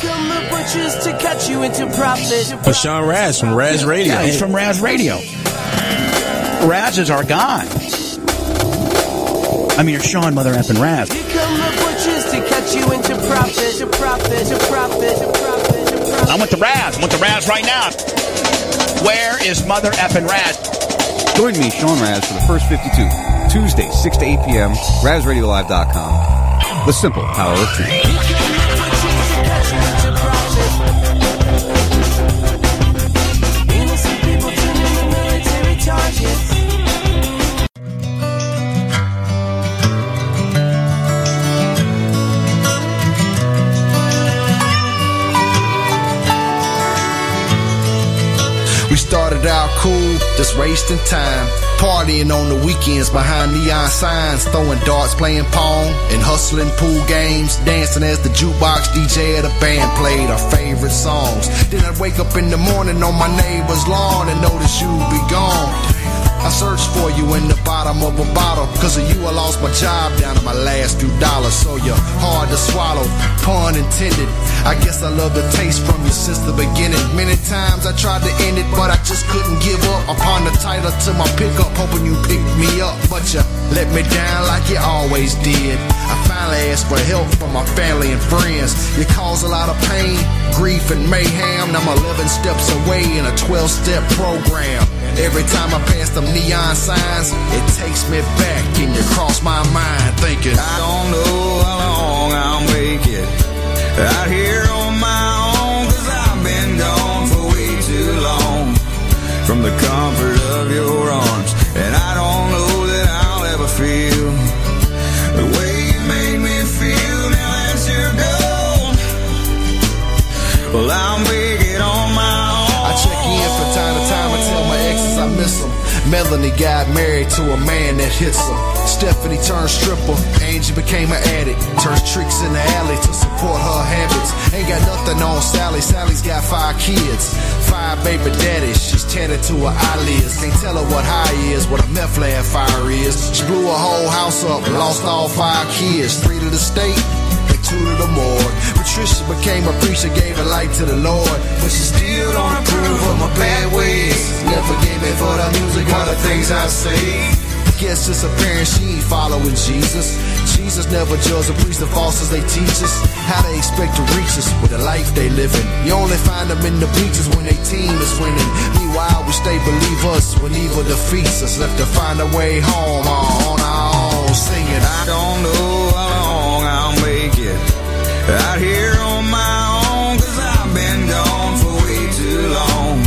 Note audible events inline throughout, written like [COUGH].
come the butchers to cut you into profit. But Sean Raz from Raz Radio. Yeah, he's from Raz Radio. Raz is our guy. I mean, you're Sean Mother effing Raz. Here come the butchers to cut you into profit, to profit, to profit, to profit, to profit. I'm with the Raz. I'm with the Raz right now. Where is Mother effing Raz? Join me, Sean Raz, for the first 52. Tuesday, 6 to 8 p.m. RazRadioLive.com. The simple power of truth. Started out cool, just wasting time. Partying on the weekends behind neon signs, throwing darts, playing pong, and hustling pool games. Dancing as the jukebox DJ of the band played our favorite songs. Then I'd wake up in the morning on my neighbor's lawn and notice you'd be gone. I searched for you in the bottom of a bottle. Cause of you, I lost my job down to my last few dollars. So you're hard to swallow, pun intended. I guess I love the taste from you since the beginning. Many times I tried to end it, but I just couldn't give up. Upon the title to my pickup, hoping you picked me up. But you let me down like you always did. I finally asked for help from my family and friends. You cause a lot of pain, grief, and mayhem. Now I'm 11 steps away in a 12 step program. Every time I pass them neon signs, it takes me back and you cross my mind thinking, I don't know how long I'll make it out here on my own, cause I've been gone for way too long from the comfort of your arms, and I don't know that I'll ever feel the way you made me feel now that you're gone. Well, I'll Melanie got married to a man that hits her. Stephanie turned stripper. Angie became an addict. Turns tricks in the alley to support her habits. Ain't got nothing on Sally. Sally's got five kids. Five baby daddies. She's tatted to her eyelids. Can't tell her what high is, what a meth lab fire is. She blew her whole house up. Lost all five kids. Three to the state to the morgue. Patricia became a preacher, gave her life to the Lord, but she still don't approve of my bad ways. Never gave me for the music or the things I say. Guess it's apparent she ain't following Jesus. Jesus never judge a priest of false as they teach us. How they expect to reach us with the life they living. You only find them in the bleachers when they team is winning. Meanwhile, we stay believers when evil defeats us. Left to find a way home on our own, singing. I don't know how out here on my own, cause I've been gone for way too long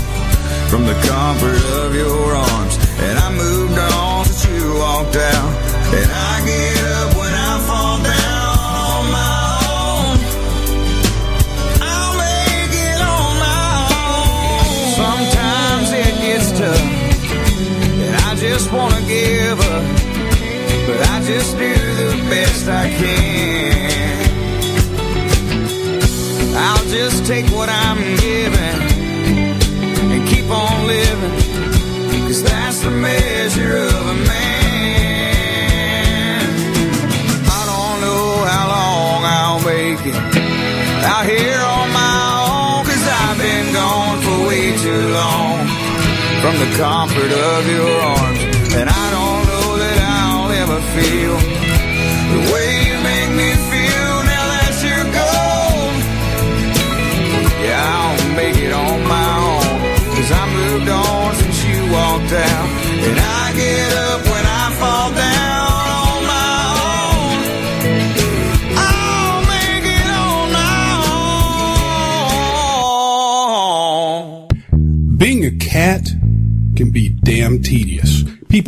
from the comfort of your arms. And I moved on since you walked out. And I get up when I fall down on my own. I'll make it on my own. Sometimes it gets tough, and I just wanna give up. But I just do the best I can. Just take what I'm giving and keep on living. Cause that's the measure of a man. I don't know how long I'll make it out here on my own. Cause I've been gone for way too long from the comfort of your arms. And I don't know that I'll ever feel the way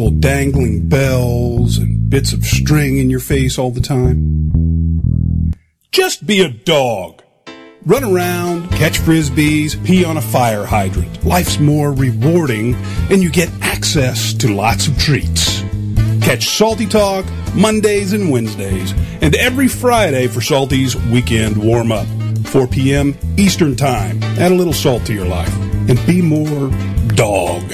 People dangling bells and bits of string in your face all the time. Just be a dog. Run around, catch frisbees, pee on a fire hydrant. Life's more rewarding and you get access to lots of treats. Catch Salty Talk Mondays and Wednesdays and every Friday for Salty's weekend warm up. 4 p.m. Eastern Time. Add a little salt to your life and be more dog.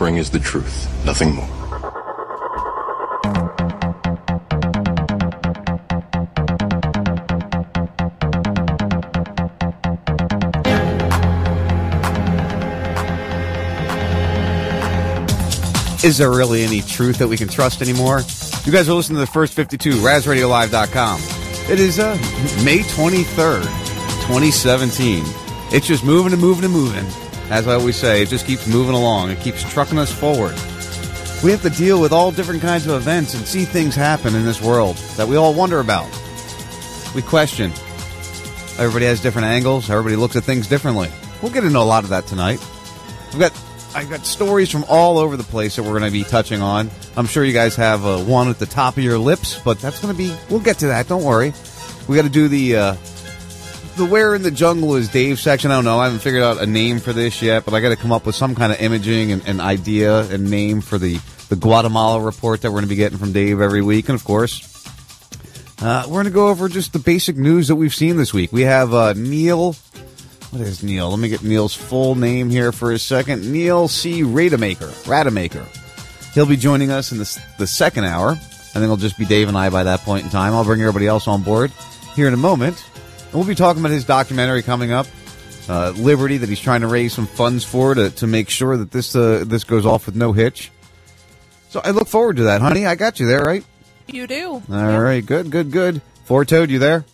suffering is the truth, nothing more. Is there really any truth that we can trust anymore? You guys are listening to the first 52, RazRadioLive.com. It is uh, May 23rd, 2017. It's just moving and moving and moving. As I always say, it just keeps moving along. It keeps trucking us forward. We have to deal with all different kinds of events and see things happen in this world that we all wonder about. We question. Everybody has different angles. Everybody looks at things differently. We'll get into a lot of that tonight. We've got I've got stories from all over the place that we're going to be touching on. I'm sure you guys have uh, one at the top of your lips, but that's going to be. We'll get to that. Don't worry. We got to do the uh, the where in the jungle is Dave section. I don't know. I haven't figured out a name for this yet, but I got to come up with some kind of imaging and, and idea and name for the the Guatemala report that we're going to be getting from Dave every week, and of course. Uh, we're going to go over just the basic news that we've seen this week. We have uh, Neil what is Neil? Let me get Neil's full name here for a second. Neil C. Rademacher. Rademacher. He'll be joining us in the, the second hour. I think it'll just be Dave and I by that point in time. I'll bring everybody else on board here in a moment. And we'll be talking about his documentary coming up, uh, Liberty, that he's trying to raise some funds for to, to make sure that this uh, this goes off with no hitch. So I look forward to that, honey. I got you there, right? You do. All right, good, good, good. Four Toad, you there?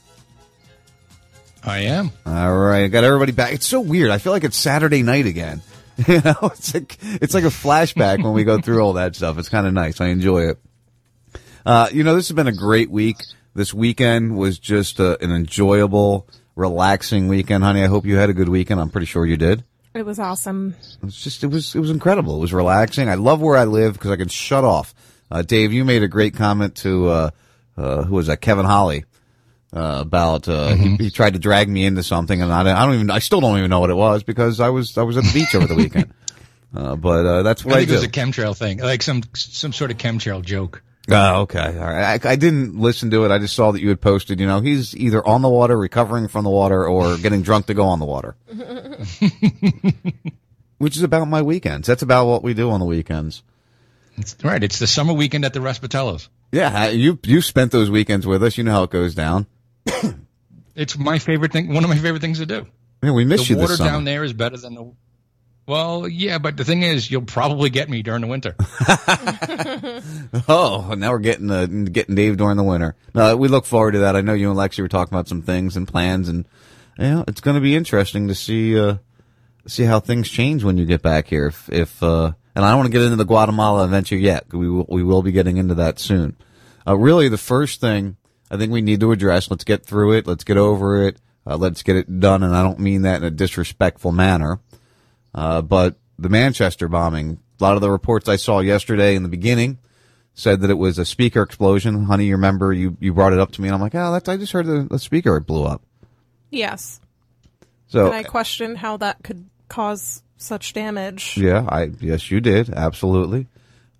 I am. All right, I got everybody back. It's so weird. I feel like it's Saturday night again. [LAUGHS] You know, it's like it's like a flashback when we go through all that stuff. It's kind of nice. I enjoy it. Uh, you know, this has been a great week. This weekend was just uh an enjoyable, relaxing weekend, honey. I hope you had a good weekend. I'm pretty sure you did. It was awesome. It was just it was it was incredible. It was relaxing. I love where I live because I can shut off. Uh, Dave, you made a great comment to uh, uh, who was that? Kevin Holly uh, about uh, Mm-hmm. he, he tried to drag me into something, and I, don't- I don't even I still don't even know what it was because I was I was at the beach over the weekend. [LAUGHS] Uh, but uh, that's I what I, think it do. was a chemtrail thing, like some some sort of chemtrail joke. Oh, okay. All right. I, I didn't listen to it. I just saw that you had posted, you know, he's either on the water, recovering from the water, or [LAUGHS] getting drunk to go on the water. [LAUGHS] Which is about my weekends. That's about what we do on the weekends. It's, right, it's the summer weekend at the Respitellos. Yeah, you you spent those weekends with us. You know how it goes down. It's my favorite thing. One of my favorite things to do. Yeah, we miss the you water this summer. down there is better than the. Well, yeah, but the thing is, you'll probably get me during the winter. [LAUGHS] Oh, now we're getting uh, getting Dave during the winter. No, we look forward to that. I know you and Lexi were talking about some things and plans, and yeah, it's going to be interesting to see uh, see how things change when you get back here. If, if uh, and I don't want to get into the Guatemala adventure yet. We will, we will be getting into that soon. Uh, really, the first thing I think we need to address. Let's get through it. Let's get over it. Uh, let's get it done. And I don't mean that in a disrespectful manner. Uh, but the Manchester bombing, a lot of the reports I saw yesterday in the beginning said that it was a speaker explosion. Honey, you remember you, you brought it up to me and I'm like, oh, that's, I just heard the, the speaker blew up. Yes. So and I questioned how that could cause such damage. Yeah, I yes, you did absolutely.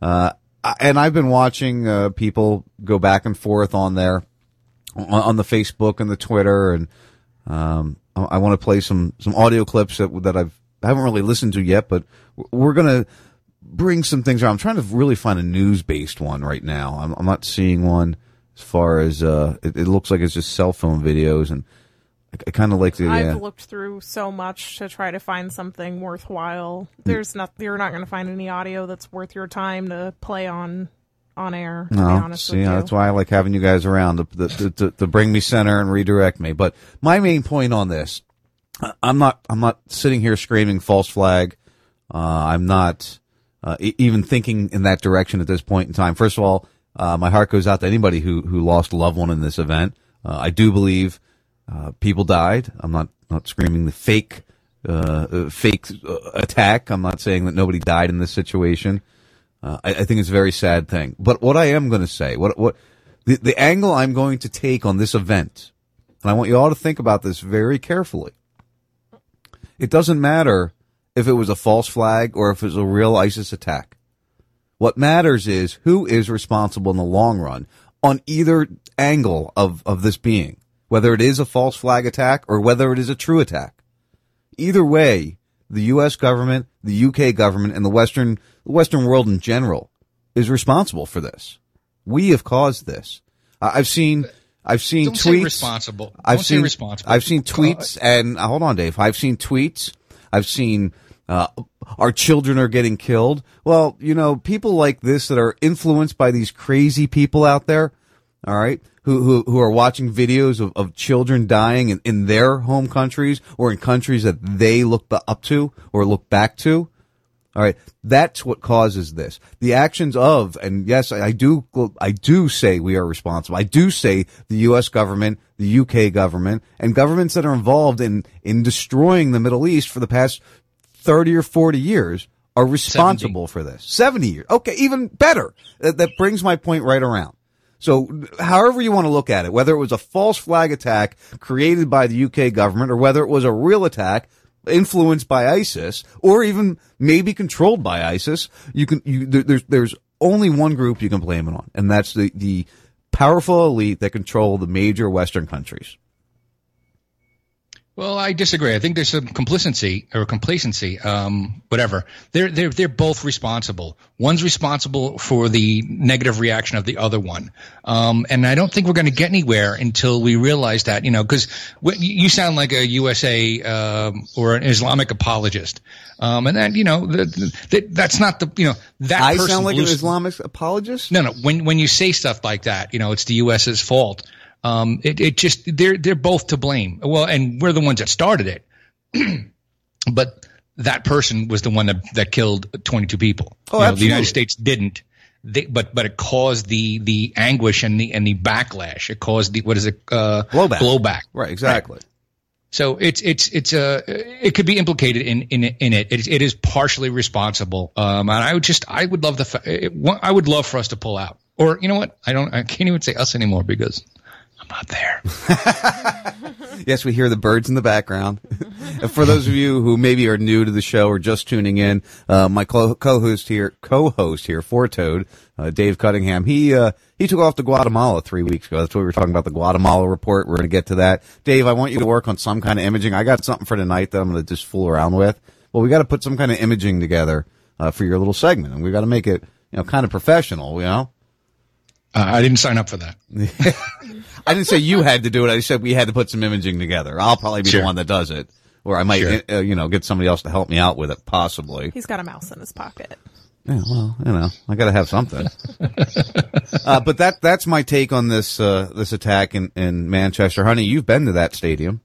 Uh, and I've been watching uh, people go back and forth on there on, on the Facebook and the Twitter, and um, I, I want to play some some audio clips that that I've I haven't really listened to yet, but we're gonna bring some things around. I'm trying to really find a news based one right now. I'm, I'm not seeing one as far as uh, it, it looks like it's just cell phone videos, and I, I kind of like the. I've yeah. looked through so much to try to find something worthwhile. There's not you're not going to find any audio that's worth your time to play on on air. To be No, honest see, with you. that's why I like having you guys around to, to, to, to bring me center and redirect me. But my main point on this, I'm not, I'm not sitting here screaming false flag. Uh, I'm not uh, e- even thinking in that direction at this point in time. First of all, uh, my heart goes out to anybody who who lost a loved one in this event. Uh, I do believe uh, people died. I'm not not screaming the fake uh, fake attack. I'm not saying that nobody died in this situation. Uh, I, I think it's a very sad thing. But what I am going to say, what what the the angle I'm going to take on this event, and I want you all to think about this very carefully. It doesn't matter if it was a false flag or if it was a real ISIS attack. What matters is who is responsible in the long run on either angle of, of this being, whether it is a false flag attack or whether it is a true attack. Either way, the U.S. government, the UK government, and the Western, the Western world in general is responsible for this. We have caused this. I've seen, I've seen Don't tweets. say responsible. I've Don't say seen responsible. I've seen tweets, and uh, hold on, Dave. I've seen tweets. I've seen uh, our children are getting killed. Well, you know, people like this that are influenced by these crazy people out there. All right, who who who are watching videos of, of children dying in, in their home countries or in countries that they look up to or look back to. All right. That's what causes this. The actions of, and yes, I I do, I do say we are responsible. I do say the U.S. government, the UK government, and governments that are involved in, in destroying the Middle East for the past 30 or 40 years are responsible for this. 70 years. Okay. Even better. That, that brings my point right around. So, however you want to look at it, whether it was a false flag attack created by the UK government or whether it was a real attack influenced by ISIS or even maybe controlled by ISIS, you can, you, there, there's, there's only one group you can blame it on, and that's the, the powerful elite that control the major Western countries. Well, I disagree. I think there's some complacency or complacency, um, whatever. They're they're they're both responsible. One's responsible for the negative reaction of the other one, um, and I don't think we're going to get anywhere until we realize that. You know, because you sound like a USA um, or an Islamic apologist, um, and then you know the, the, that's not the you know that I person sound like an Islamic apologist? no, no. When when you say stuff like that, you know, it's the U.S.'s fault. Um, it it just they're they're both to blame. Well, and we're the ones that started it, [CLEARS THROAT] but that person was the one that that killed 22 people. Oh, You know, the. United States didn't. They, but but it caused the the anguish and the and the backlash. It caused the what is it uh, Blowback. blowback. Right, exactly. So it's it's it's uh it could be implicated in in in it. It is, it is partially responsible. Um, and I would just I would love the fa- it, I would love for us to pull out. Or you know what? I don't I can't even say us anymore because I'm not there. [LAUGHS] Yes, we hear the birds in the background. [LAUGHS] For those of you who maybe are new to the show or just tuning in, uh, my co- co-host here, co-host here for Toad, uh, Dave Cunningham, he uh, he took off to Guatemala three weeks ago. That's what we were talking about, the Guatemala report. We're going to get to that. Dave, I want you to work on some kind of imaging. I got something for tonight that I'm going to just fool around with. Well, we got to put some kind of imaging together uh, for your little segment, and we got to make it you know kind of professional. You know. Uh, I didn't sign up for that. [LAUGHS] I didn't say you had to do it. I said we had to put some imaging together. I'll probably be Sure. the one that does it, or I might, Sure. uh, you know, get somebody else to help me out with it, possibly. He's got a mouse in his pocket. Yeah, well, you know, I got to have something. [LAUGHS] uh, but that that's my take on this uh, this attack in, in Manchester. Honey, you've been to that stadium.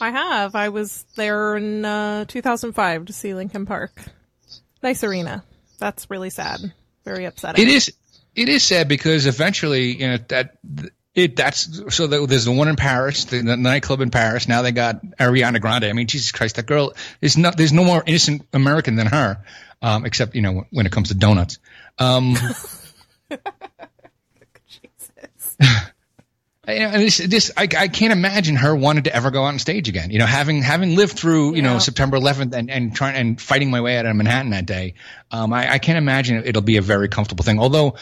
I have. I was there in uh, 2005 to see Linkin Park. Nice arena. That's really sad. Very upsetting. It is it is sad because eventually you know that it that's so there's the one in Paris, the, the nightclub in Paris. Now they got Ariana Grande. I mean, Jesus Christ, that girl is not. There's no more innocent American than her, um, except you know when it comes to donuts. Um, [LAUGHS] I- [LAUGHS] And this, this, I, I can't imagine her wanting to ever go on stage again. You know, having having lived through, you know, September 11th and, and trying and fighting my way out of Manhattan that day. Um, I, I can't imagine it'll be a very comfortable thing. Although,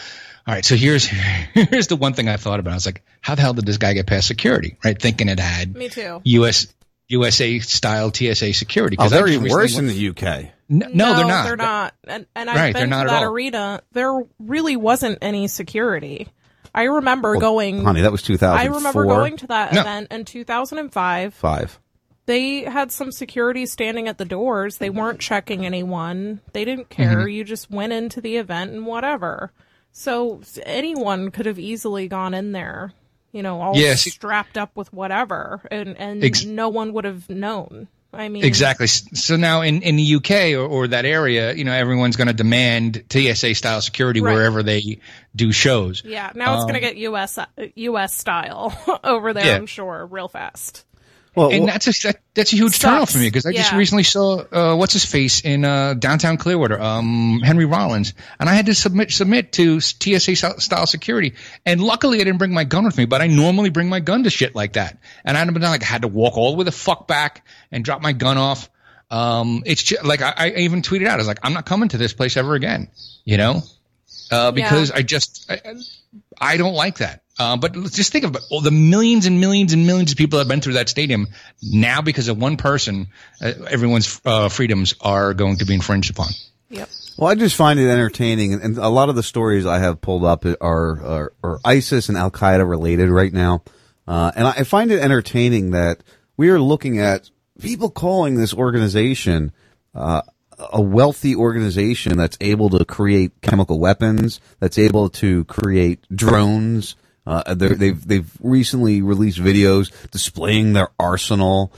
all right, so here's [LAUGHS] here's the one thing I thought about. I was like, how the hell did this guy get past security? Right, thinking it had Me too. U.S. USA style TSA security. Oh, 'Cause I they're even recently worse in the UK. no, no, they're not. They're not. And, and I've Right, been to that all. arena. There really wasn't any security. I remember going. Honey, that was 2004. I remember going to that No. event in 2005. five. They had some security standing at the doors. They weren't checking anyone. They didn't care. Mm-hmm. You just went into the event and whatever. So anyone could have easily gone in there, you know, all Yeah, strapped up with whatever, and and Ex- no one would have known. I mean, Exactly. So now in, in the UK or, or that area, you know, everyone's going to demand TSA style security Right. wherever they do shows. Yeah, now it's Um, going to get US uh, US style [LAUGHS] over there. Yeah. I'm sure, real fast. Well, and well, that's a that, that's a huge Sucks. turnoff for me because I just recently saw uh, what's his face in uh, downtown Clearwater, um, Henry Rollins, and I had to submit submit to TSA style- style security. And luckily, I didn't bring my gun with me, but I normally bring my gun to shit like that. And I'd been like, I had to walk all the way the fuck back and drop my gun off. Um, it's just, like I, I even tweeted out, I was like, I'm not coming to this place ever again, you know, uh, because Yeah. I just I, I don't like that. Uh, but let's just think about all the millions and millions and millions of people that have been through that stadium. Now, because of one person, uh, everyone's uh, freedoms are going to be infringed upon. Yep. Well, I just find it entertaining, and, and a lot of the stories I have pulled up are are, are ISIS and Al Qaeda related right now, uh, and I find it entertaining that we are looking at people calling this organization uh, a wealthy organization that's able to create chemical weapons, that's able to create drones. Uh, they've they've recently released videos displaying their arsenal,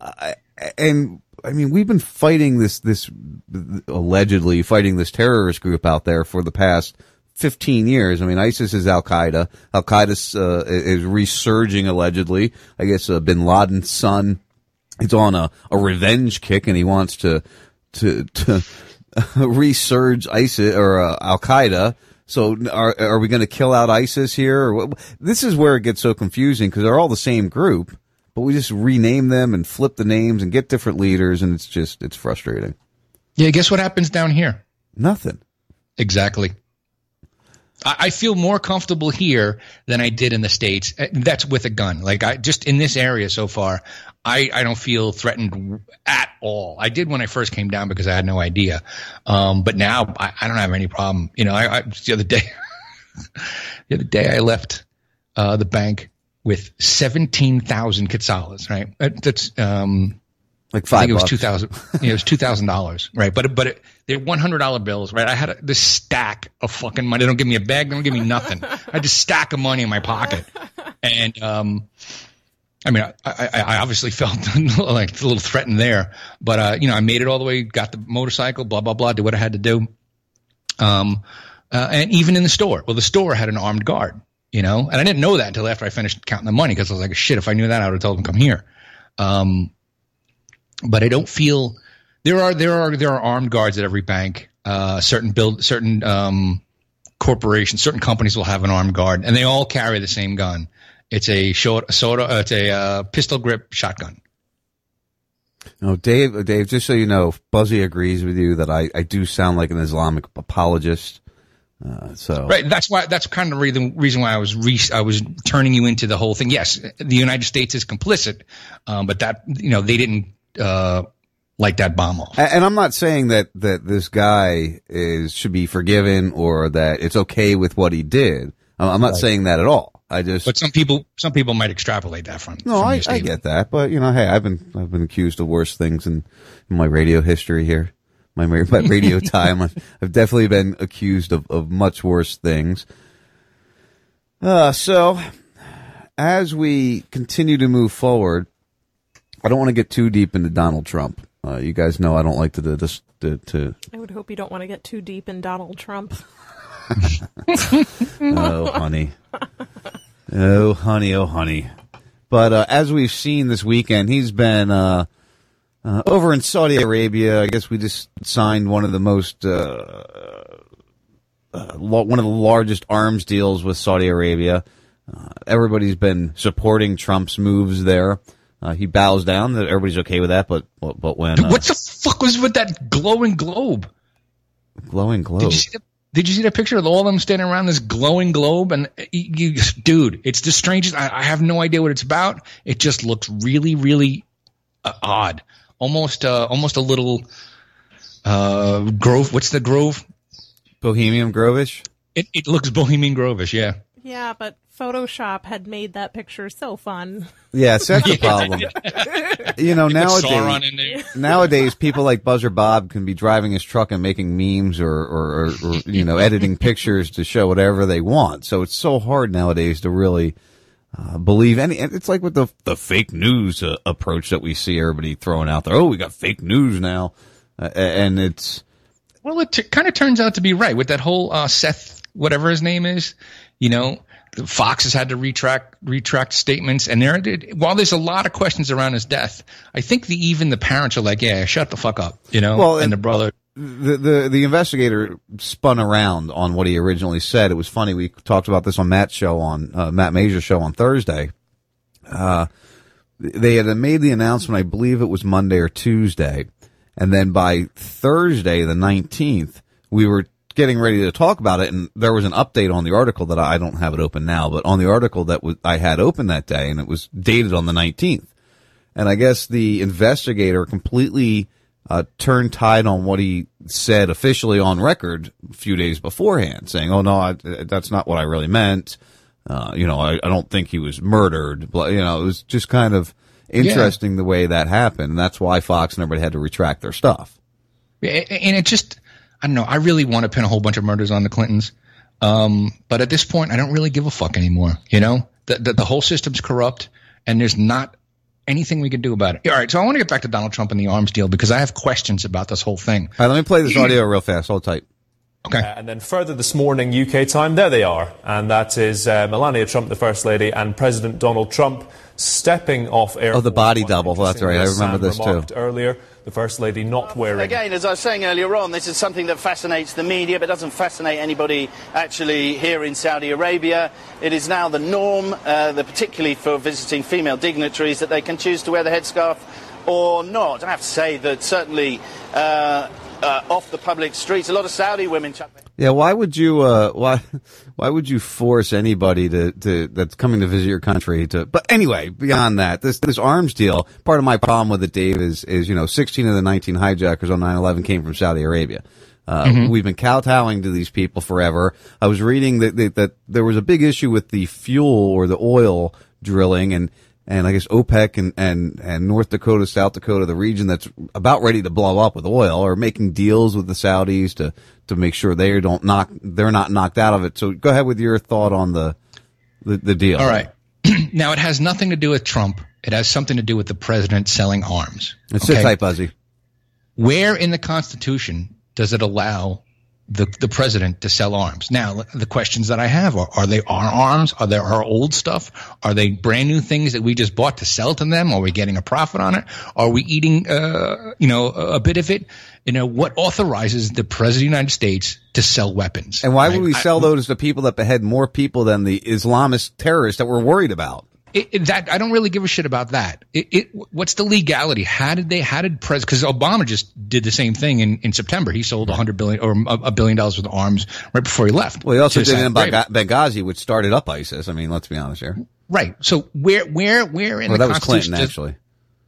uh, and I mean, we've been fighting this, this allegedly fighting this terrorist group out there for the past 15 years. I mean, ISIS is Al Qaeda. Al Qaeda uh, is resurging allegedly. I guess uh, Bin Laden's son is on a, a revenge kick, and he wants to to to [LAUGHS] resurge ISIS or uh, Al Qaeda. So are are we going to kill out ISIS here? Or what? This is where it gets so confusing because they're all the same group, but we just rename them and flip the names and get different leaders, and it's just it's frustrating. Yeah, guess what happens down here? Nothing. Exactly. I, I feel more comfortable here than I did in the states. Uh, That's with a gun. Like I just in this area so far, I, I don't feel threatened at all. I did when I first came down because I had no idea. Um, but now I, I don't have any problem. You know, I, I the other day, [LAUGHS] the other day I left uh, the bank with seventeen thousand quetzales. Right, Uh, that's um, like I five think it was bucks. two thousand. Yeah, it was two thousand dollars, right? But but it, they're one hundred dollar bills, right? I had a, this stack of fucking money. They don't give me a bag. They don't give me nothing. I had this stack of money in my pocket, and um, I mean, I, I, I obviously [LAUGHS] felt like a little threatened there, but uh, you know, I made it all the way, got the motorcycle, blah blah blah, did what I had to do. Um, uh, and even in the store, well, the store had an armed guard, you know, and I didn't know that until after I finished counting the money because I was like, shit, if I knew that, I would have told them come here. Um, but I don't feel there are there are there are armed guards at every bank. Uh, certain build certain um, corporations, certain companies will have an armed guard, and they all carry the same gun. It's a short, sort of, it's a uh, pistol grip shotgun. No, Dave, Dave, just so you know, Buzzy agrees with you that I, I do sound like an Islamic apologist. Uh, so Right. That's why. That's kind of the reason, reason why I was re- I was turning you into the whole thing. Yes, the United States is complicit, um, but that you know they didn't uh, light that bomb off. And I'm not saying that, that this guy is should be forgiven or that it's okay with what he did. I'm I'm not Right. saying that at all. I just But some people some people might extrapolate that from. no, from I, I get that, but you know, hey, I've been I've been accused of worse things in, in my radio history here, my my radio [LAUGHS] time. I've, I've definitely been accused of, of much worse things. Uh, so as we continue to move forward, I don't want to get too deep into Donald Trump. Uh, you guys know I don't like to to, to, to, to I would hope you don't want to get too deep in Donald Trump. [LAUGHS] [LAUGHS] oh, honey. Oh, honey, oh, honey. But uh, as we've seen this weekend, he's been uh, uh, over in Saudi Arabia. I guess we just signed one of the most, uh, uh, one of the largest arms deals with Saudi Arabia. Uh, everybody's been supporting Trump's moves there. Uh, he bows down. That everybody's okay with that, but but, when What the fuck was with that glowing globe? glowing globe, Did you see the Did you see that picture of all of them standing around this glowing globe? And you, you dude, it's the strangest. I, I have no idea what it's about. It just looks really, really uh, odd. Almost, uh, almost a little uh, grove. What's the grove? Bohemian Grovish. It, it looks Bohemian Grovish. Yeah. Yeah, but Photoshop had made that picture so fun. Yeah, so that's the [LAUGHS] problem. you know, They nowadays, in there. nowadays people like Buzzer Bob can be driving his truck and making memes or, or, or, or you know, editing pictures to show whatever they want. So it's so hard nowadays to really uh, believe any. and It's like with the the fake news uh, approach that we see everybody throwing out there. Oh, we got fake news now, uh, and it's Well, it t- kind of turns out to be right with that whole uh, Seth, whatever his name is. You know, Fox has had to retract retract statements, and there, while there's a lot of questions around his death, I think the even the parents are like, "Yeah, shut the fuck up," you know. Well, and and- the brother, the, the the investigator spun around on what he originally said. It was funny. We talked about this on Matt's show on uh, Matt Major's show on Thursday. Uh, they had made the announcement. I believe it was Monday or Tuesday, and then by Thursday the nineteenth, we were getting ready to talk about it, and there was an update on the article that I, I don't have it open now, but on the article that was, I had open that day, and it was dated on the nineteenth. And I guess the investigator completely uh, turned tide on what he said officially on record a few days beforehand, saying, "Oh no, I, that's not what I really meant." Uh, you know, I, I don't think he was murdered. But you know, it was just kind of interesting the way that happened. And that's why Fox and everybody had to retract their stuff. and it just, I don't know. I really want to pin a whole bunch of murders on the Clintons, um, but at this point, I don't really give a fuck anymore. You know, the the, the whole system's corrupt, and there's not anything we can do about it. All right, so I want to get back to Donald Trump and the arms deal because I have questions about this whole thing. All right, let me play this audio real fast. Hold tight. Okay. Uh, and then further this morning, UK time, there they are. And that is uh, Melania Trump, the First Lady, and President Donald Trump stepping off air. Oh, the body double. That's right. I remember this too. Earlier, the First Lady not wearing. Again, as I was saying earlier on, this is something that fascinates the media, but doesn't fascinate anybody actually here in Saudi Arabia. It is now the norm, uh, the, particularly for visiting female dignitaries, that they can choose to wear the headscarf or not. I have to say that certainly uh, uh, off the public streets, a lot of Saudi women chuck their Yeah, why would you uh why [LAUGHS] why would you force anybody to, to that's coming to visit your country to but anyway, beyond that, this this arms deal, part of my problem with it, Dave, is is you know, sixteen of the nineteen hijackers on 9-11 came from Saudi Arabia. Uh, Mhm. We've been kowtowing to these people forever. I was reading that, that that there was a big issue with the fuel or the oil drilling, and and I guess OPEC and and and North Dakota, South Dakota, the region that's about ready to blow up with oil, are making deals with the Saudis to to make sure they don't knock they're not knocked out of it. So go ahead with your thought on the the, the deal. All right. [CLEARS THROAT] now it has nothing to do with Trump. It has something to do with the president selling arms. It's sit tight, Buzzy. Where in the Constitution does it allow the the president to sell arms? Now, the questions that I have are: Are they our arms? Are they our old stuff? Are they brand new things that we just bought to sell to them? Are we getting a profit on it? Are we eating, uh, you know, a, bit of it? You know, what authorizes the president of the United States to sell weapons? And why would we I- sell those to people that behead more people than the Islamist terrorists that we're worried about? It, it- that I don't really give a shit about that. It, it what's the legality? How did they? How did pres? Because Obama just did the same thing in, in September. He sold a hundred billion or a, a billion dollars worth of arms right before he left. Well, he also did it in Arabia. Benghazi, which started up ISIS. I mean, let's be honest here. Right. So where where where in Well, the that was Constitution Clinton, does- actually.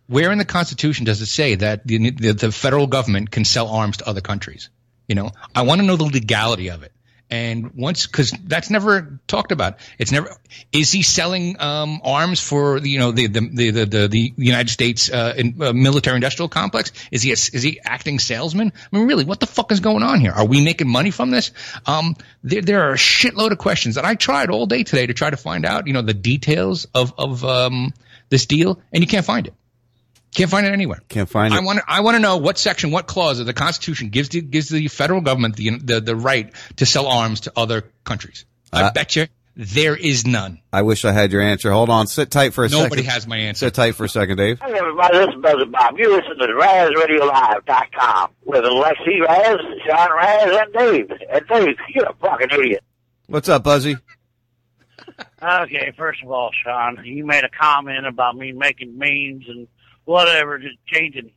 Where in the Constitution does it say that the, the the federal government can sell arms to other countries? You know, I want to know the legality of it. And once, because that's never talked about. It's never. Is he selling um, arms for the you know the the the the, the, the United States uh, in, uh, military industrial complex? Is he a, is he acting salesman? I mean, really, what the fuck is going on here? Are we making money from this? Um, there there are a shitload of questions that I tried all day today to try to find out. You know, the details of of um, this deal, and you can't find it. Can't find it anywhere. Can't find it. I want to, I want to know what section, what clause of the Constitution gives the, gives the federal government the, the the right to sell arms to other countries. I Uh, bet you there is none. I wish I had your answer. Hold on. Sit tight for a second. Nobody has my answer. Sit tight for a second, Dave. Hey everybody, this is Buzzer Bob. You listen to RazRadioLive.com with Alexi Raz, Sean Raz, and Dave. And Dave, you're a fucking idiot. What's up, Buzzy? [LAUGHS] Okay, first of all, Sean, you made a comment about me making memes and whatever, just changing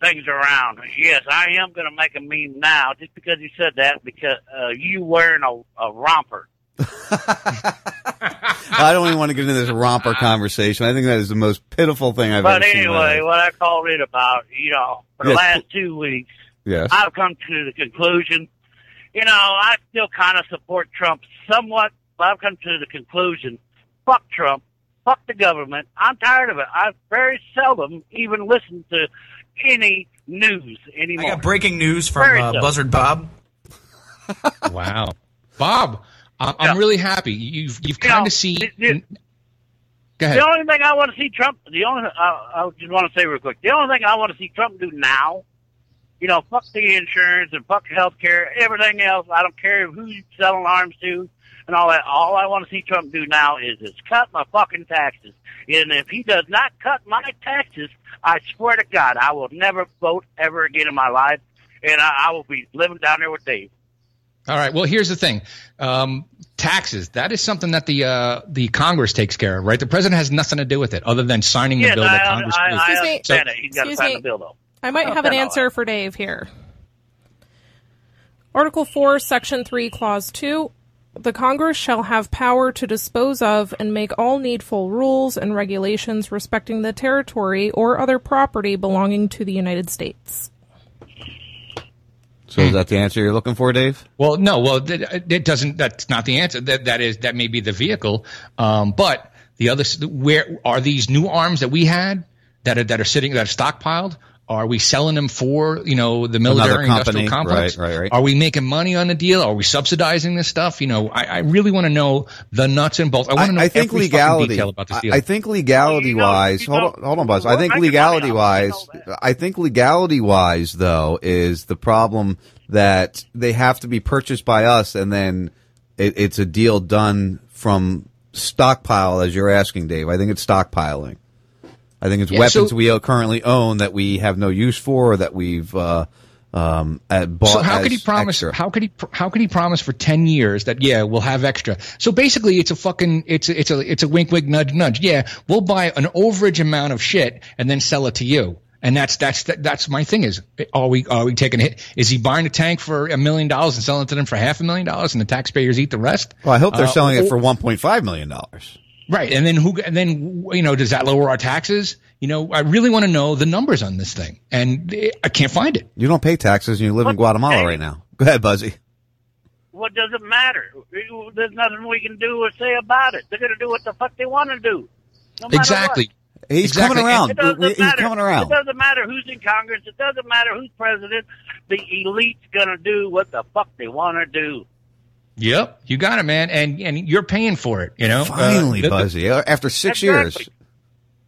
things around. Yes, I am going to make a meme now, just because you said that, because uh, you wearing a, a romper. [LAUGHS] I don't even want to get into this romper conversation. I think that is the most pitiful thing I've but ever seen. in my anyway, what I called it about, you know, for the Yes. last two weeks, Yes. I've come to the conclusion, you know, I still kind of support Trump somewhat, but I've come to the conclusion, fuck Trump, fuck the government. I'm tired of it. I very seldom even listen to any news anymore. I got breaking news from uh. Buzzard Bob. [LAUGHS] wow, Bob, I'm, I'm really happy. You've you've You kind of seen. the- Go ahead. The only thing I want to see Trump, the only, I, I just want to say real quick, the only thing I want to see Trump do now, you know, fuck the insurance and fuck health care, everything else. I don't care who he's selling arms to and all that. All I want to see Trump do now is is cut my fucking taxes. And if he does not cut my taxes, I swear to God, I will never vote ever again in my life, and I, I will be living down there with Dave. All right. Well, here's the thing. Um, taxes. That is something that the uh, the Congress takes care of, right? The president has nothing to do with it, other than signing the bill I, that Congress. I, I, Excuse me. understand it. He's got to Excuse sign me. the bill, though. I might I have an answer for Dave here. Article 4, Section 3, Clause 2. The Congress shall have power to dispose of and make all needful rules and regulations respecting the territory or other property belonging to the United States. So is that the answer you're looking for, Dave? Well, no. Well, it it doesn't. That's not the answer. That that is that may be the vehicle. Um, but the other, where are these new arms that we had that are that are sitting that are stockpiled? Are we selling them for you know the military company, industrial complex? right, right, right. Are we making money on the deal? Are we subsidizing this stuff? You know, I, I really want to know the nuts and bolts. I want to know I think every fucking legality. detail about this deal. I think legality wise. Hold on, hold on, Buzz. I think legality wise. I think legality wise, though, is the problem that they have to be purchased by us, and then it, it's a deal done from stockpile, as you're asking, Dave. I think it's stockpiling. I think it's Yeah, weapons so- we currently own that we have no use for, or that we've uh, um, uh, bought. So how could he promise? extra. How could he? How could he promise for ten years that yeah we'll have extra? So basically, it's a fucking it's a, it's a it's a wink wink nudge nudge. Yeah, we'll buy an overage amount of shit and then sell it to you. And that's that's that's my thing is are we are we taking a hit? Is he buying a tank for a million dollars and selling it to them for half a million dollars and the taxpayers eat the rest? Well, I hope they're Uh, selling it for 1.5 million dollars. Right, and then who? And then you know, does that lower our taxes? You know, I really want to know the numbers on this thing, and I can't find it. You don't pay taxes, and you live in Guatemala right now. Go ahead, Buzzy. What does it matter? There's nothing we can do or say about it. They're going to do what the fuck they want to do. No Exactly. what. He's Exactly. coming around. It doesn't He's matter. coming around. It doesn't matter who's in Congress. It doesn't matter who's president. The elite's going to do what the fuck they want to do. Yep, you got it, man, and and you're paying for it. You know, Finally, Uh, the- the- Buzzy. After six Exactly. years.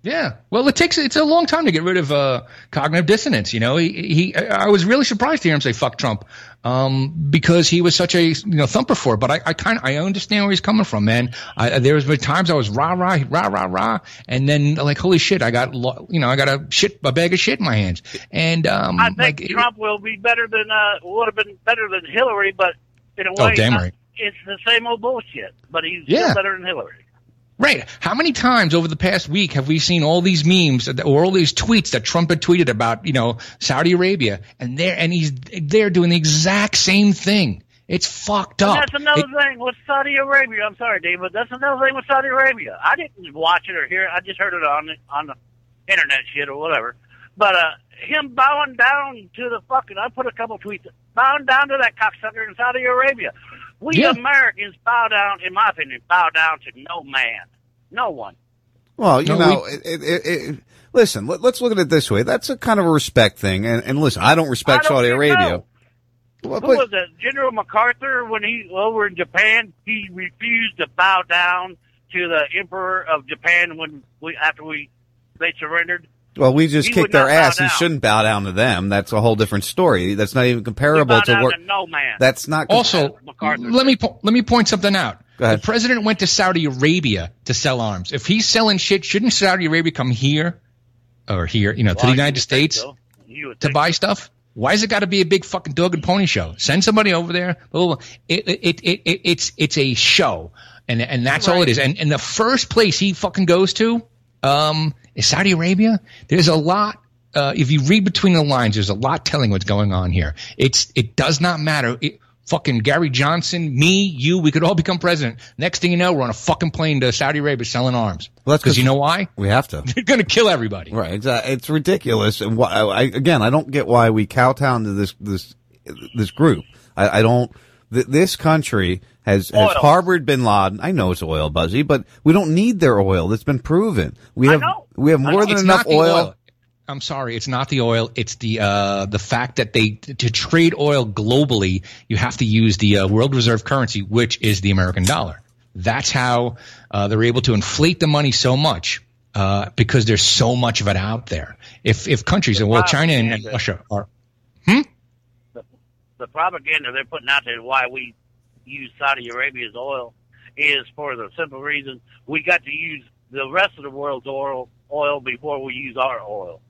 Yeah. Well, it takes it's a long time to get rid of uh, cognitive dissonance. You know, he, he I was really surprised to hear him say "fuck Trump" um, because he was such a you know thumper for it. But I, I kind of I understand where he's coming from, man. I, there was times I was rah rah rah rah rah, and then like holy shit, I got you know I got a shit a bag of shit in my hands, and um, I think like, Trump will be better than uh would have been better than Hillary, but in a way, Oh, damn uh, right. It's the same old bullshit. But he's Yeah. still better than Hillary. Right. How many times over the past week have we seen all these memes or all these tweets that Trump had tweeted about, you know, Saudi Arabia and they're, and he's, they're doing the exact same thing. It's fucked And up. that's another It- thing with Saudi Arabia. I'm sorry, Dave, but that's another thing with Saudi Arabia. I didn't watch it or hear it. I just heard it on the, on the internet shit or whatever. But uh, him bowing down to the fucking, I put a couple tweets, bowing down to that cocksucker in Saudi Arabia. We Yeah. Americans bow down, in my opinion, bow down to no man. No one. Well, you No, know, we- it, it, it, it, listen, let, us look at it this way. That's a kind of a respect thing. And, and listen, I don't respect I don't Saudi Arabia. so. Well, Who but- was it? General MacArthur when he over in Japan, he refused to bow down to the Emperor of Japan when we after we they surrendered. Well, we just He kicked their ass. He shouldn't bow down to them. That's a whole different story. That's not even He comparable bowed to down what. to no man. That's not. Also, let me po- let me point something out. Go ahead. The president went to Saudi Arabia to sell arms. If he's selling shit, shouldn't Saudi Arabia come here or here, you know, to the United States so. To think buy stuff? Why has it got to be a big fucking dog and pony show? Send somebody over there. It, it, it, it, it's it's a show, and and that's all it is. And and the first place he fucking goes to um, is Saudi Arabia. There's a lot. Uh, if you read between the lines, there's a lot telling what's going on here. It's it does not matter. It, fucking Gary Johnson, me, you, we could all become president. Next thing you know, we're on a fucking plane to Saudi Arabia selling arms. Well, that's Because you know why? We have to. [LAUGHS] They're going to kill everybody. Right. Exactly. It's ridiculous. And why, I, again, I don't get why we kowtow to this this this group. I, I don't. Th- this country has has Oil. harbored Bin Laden. I know it's oil, Buzzy, but we don't need their oil. That's been proven. We have we have more than enough not the oil. I'm sorry, it's not the oil. It's the uh, the fact that they to trade oil globally, you have to use the uh, world reserve currency, which is the American dollar. That's how uh, they're able to inflate the money so much uh, because there's so much of it out there. If if countries, and well, China and, and Russia are hmm, the propaganda they're putting out there why we use Saudi Arabia's oil is for the simple reason we got to use the rest of the world's oil oil before we use our oil.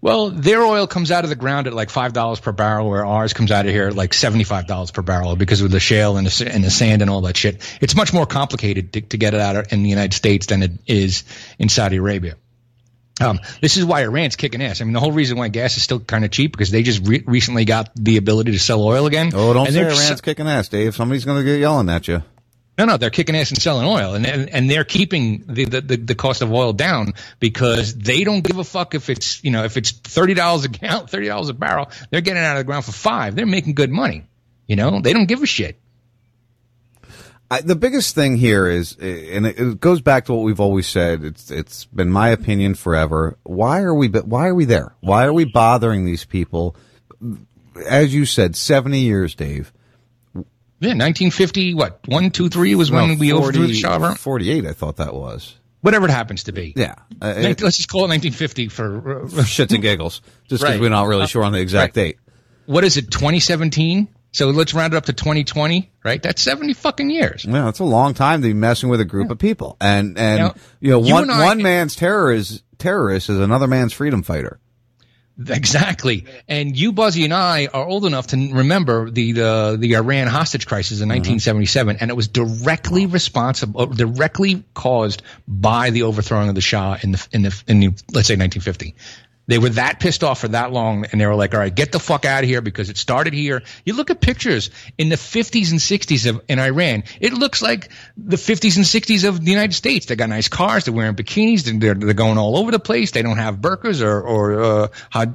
Well, their oil comes out of the ground at like five dollars per barrel, where ours comes out of here at like seventy-five dollars per barrel because of the shale and the, and the sand and all that shit. It's much more complicated to, to get it out in the United States than it is in Saudi Arabia. Um, this is why Iran's kicking ass. I mean, the whole reason why gas is still kind of cheap because they just re- recently got the ability to sell oil again. Oh, don't And say Iran's s- kicking ass, Dave. Somebody's going to get yelling at you. No, no, they're kicking ass and selling oil, and and, and they're keeping the, the, the, cost of oil down because they don't give a fuck if it's you know if it's thirty dollars a gallon, thirty dollars a barrel. They're getting out of the ground for five. They're making good money. You know, they don't give a shit. I, the biggest thing here is, and it, it goes back to what we've always said. It's it's been my opinion forever. Why are we? Why are we there? Why are we bothering these people? As you said, seventy years, Dave. Yeah, 1950. What one, two, three was when No, we 40 overthrew the Shah of Iran? Forty-eight, I thought that was. Whatever it happens to be. Yeah, uh, it- Let's just call it 1950 for uh, [LAUGHS] shits and giggles, just because Right. we're not really Uh, sure on the exact right. date. What is it? 2017. So let's round it up to 2020. Right? That's 70 fucking years. Yeah, it's a long time to be messing with a group of people, and and Now, you know you one and I- one man's terror is terrorist is another man's freedom fighter. Exactly. And you, Buzzy, and I are old enough to remember the the, the Iran hostage crisis in mm-hmm. 1977, and it was directly responsible, uh, directly caused by the overthrowing of the Shah in the in the in the let's say 1950. They were that pissed off for that long, and they were like, "All right, get the fuck out of here," because it started here. You look at pictures in the 50s and 60s of in Iran. It looks like the 50s and 60s of the United States. They got nice cars. They're wearing bikinis. They're, they're going all over the place. They don't have burqas or or uh, uh,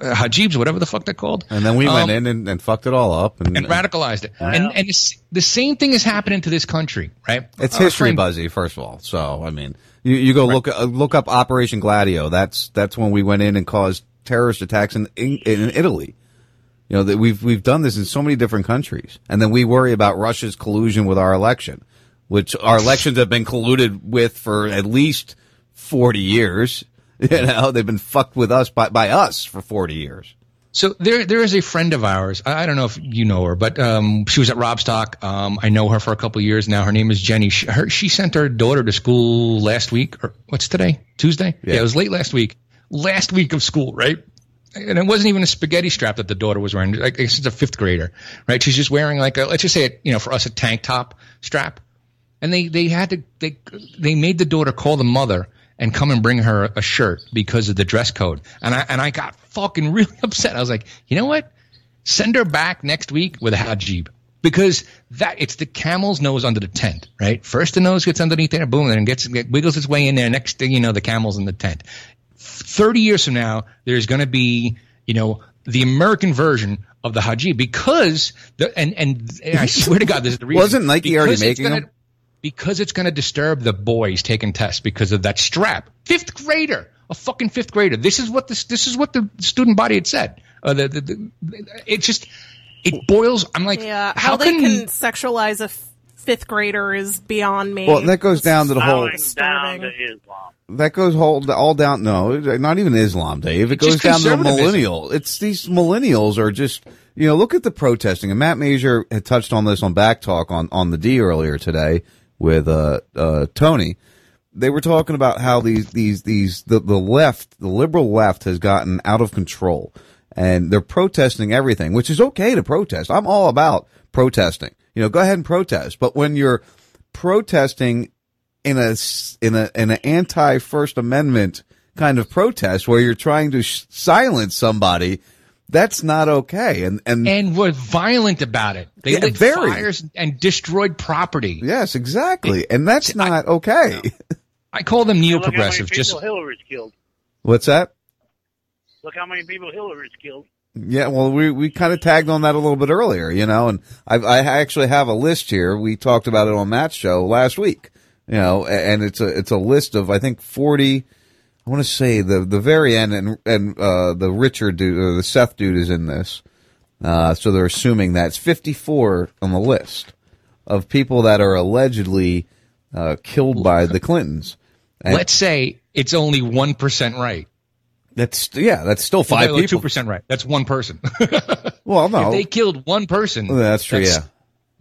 hajibs, whatever the fuck they're called. And then we Um, went in and, and fucked it all up. And, and radicalized it. And and it's, the same thing is happening to this country, right? It's Our history, friend- Buzzy. First of all, so I mean, you, you go look uh, look up Operation Gladio. That's that's when we went in and caused terrorist attacks in in, in Italy. You know that we've we've done this in so many different countries, and then we worry about Russia's collusion with our election, which our elections have been colluded with for at least forty years. [LAUGHS] You know, they've been fucked with us by by us for forty years. So there, there is a friend of ours. I don't know if you know her, but um, she was at Robstock. Um, I know her for a couple of years now. Her name is Jenny. She, her, she sent her daughter to school last week, or what's today? Tuesday? Yeah. it was late last week. Last week of school, right? And it wasn't even a spaghetti strap that the daughter was wearing. Like she's a fifth grader, right? She's just wearing like a, let's just say, it, you know, for us a tank top strap. And they, they had to, they, they made the daughter call the mother and come and bring her a shirt because of the dress code. And I, and I got fucking really [LAUGHS] upset. I was like, you know what? Send her back next week with a hajib. Because that, it's the camel's nose under the tent, right? First the nose gets underneath there, boom, and then gets, get, wiggles its way in there. Next thing you know, the camel's in the tent. 30 years from now, there's going to be, you know, the American version of the hajib because the, and, and, and I swear to God, this is the reason. Wasn't Nike already Because it's making gonna- them? Because it's going to disturb the boys taking tests because of that strap. Fifth grader, a fucking fifth grader. This is what this this is what the student body had said. Uh, the, the, the, it just it boils. I'm like, Yeah, how, how, they can, can sexualize a f- fifth grader is beyond me. Well, that goes down to the whole. Down to Islam. That goes whole, all down. No, not even Islam, Dave. It goes down to the millennial. It's these millennials are just, you know, look at the protesting. And Matt Major had touched on this on Back Talk on, on the D earlier today with, uh, uh, Tony. They were talking about how these, these, these, the, the left, the liberal left has gotten out of control and they're protesting everything, which is okay to protest. I'm all about protesting. You know, go ahead and protest. But when you're protesting in a in a in an anti First Amendment kind of protest where you're trying to sh- silence somebody, that's not okay. And and and were violent about it. They Yeah, lit very. fires and destroyed property. yes, exactly, and that's not okay. [LAUGHS] I call them Look how many neo-progressive. people Just Hillary's killed. What's that? Look how many people Hillary's killed. Yeah, well, we we kind of tagged on that a little bit earlier, you know, and I I actually have a list here. We talked about it on Matt's show last week, you know, and it's a it's a list of I think forty. I want to say the the very end, and and uh, the Richard dude or the Seth dude is in this, uh, so they're assuming that's fifty four on the list of people that are allegedly uh, killed by the Clintons. And let's say it's only one percent right. that's yeah, that's still five Two people. percent right. That's one person. [LAUGHS] Well, no, if they killed one person, Well, that's true, yeah.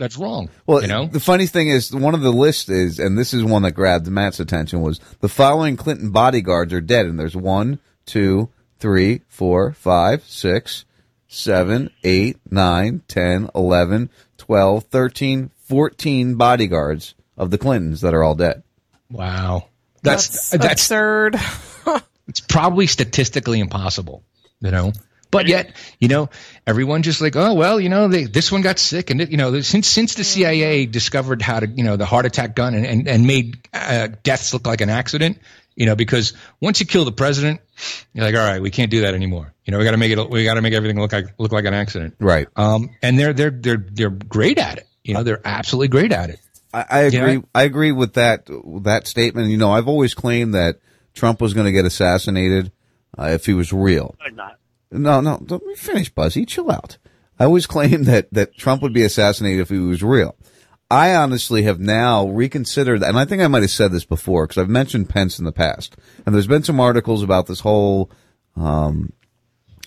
That's wrong. Well, you know, the funny thing is, one of the lists is, and this is one that grabbed Matt's attention, was the following Clinton bodyguards are dead, and there's one, two, three, four, five, six, seven, eight, nine, ten, eleven, twelve, thirteen, fourteen bodyguards of the Clintons that are all dead. wow, that's That's that's, absurd. [LAUGHS] it's probably statistically impossible. You know. But yet, you know, everyone just like, oh well, you know, they, this one got sick, and it, you know, since since the CIA discovered how to, you know, the heart attack gun and and, and made uh, deaths look like an accident, you know, because once you kill the president, you're like, all right, we can't do that anymore. You know, we got to make it, we got to make everything look like look like an accident. Right. Um, and they're they're they're they're great at it. You know, they're absolutely great at it. I, I agree. Yeah. I agree with that that statement. You know, I've always claimed that Trump was going to get assassinated uh, if he was real. Or not. No, no, me finish, Buzzy. Chill out. I always claimed that that Trump would be assassinated if he was real. I honestly have now reconsidered, and I think I might have said this before because I've mentioned Pence in the past, and there's been some articles about this whole, um,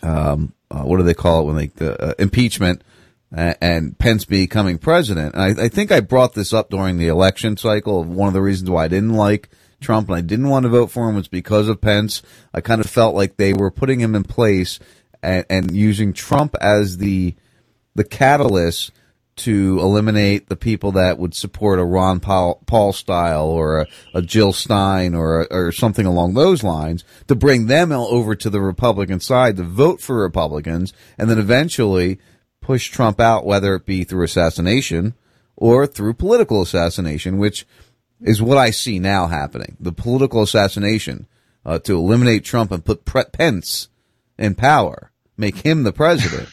um, uh, what do they call it when they the uh, impeachment and, and Pence becoming president. And I, I think I brought this up during the election cycle. Of one of the reasons why I didn't like Trump and I didn't want to vote for him was because of Pence. I kind of felt like they were putting him in place and, and using Trump as the the catalyst to eliminate the people that would support a Ron Paul, Paul style or a, a Jill Stein or or something along those lines to bring them over to the Republican side to vote for Republicans and then eventually push Trump out, whether it be through assassination or through political assassination, which is what I see now happening. The political assassination uh, to eliminate Trump and put Pre- Pence in power, make him the president.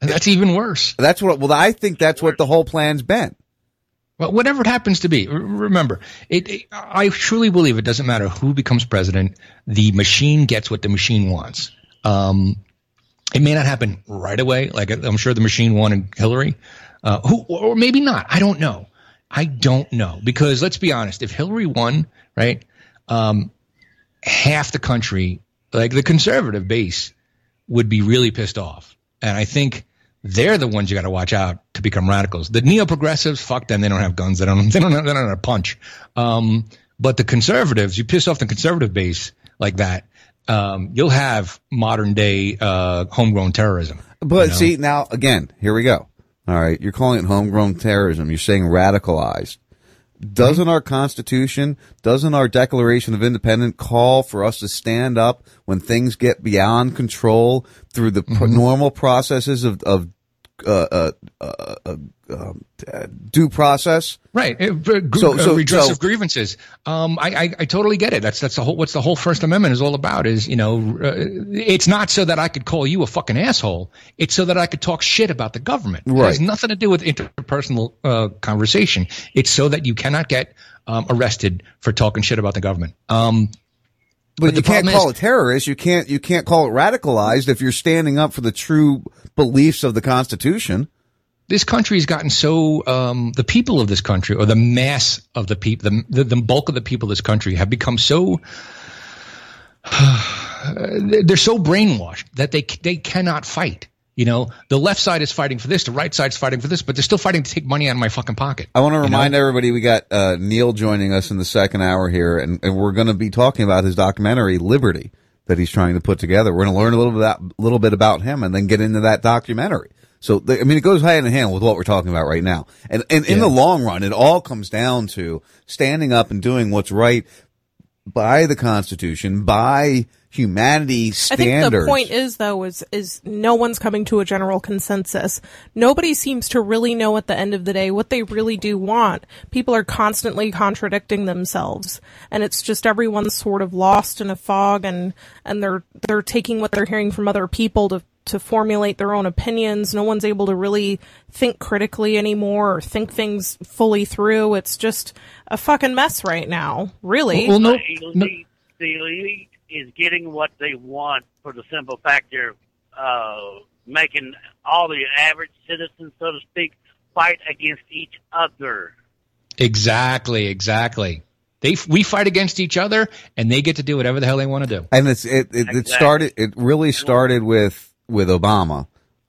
And [LAUGHS] that's even worse. That's what. Well, I think that's what the whole plan's been. Well, whatever it happens to be, remember, it, it, I truly believe it doesn't matter who becomes president. The machine gets what the machine wants. Um, it may not happen right away. Like I'm sure the machine wanted Hillary, uh, who, or maybe not. I don't know. I don't know because let's be honest. If Hillary won, right, um, half the country, like the conservative base, would be really pissed off. And I think they're the ones you got to watch out to become radicals. The neo progressives, fuck them. They don't have guns. They don't. They don't. They don't how to punch. Um, but the conservatives, you piss off the conservative base like that, um, you'll have modern day uh, homegrown terrorism. But you know? see, now again, here we go. All right, you're calling it homegrown terrorism. You're saying radicalized. Doesn't our Constitution, doesn't our Declaration of Independence call for us to stand up when things get beyond control through the pr- mm-hmm. normal processes of, of uh, uh, uh, uh, um, due process? Right. Uh, So- so- redress so- of grievances. Um, I, I, I totally get it. That's, that's the whole, what's the whole First Amendment is all about is, you know, it's not so that I could call you a fucking asshole. It's so that I could talk shit about the government. It has nothing to do with interpersonal, uh, conversation. It's so that you cannot get, um, arrested for talking shit about the government. Um, But, you can't call is- it terrorist. You can't you can't call it radicalized if you're standing up for the true beliefs of the Constitution. this country has gotten so um, the people of this country or the mass of the people the, the, the bulk of the people of this country have become so [SIGHS] they're so brainwashed that they they cannot fight you know the left side is fighting for this the right side is fighting for this but they're still fighting to take money out of my fucking pocket I want to You know? remind everybody we got uh, Neil joining us in the second hour here, and, and we're going to be talking about his documentary Liberty that he's trying to put together. We're going to learn a little bit about, little bit about him, and then get into that documentary. So, the, I mean, it goes hand in hand with what we're talking about right now. And, and in Yeah. the long run, it all comes down to standing up and doing what's right by the Constitution, by humanity standards. I think the point is though is is no one's coming to a general consensus. Nobody seems to really know at the end of the day what they really do want. People are constantly contradicting themselves and it's just everyone's sort of lost in a fog and and they're they're taking what they're hearing from other people to to formulate their own opinions. No one's able to really think critically anymore or think things fully through. It's just a fucking mess right now. Really. the elite, the elite is getting what they want for the simple fact they're uh, making all the average citizens, so to speak, fight against each other. exactly exactly they we fight against each other and they get to do whatever the hell they want to do and it's it it, it started it really started with with Obama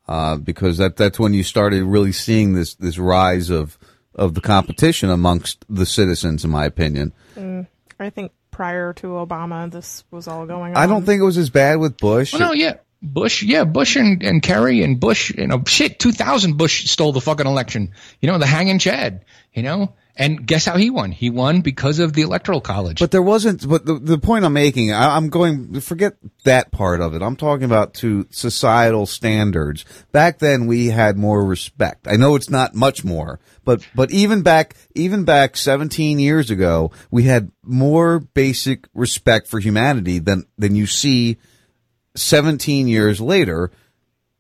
uh, because that that's when you started really seeing this this rise of of the competition amongst the citizens in my opinion Mm, I think prior to Obama, this was all going on. I don't think it was as bad with Bush Well, no, yeah. Bush, yeah, Bush and, and Kerry and Bush, you know, shit, 2000 Bush stole the fucking election. You know, the hanging Chad, you know? And guess how he won? He won because of the electoral college. But there wasn't. But the, the point I'm making, I, I'm going. Forget that part of it. I'm talking about to societal standards. Back then, we had more respect. I know it's not much more, but but even back even back 17 years ago, we had more basic respect for humanity than than you see 17 years later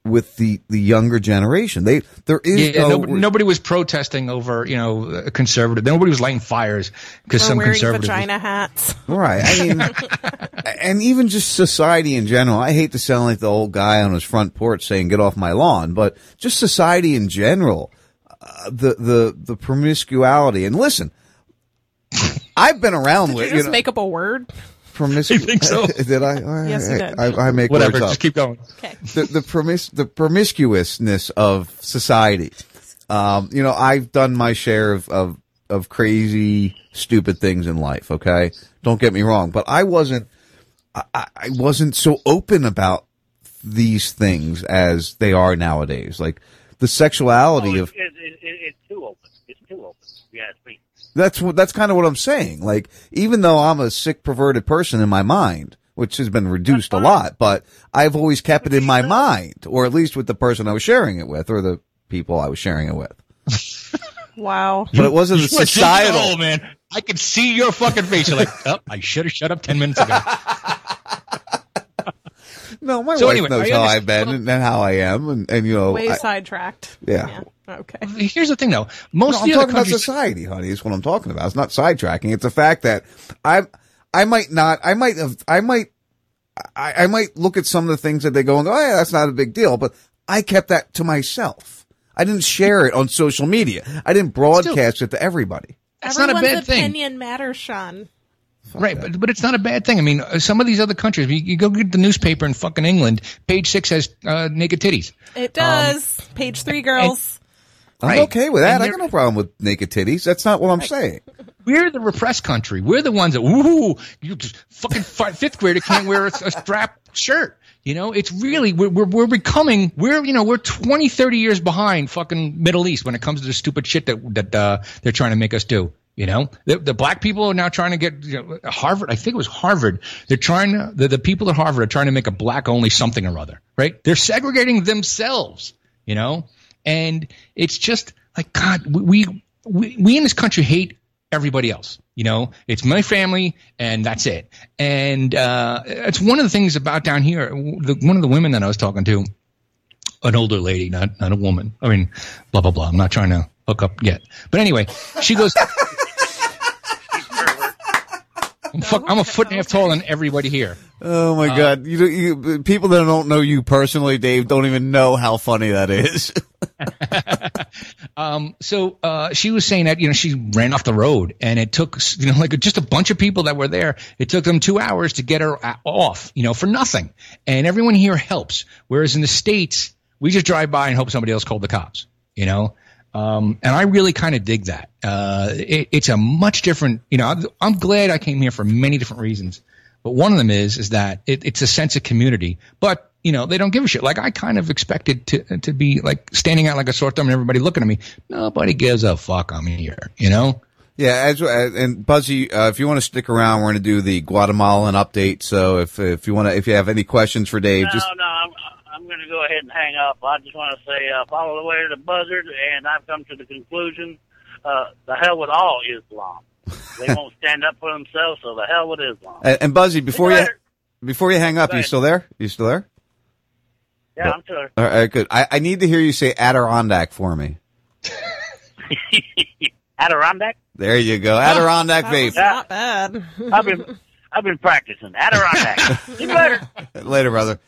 with the the younger generation. They there is Yeah, no, nobody, nobody was protesting over, you know, a conservative. Nobody was lighting fires because Or some wearing conservative. vagina hats. Right. I mean, [LAUGHS] and even just society in general. I hate to sound like the old guy on his front porch saying "get off my lawn," but just society in general, uh, the the the promiscuity. And listen, I've been around Did with you you just know, make up a word? Promiscu- [LAUGHS] I think so. [LAUGHS] did I? All right, Yes, you did. I, I make Whatever, words up. just keep going. Okay. the the, promis- the promiscuousness of society. Um, you know, I've done my share of, of of crazy, stupid things in life. Okay, don't get me wrong, but I wasn't I, I I wasn't so open about these things as they are nowadays. Like the sexuality Oh, of it, it, it, it's too open. It's too open. You ask me. That's what that's kind of what I'm saying. Like even though I'm a sick, perverted person in my mind, which has been reduced a lot, but I've always kept it in my mind, or at least with the person I was sharing it with, or the people I was sharing it with. [LAUGHS] Wow. But it wasn't a You are taking it societal. all, man. I could see your fucking face. You're like, oh, I should have shut up ten minutes ago. [LAUGHS] No, my So wife anyway, knows how I've been and, and how I am, and, and you know, Way I- sidetracked. yeah. Okay. Here's the thing, though. Most No, of I'm the other talking about society, honey. Is what I'm talking about. It's not sidetracking. It's the fact that I, I might not, I might have, I might, I, I might look at some of the things that they go and go, oh yeah, that's not a big deal, but I kept that to myself. I didn't share it on social media. I didn't broadcast it to everybody. That's not a Everyone's bad thing. opinion matters, Sean. Right? But, but it's not a bad thing. I mean, uh, some of these other countries, you, you go get the newspaper in fucking England, page six has uh, naked titties. It does. Page three, girls. I'm Right. okay with that. I got no problem with naked titties. That's not what I'm saying. We're the repressed country. We're the ones that, ooh, you just fucking fi- fifth grader can't wear a, a strap shirt. You know, it's really, we're, we're, we're becoming, we're, you know, we're 20, 30 years behind fucking Middle East when it comes to the stupid shit that, that, uh, they're trying to make us do. You know, the, the black people are now trying to get you know, Harvard. I think it was Harvard. They're trying to, the, the people at Harvard are trying to make a black only something or other, right? They're segregating themselves, you know, and it's just like, God, we, we, we in this country hate everybody else. You know, it's my family and that's it. And, uh, it's one of the things about down here. The, one of the women that I was talking to, an older lady, not, not a woman. I mean, blah, blah, blah. I'm not trying to hook up yet. But anyway, she goes, I'm, fuck, I'm a foot and a half taller than everybody here. Oh my God! You, you people that don't know you personally, Dave, don't even know how funny that is. [LAUGHS] Um, so uh, she was saying that you know she ran off the road, and it took you know like just a bunch of people that were there. It took them two hours to get her off, you know, for nothing. And everyone here helps, whereas in the states we just drive by and hope somebody else called the cops, you know. Um, and I really kind of dig that. Uh, it, it's a much different, you know. I'm, I'm glad I came here for many different reasons, but one of them is is that it, it's a sense of community. But you know, they don't give a shit. Like I kind of expected to to be like standing out like a sore thumb and everybody looking at me. Nobody gives a fuck. I'm here. You know. Yeah, as, as and Buzzy, uh, if you want to stick around, we're going to do the Guatemalan update. So if if you want to, if you have any questions for Dave, No, just no, I'm, I'm going to go ahead and hang up. I just want to say, uh, follow the way of the buzzard, and I've come to the conclusion, uh, the hell with all Islam. They [LAUGHS] won't stand up for themselves, so the hell with Islam. and, and Buzzy, before you later. before you hang up, you still there? You still there? Yeah, I'm sure. All right, good. I, I need to hear you say Adirondack for me. [LAUGHS] Adirondack? There you go, Adirondack That vape. was not bad. I've been, I've been practicing. Adirondack. [LAUGHS] You later. Later, brother.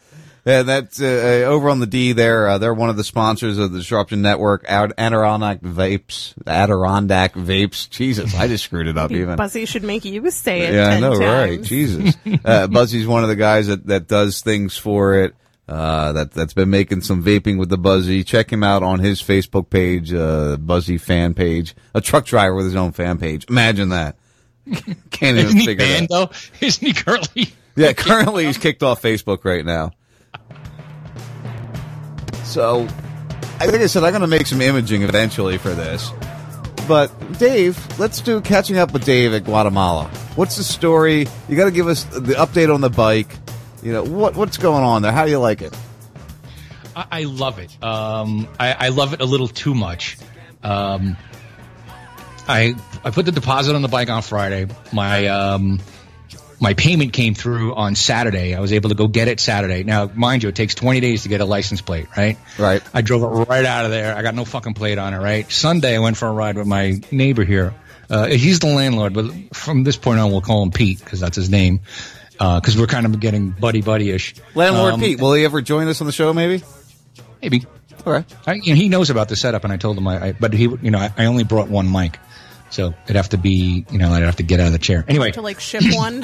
Yeah, that's uh, uh, over on the D. There, uh, they're one of the sponsors of the Disruption Network. Ad- Adirondack Vapes, Adirondack Vapes. Jesus, I just screwed it up [LAUGHS] even. Buzzy should make you say it. Yeah, I know, times. right? Jesus. [LAUGHS] Uh, Buzzy's one of the guys that, that does things for it. Uh, that, that's been making some vaping with the Buzzy. Check him out on his Facebook page, uh, Buzzy fan page. A truck driver with his own fan page. Imagine that. Can't [LAUGHS] even Isn't he banned, that. Though? Isn't he currently? Yeah, currently he's kicked off Facebook right now. So, I think I said I'm going to make some imaging eventually for this. But Dave, let's do catching up with Dave at Guatemala. What's the story? You got to give us the update on the bike. You know what what's going on there? How do you like it? I, I love it. Um, I, I love it a little too much. Um, I I put the deposit on the bike on Friday. My um, my payment came through on Saturday. I was able to go get it Saturday. Now, mind you, it takes 20 days to get a license plate, right? Right. I drove it right out of there. I got no fucking plate on it, right? Sunday, I went for a ride with my neighbor here. Uh, he's the landlord, but from this point on, we'll call him Pete because that's his name. Because we're kind of getting buddy buddy ish. Landlord Pete, will he ever join us on the show? Maybe. Maybe. All right. I, you know, he knows about the setup, and I told him I, I but he, you know, I, I only brought one mic, so it'd have to be, you know, I'd have to get out of the chair. Anyway, to like ship [COUGHS] one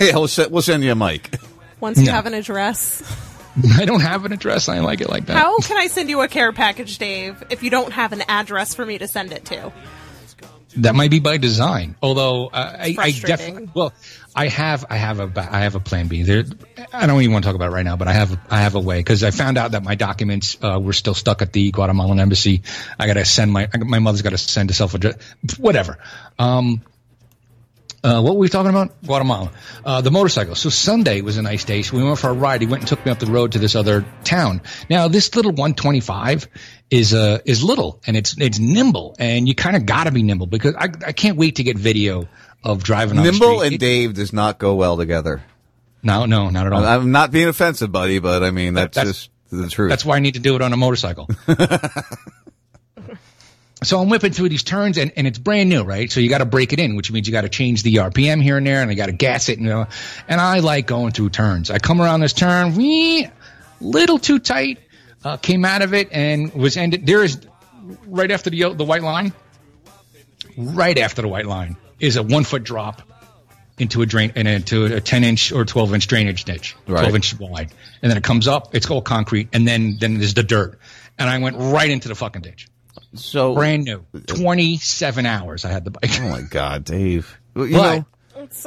yeah, we'll, se- we'll send you a mic. once you No. have an address. [LAUGHS] I don't have an address. I like it like that. How can I send you a care package, Dave, if you don't have an address for me to send it to? That might be by design. Although uh, I, I definitely well, I have I have a I have a plan B. There, I don't even want to talk about it right now, but I have I have a way because I found out that my documents uh, were still stuck at the Guatemalan embassy. I got to send my my mother's got to send a self address, whatever. Um, uh, what were we talking about? Guatemala. Uh, the motorcycle. So Sunday was a nice day. So we went for a ride. He went and took me up the road to this other town. Now this little 125 is uh is little and it's it's nimble and you kind of got to be nimble because I I can't wait to get video of driving on the Nimble and Dave does not go well together. No, no, not at all. I'm not being offensive, buddy, but I mean that's, That's- just the truth. That's why I need to do it on a motorcycle. [LAUGHS] so I'm whipping through these turns and, and it's brand new, right? So you got to break it in, which means you got to change the RPM here and there and you got to gas it, you know. And I like going through turns. I come around this turn, wee, little too tight, uh, came out of it and was ended. There is right after the the white line, right after the white line is a one foot drop into a drain and into a 10 inch or 12 inch drainage ditch, Right. 12 inches wide. And then it comes up, it's all concrete, and then then there's the dirt. And I went right into the fucking ditch. So brand new, 27 hours I had the bike. Oh my god, Dave. Well, you but know-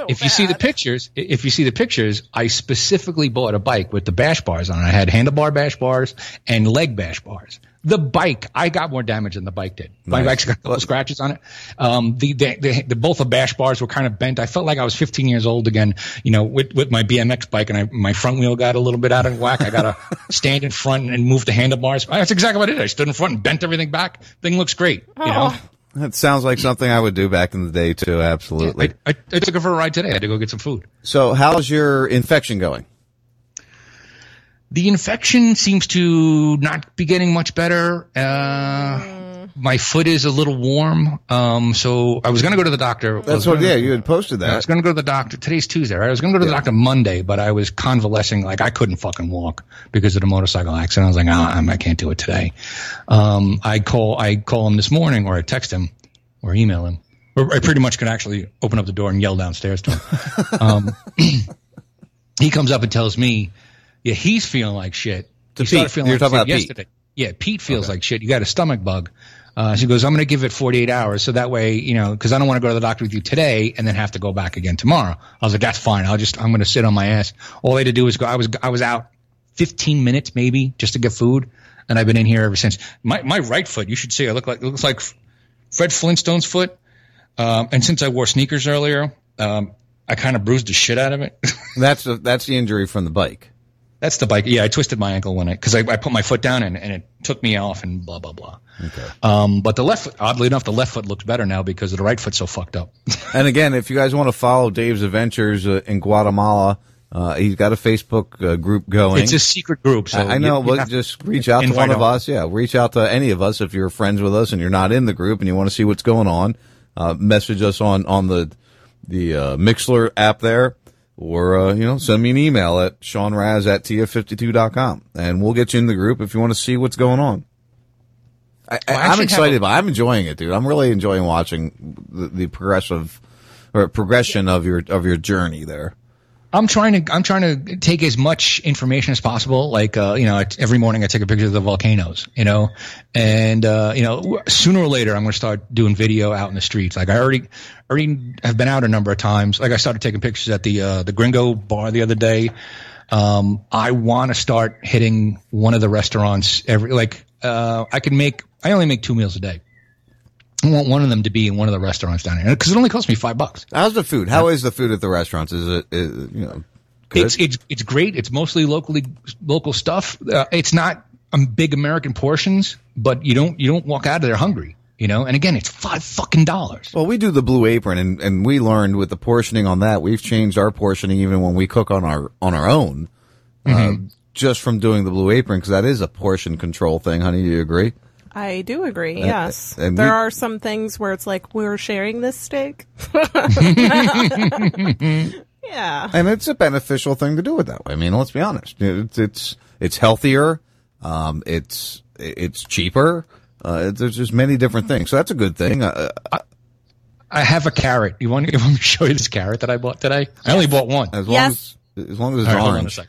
if you see the pictures, i- if you see the pictures, I specifically bought a bike with the bash bars on it. I had handlebar bash bars and leg bash bars. The bike, I got more damage than the bike did. My Nice. bike's got a couple scratches on it. Um, the, the, the, the both the bash bars were kind of bent. I felt like I was 15 years old again, you know, with, with my BMX bike and I, my front wheel got a little bit out of whack. I got to [LAUGHS] stand in front and move the handlebars. That's exactly what I did. I stood in front and bent everything back. Thing looks great, you know. That sounds like something I would do back in the day too. Absolutely. I, I took her for a ride today. I had to go get some food. So, how's your infection going? The infection seems to not be getting much better. Uh, my foot is a little warm. Um, so I was going to go to the doctor. That's what. Yeah, you had posted that. I was going to go to the doctor. Today's Tuesday, right? I was going to go to the doctor Monday, but I was convalescing. Like I couldn't fucking walk because of the motorcycle accident. I was like, ah, I'm- can't do it today. Um, I call, I call him this morning or I text him or email him. Or I pretty much could actually open up the door and yell downstairs to him. [LAUGHS] um, [CLEARS THROAT] he comes up and tells me, yeah, he's feeling like shit. To he started Pete. feeling You're like talking shit about Pete. Yeah, Pete feels like shit. You got a stomach bug. Uh, she goes, I'm going to give it 48 hours. So that way, you know, cause I don't want to go to the doctor with you today and then have to go back again tomorrow. I was like, that's fine. I'll just, I'm going to sit on my ass. All I had to do was go, I was, I was out 15 minutes maybe just to get food. And I've been in here ever since. My, my right foot, you should see, I look like, it looks like Fred Flintstone's foot. Um, and since I wore sneakers earlier, um, I kind of bruised the shit out of it. [LAUGHS] That's the, that's the injury from the bike. That's the bike. Yeah, I twisted my ankle when I because I, I put my foot down and, and it took me off and blah blah blah. Okay. Um, but the left, foot, oddly enough, the left foot looks better now because the right foot's so fucked up. [LAUGHS] And again, if you guys want to follow Dave's adventures uh, in Guatemala, uh, he's got a Facebook uh, group going. It's a secret group, so I I know. you- you just reach out to one of us. Yeah, reach out to any of us if you're friends with us and you're not in the group and you want to see what's going on. Uh, message us on on the the uh, Mixlr app there, or uh, you know, send me an email at seanras at tf52.com and we'll get you in the group if you want to see what's going on. I, Well, I I, am excited have a- about. I'm enjoying it, dude. I'm really enjoying watching the, the progressive or progression of your of your journey there. I'm trying to I'm trying to take as much information as possible. Like uh, you know, every morning I take a picture of the volcanoes. You know, and uh, you know, sooner or later I'm going to start doing video out in the streets. Like I already already have been out a number of times. Like I started taking pictures at the uh, the Gringo bar the other day. Um, I want to start hitting one of the restaurants every like uh, I can make I only make two meals a day. I want one of them to be in one of the restaurants down here because it only costs me five bucks. How's the food? How is the food at the restaurants? Is it, is, you know, good? It's it's it's great. It's mostly locally local stuff. Uh, it's not um, big American portions, but you don't you don't walk out of there hungry. You know, and again, it's five fucking dollars. Well, we do the blue apron, and, and we learned with the portioning on that. We've changed our portioning even when we cook on our on our own, uh, Mhm. just from doing the blue apron because that is a portion control thing. Honey, do you agree? I do agree. Uh, Yes, and there we- are some things where it's like we're sharing this steak. [LAUGHS] yeah. And it's a beneficial thing to do it that way. I mean, let's be honest. It's it's it's healthier. Um, it's it's cheaper. Uh, there's just many different things. So that's a good thing. Uh, I have a carrot. You want, you want me to show you this carrot that I bought today? I only bought one. as long as as long as it's All right, hold on a orange.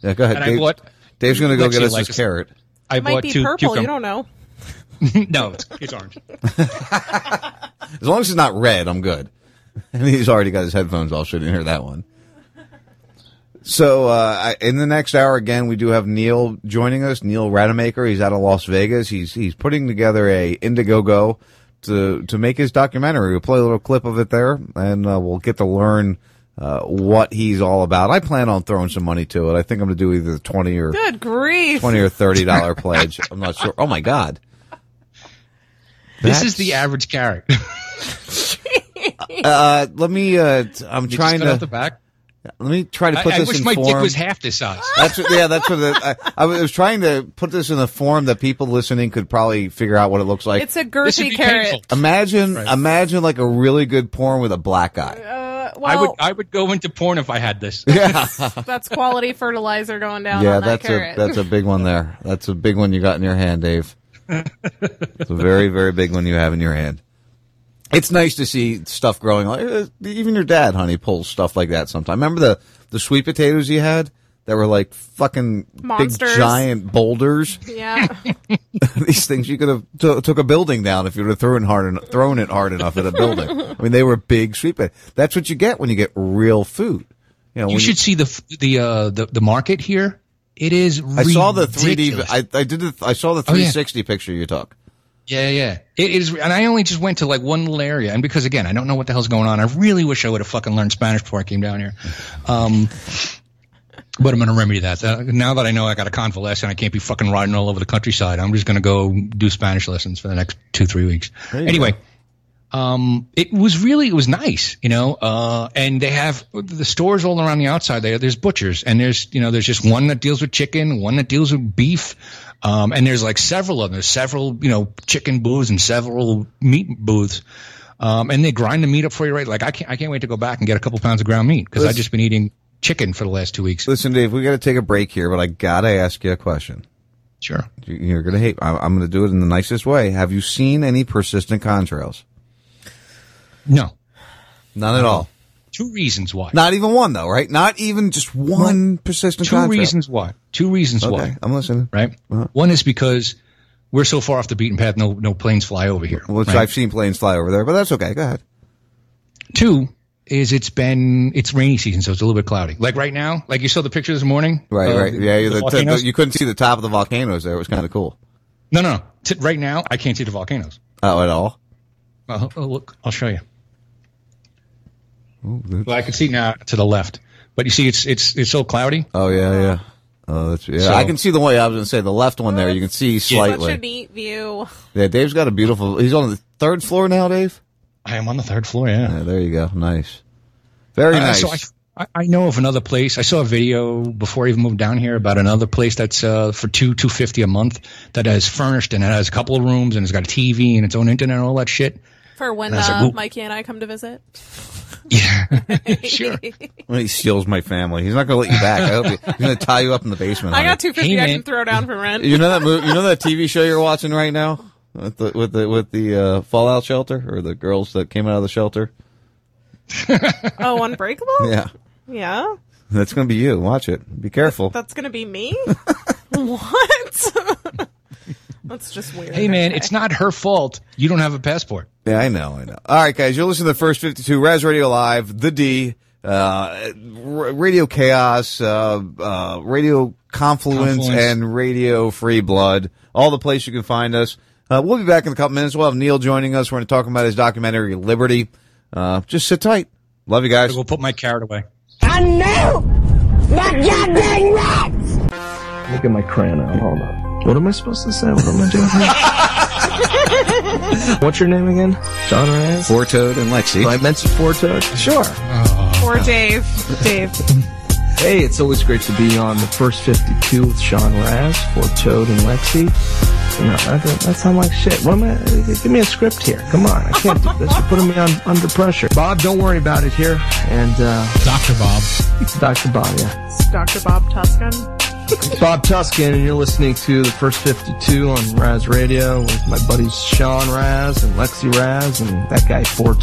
Yeah, go ahead. And I Dave, bought- Dave's going to go get us likes his this- carrot. I Might bought be two purple. You don't know. [LAUGHS] no, it's, it's orange. [LAUGHS] As long as it's not red, I'm good. [LAUGHS] And he's already got his headphones off, so he didn't hear that one. So, uh, in the next hour again, we do have Neil joining us. Neil Rademacher. He's out of Las Vegas. He's, he's putting together a Indiegogo to, to make his documentary. We'll play a little clip of it there and, uh, we'll get to learn, uh, what he's all about. I plan on throwing some money to it. I think I'm going to do either 20 or, Good grief. 20 or $30 pledge. I'm not sure. Oh my God. This is the average carrot. [LAUGHS] Uh, let me, uh, t- I'm You just trying cut to. off the back. Let me try to I- put I this wish in my form. dick was half this size. That's what, yeah, that's what the, I, I was trying to put this in a form that people listening could probably figure out what it looks like. It's a girthy carrot. imagine, imagine like a really good porn with a black eye. Uh, I would I would go into porn if I had this. [LAUGHS] Yeah, [LAUGHS] that's quality fertilizer going down yeah, on that that's carrot. a that's a big one there. That's a big one you got in your hand, Dave. It's a very very big one you have in your hand. It's nice to see stuff growing. Like uh, even your dad, honey, pulls stuff like that sometimes. Remember the the sweet potatoes you had that were like fucking Monsters. big giant boulders. yeah. [LAUGHS] These things you could have t- took a building down if you would have thrown hard en- thrown it hard enough at a building. [LAUGHS] I mean, they were big sweet potatoes. That's what you get when you get real food. You know, You when should see the the uh, the the market here. It is. I saw the 3D. ridiculous. I, I did. The, I saw the Oh, yeah. 360 picture you took. Yeah, yeah. It is, and I only just went to like one little area, and because again, I don't know what the hell's going on. I really wish I would have fucking learned Spanish before I came down here. Um, but I'm going to remedy that. Uh, now that I know I got a convalescent, I can't be fucking riding all over the countryside. I'm just going to go do Spanish lessons for the next two, three weeks. Anyway, um, it was really, it was nice, you know, uh, and they have the stores all around the outside there. There's butchers and there's, you know, there's just one that deals with chicken, one that deals with beef. Um, and there's like several of them. There's several, you know, chicken booths and several meat booths. Um, and they grind the meat up for you, right? Like I can't, I can't wait to go back and get a couple pounds of ground meat because I've just been eating chicken for the last two weeks. Listen, Dave, we got to take a break here, but I gotta ask you a question. Sure. You- You're gonna hate. I'm, I'm gonna do it in the nicest way. Have you seen any persistent contrails? No. None at all. Two reasons why. Not even one though, right? Not even just one persistent Two contrail. reasons why. Two reasons Okay, why. I'm listening. Right. Uh-huh. One is because we're so far off the beaten path. No, no planes fly over here. Which right? I've seen planes fly over there, but that's okay. Go ahead. Two is it's been it's rainy season, so it's a little bit cloudy. Like right now, like you saw the picture this morning. Right, of right. Yeah, the the, the, volcanoes? you couldn't see the top of the volcanoes there. It was kind of cool. no, no, no. T- right now, I can't see the volcanoes. Oh, at all? Uh, oh, look, I'll show you. Oh, Well, I can see now to the left, but you see, it's it's it's so cloudy. Oh yeah, yeah. Oh, that's yeah. So- I can see the way I was going to say the left one there. You can see slightly. Such a neat view. Yeah, Dave's got a beautiful. He's on the third floor now, Dave. I am on the third floor. Yeah. Yeah, there you go. Nice. Very Uh, nice. So I, I I know of another place. I saw a video before I even moved down here about another place that's uh, for two two fifty a month that has furnished and it has a couple of rooms and it's got a TV and its own internet and all that shit. For when And I like, uh, Mikey and I come to visit. [LAUGHS] sure. when he steals my family, he's not going to let you back. I hope he, he's going to tie you up in the basement. I honey. got two fifty. Hey, I can throw down for rent. You know that movie, You know that TV show you're watching right now with the with the with the uh, Fallout shelter or the girls that came out of the shelter. [LAUGHS] oh, Unbreakable. Yeah, Yeah, that's going to be you. Watch it. Be careful. that's gonna be me. [LAUGHS] what? that's just weird. Hey man, Okay. it's not her fault. You don't have a passport. Yeah, I know, I know. All right, guys, you're listening to the first 52 Raz Radio Live, The D, uh, Radio Chaos, uh, uh, Radio Confluence, Confluence. and Radio Free Blood. All the places you can find us. Uh, we'll be back in a couple minutes. We'll have Neil joining us. We're going to talk about his documentary, Liberty. Uh, just sit tight. Love you guys. We'll put my carrot away. I know my goddamn rights. Look at my crayon out. Hold on. What am I supposed to say? What am I doing? [LAUGHS] [LAUGHS] What's your name again? John Raz? Four Toad and Lexi. I mentioned Four Toad? Sure. Or Dave. Dave. [LAUGHS] Hey, it's always great to be on the first 52 with Sean Raz, Four Toad, and Lexi. You know, that, that sound like shit. What am I, give me a script here. Come on, I can't do this. You're putting me on under pressure. Bob, don't worry about it here. And uh, Dr. Bob. Dr. Bob, yeah. It's Dr. Bob Tuscan. Bob Tuscan, and you're listening to the first 52 on Raz Radio with my buddies Sean Raz and Lexi Raz and that guy Four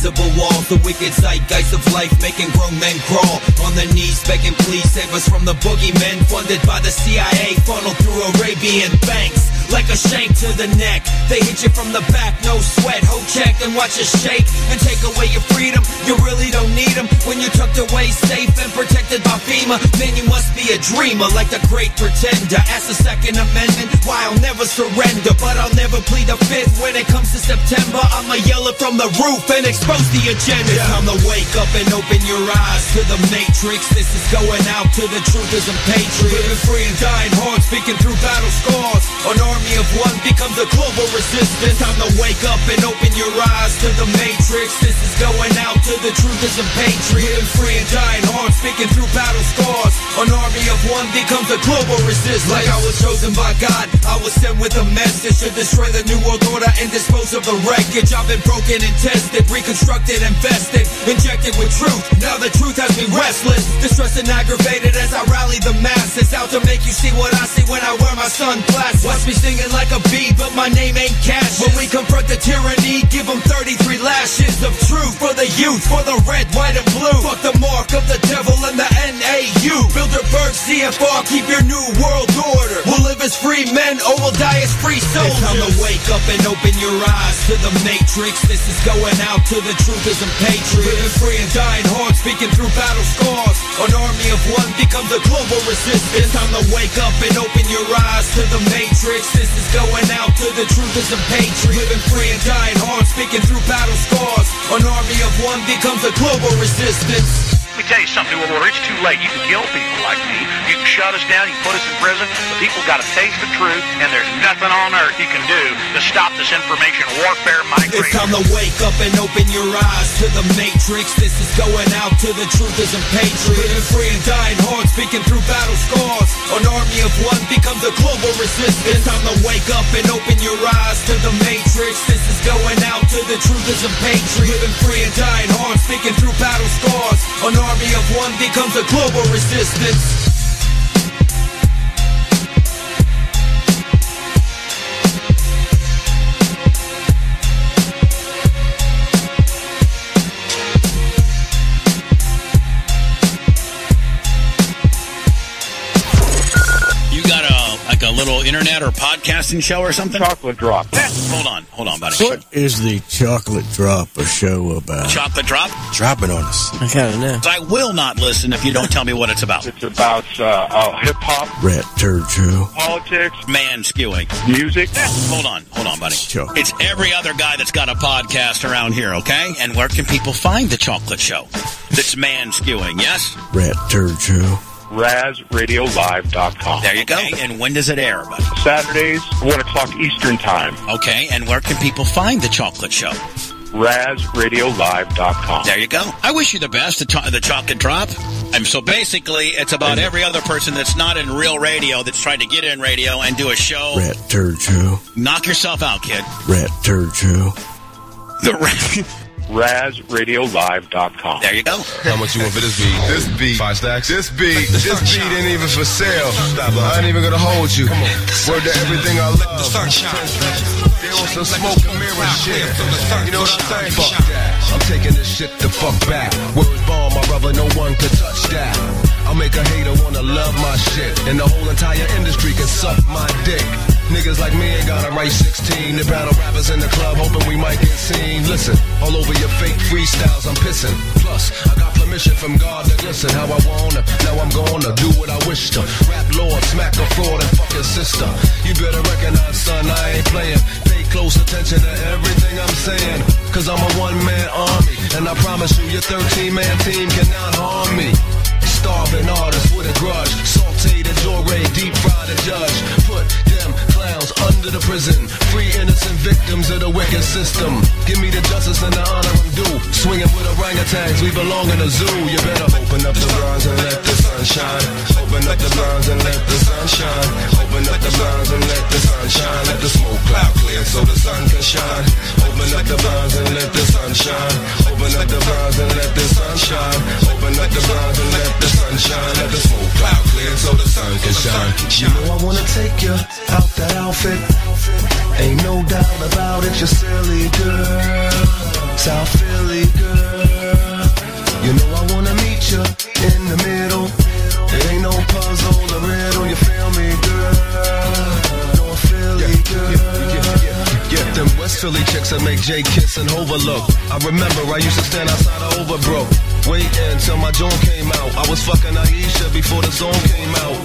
invisible walls. The wicked zeitgeist of life making grown men crawl. On their knees begging, please save us from the boogeymen. Funded by the CIA, funneled through Arabian banks. Like a shank to the neck. They hit you from the back, no sweat. Hold check and watch us shake and take away your freedom. You really don't need them when you're tucked away safe and protected by FEMA. Man, you must be a dreamer like the great pretender. Ask the Second Amendment, why I'll never surrender. But I'll never plead the fifth when it comes to September. I'ma yell it from the roof and expose the agenda. It's time to wake up and open your eyes to the matrix. This is going out to the truthers and patriots. Living free and dying hard, speaking through battle scars. An army of one becomes a global resistance. Time to wake up and open your eyes to the matrix. This is going out to the truthers and patriots. Living free and dying hard, speaking through battle scars. An army of one becomes a global resistance. Like I was chosen by God, I was sent with a message to destroy the new world order and dispose of the wreckage. I've been broken and tested, reconstructed, invested, injected with truth. Now the truth has me restless, distressed and aggravated as I rally the masses out to make you see what I see when I wear my sunglasses. Watch me singing like a bee, but my name ain't cash. When we confront the tyranny, give them 33 lashes of truth for the youth, for the red, white, and blue. Fuck the mark of the devil and the NAU. Bilderberg, CFR, keep your new world order. We'll live as free men or we'll die as free soldiers. It's time to wake up and open your eyes to the matrix. This is going out to the truthers and patriots. Living free and dying hard, speaking through battle scars. An army of one becomes a global resistance. It's time to wake up and open your eyes to the matrix. This is going out to the truthers and patriots. Living free and dying hard, speaking through battle scars. An army of one becomes a global resistance. Me tell you something, War. It's too late. You can kill people like me. You can shut us down. You can put us in prison. The people got to taste the truth, and there's nothing on earth you can do to stop this information warfare It's time to wake up and open your eyes to the matrix. This is going out to the truthers and patriots. Living free and dying hard, speaking through battle scars. An army of one becomes a global resistance. It's time to wake up and open your eyes to the matrix. This is going out to the truthers and patriots. Living free and dying hard, speaking through battle scars. An army of one becomes a global resistance. Little internet or podcasting show or something? Chocolate drop. hold on, hold on, buddy. What is the chocolate drop a show about? Chocolate drop? Drop it on us. I kind of know. I will not listen if you don't tell me what it's about. It's about uh, uh, hip hop, Rat turd show. politics, Man skewing. music. Hold on, hold on, buddy. It's every other guy that's got a podcast around here, okay? And where can people find the chocolate show? That's man skewing, yes? Rat turd show. RazRadioLive.com. There you go. And when does it air, buddy? Saturdays, 1 o'clock Eastern Time. Okay, and where can people find the chocolate show? RazRadioLive.com. There you go. I wish you the best, the, cho- the chocolate drop. And so basically, it's about every other person that's not in real radio that's trying to get in radio and do a show. Rat turd show. Knock yourself out, kid. Rat turd show. The rat. [LAUGHS] RazRadioLive.com. There you go. How much you want for this beat? This beat. Five stacks. This beat. This beat ain't even for sale. I ain't even gonna hold you. Word to everything I love. The sunshine. They on some smoke and mirror shit. You know what I'm saying? Fuck that. I'm taking this shit the fuck back. Words bomb, my brother, no one could touch that. I I'll make a hater wanna love my shit. And the whole entire industry can suck my dick. Niggas like me ain't gotta write 16 to battle rappers in the club, hoping we might get seen. Listen, all over your fake freestyles, I'm pissing. Plus, I got permission from God to listen how I wanna. Now I'm gonna do what I wish to. Rap lord, smack a fraud and fuck your sister. You better recognize, son, I ain't playing. Pay close attention to everything I'm saying. Cause I'm a one man army. And I promise you, your 13 man team cannot harm me. Starving artist with a grudge. Sauteed a Jore, deep fried a judge. Put them clowns under the prison. Free innocent victims of the wicked system. Give me the justice and the honor I'm due. Swinging with orangutans, we belong in a zoo. You better open up the blinds and let the sun shine. Open up the blinds and let the sun shine. Open up the blinds and let the sun shine. Let the smoke cloud clear so the sun can shine. Open up the blinds and let the sun shine. Open up the blinds and let the sun shine. Open up the blinds and let the sun shine. Let the smoke cloud clear so the sun can shine. You know I wanna take you out that outfit. Ain't no doubt about it, you're silly girl. South Philly girl. You know I wanna meet you in the middle. It ain't no puzzle or riddle, you feel me, girl? North Philly girl. Yeah, them West Philly chicks that make Jay kiss and overlook. I remember I used to stand outside of Overbrook, waiting till my joint came out. I was fucking Aisha before the song came out.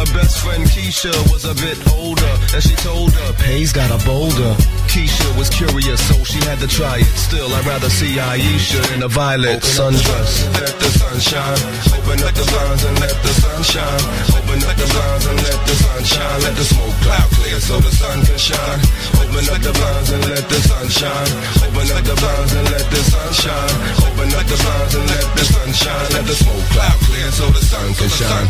Her best friend Keisha was a bit older, and she told her, Pay's got a boulder. Keisha was curious, so she had to try it. Still, I'd rather see Aisha in a violet sundress. Let the sun shine. Open up the blinds and let the sun shine. Open up the blinds and let the sun shine. Let the smoke cloud clear so the sun can shine. Open up the blinds and let the sun shine. Open up the blinds and let the sun Open up the blinds and let the sun shine. Let the smoke cloud clear so the sun can shine.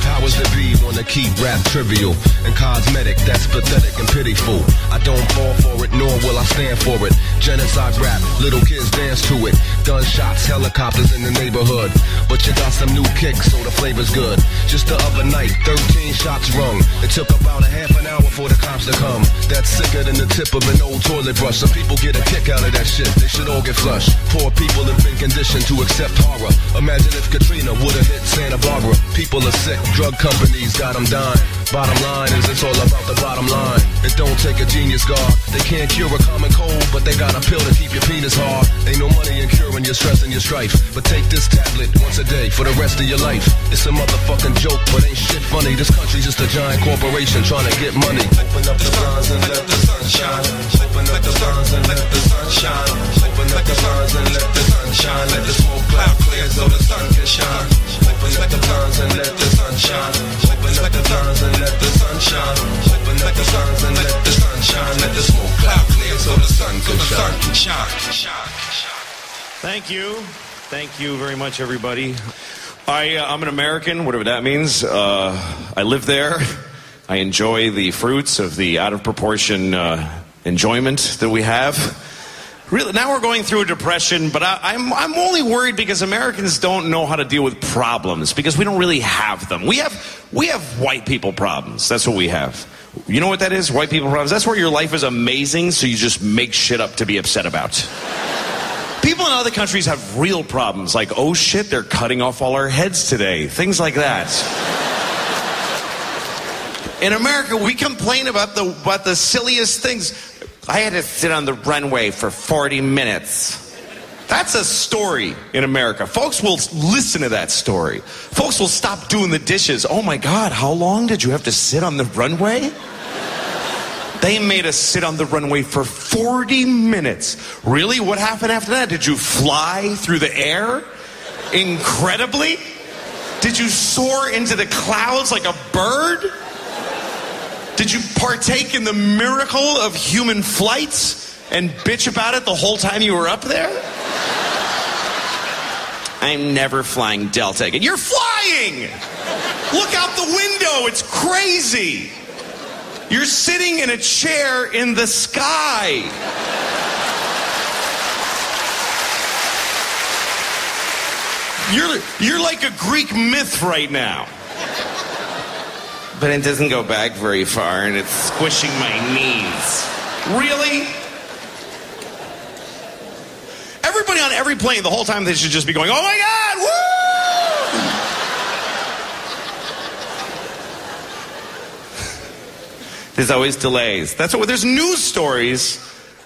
Powers that be wanna keep rap trivial and cosmetic. That's pathetic and pitiful. I don't fall for it, nor will I stand for it. Genocide rap, little kids dance to it. Gunshots, helicopters in the neighborhood. But you got some new kicks, so the flavor's good. Just the other night, 13 shots rung. It took about a half an hour for the cops to come. That's sicker than the tip of an old toilet brush. Some people get a kick out of that shit. They should all get flushed. Poor people have been conditioned to accept horror. Imagine if Katrina would've hit Santa Barbara. People are sick, drug companies got them dying. Bottom line is it's all about the bottom line. It don't take a genius guard. They can't cure a common cold, but they got a pill to keep your penis hard. Ain't no money in curing your stress and your strife. But take this tablet once a day for the rest of your life. It's a motherfucking joke, but ain't shit funny. This country's just a giant corporation trying to get money. Open up the blinds and let the sun shine. Open up the blinds and let the sun shine. Open up the blinds and let the sun shine. Let the smoke cloud clear so the sun can shine. Open the blinds and let the sun shine. Open the blinds and let the sun shine. Open the blinds and let the sun shine. Let the smoke cloud clear so the sun can shine. Thank you. Thank you very much, everybody. I, uh, I'm an American, whatever that means. Uh, I live there. I enjoy the fruits of the out of proportion uh, enjoyment that we have. Really, now we're going through a depression, but I, I'm, I'm only worried because Americans don't know how to deal with problems because we don't really have them. We have, we have white people problems. That's what we have. You know what that is? White people problems. That's where your life is amazing, so you just make shit up to be upset about. People in other countries have real problems, like, oh shit, they're cutting off all our heads today. Things like that. In America, we complain about the, about the silliest things. I had to sit on the runway for 40 minutes. That's a story in America. Folks will listen to that story. Folks will stop doing the dishes. Oh my God, how long did you have to sit on the runway? They made us sit on the runway for 40 minutes. Really? What happened after that? Did you fly through the air? Incredibly? Did you soar into the clouds like a bird? Did you partake in the miracle of human flights and bitch about it the whole time you were up there? I'm never flying Delta again. You're flying! Look out the window, it's crazy! You're sitting in a chair in the sky. You're, you're like a Greek myth right now but it doesn't go back very far, and it's squishing my knees. Really? Everybody on every plane the whole time they should just be going, "Oh my God, woo!" [LAUGHS] there's always delays. That's what there's news stories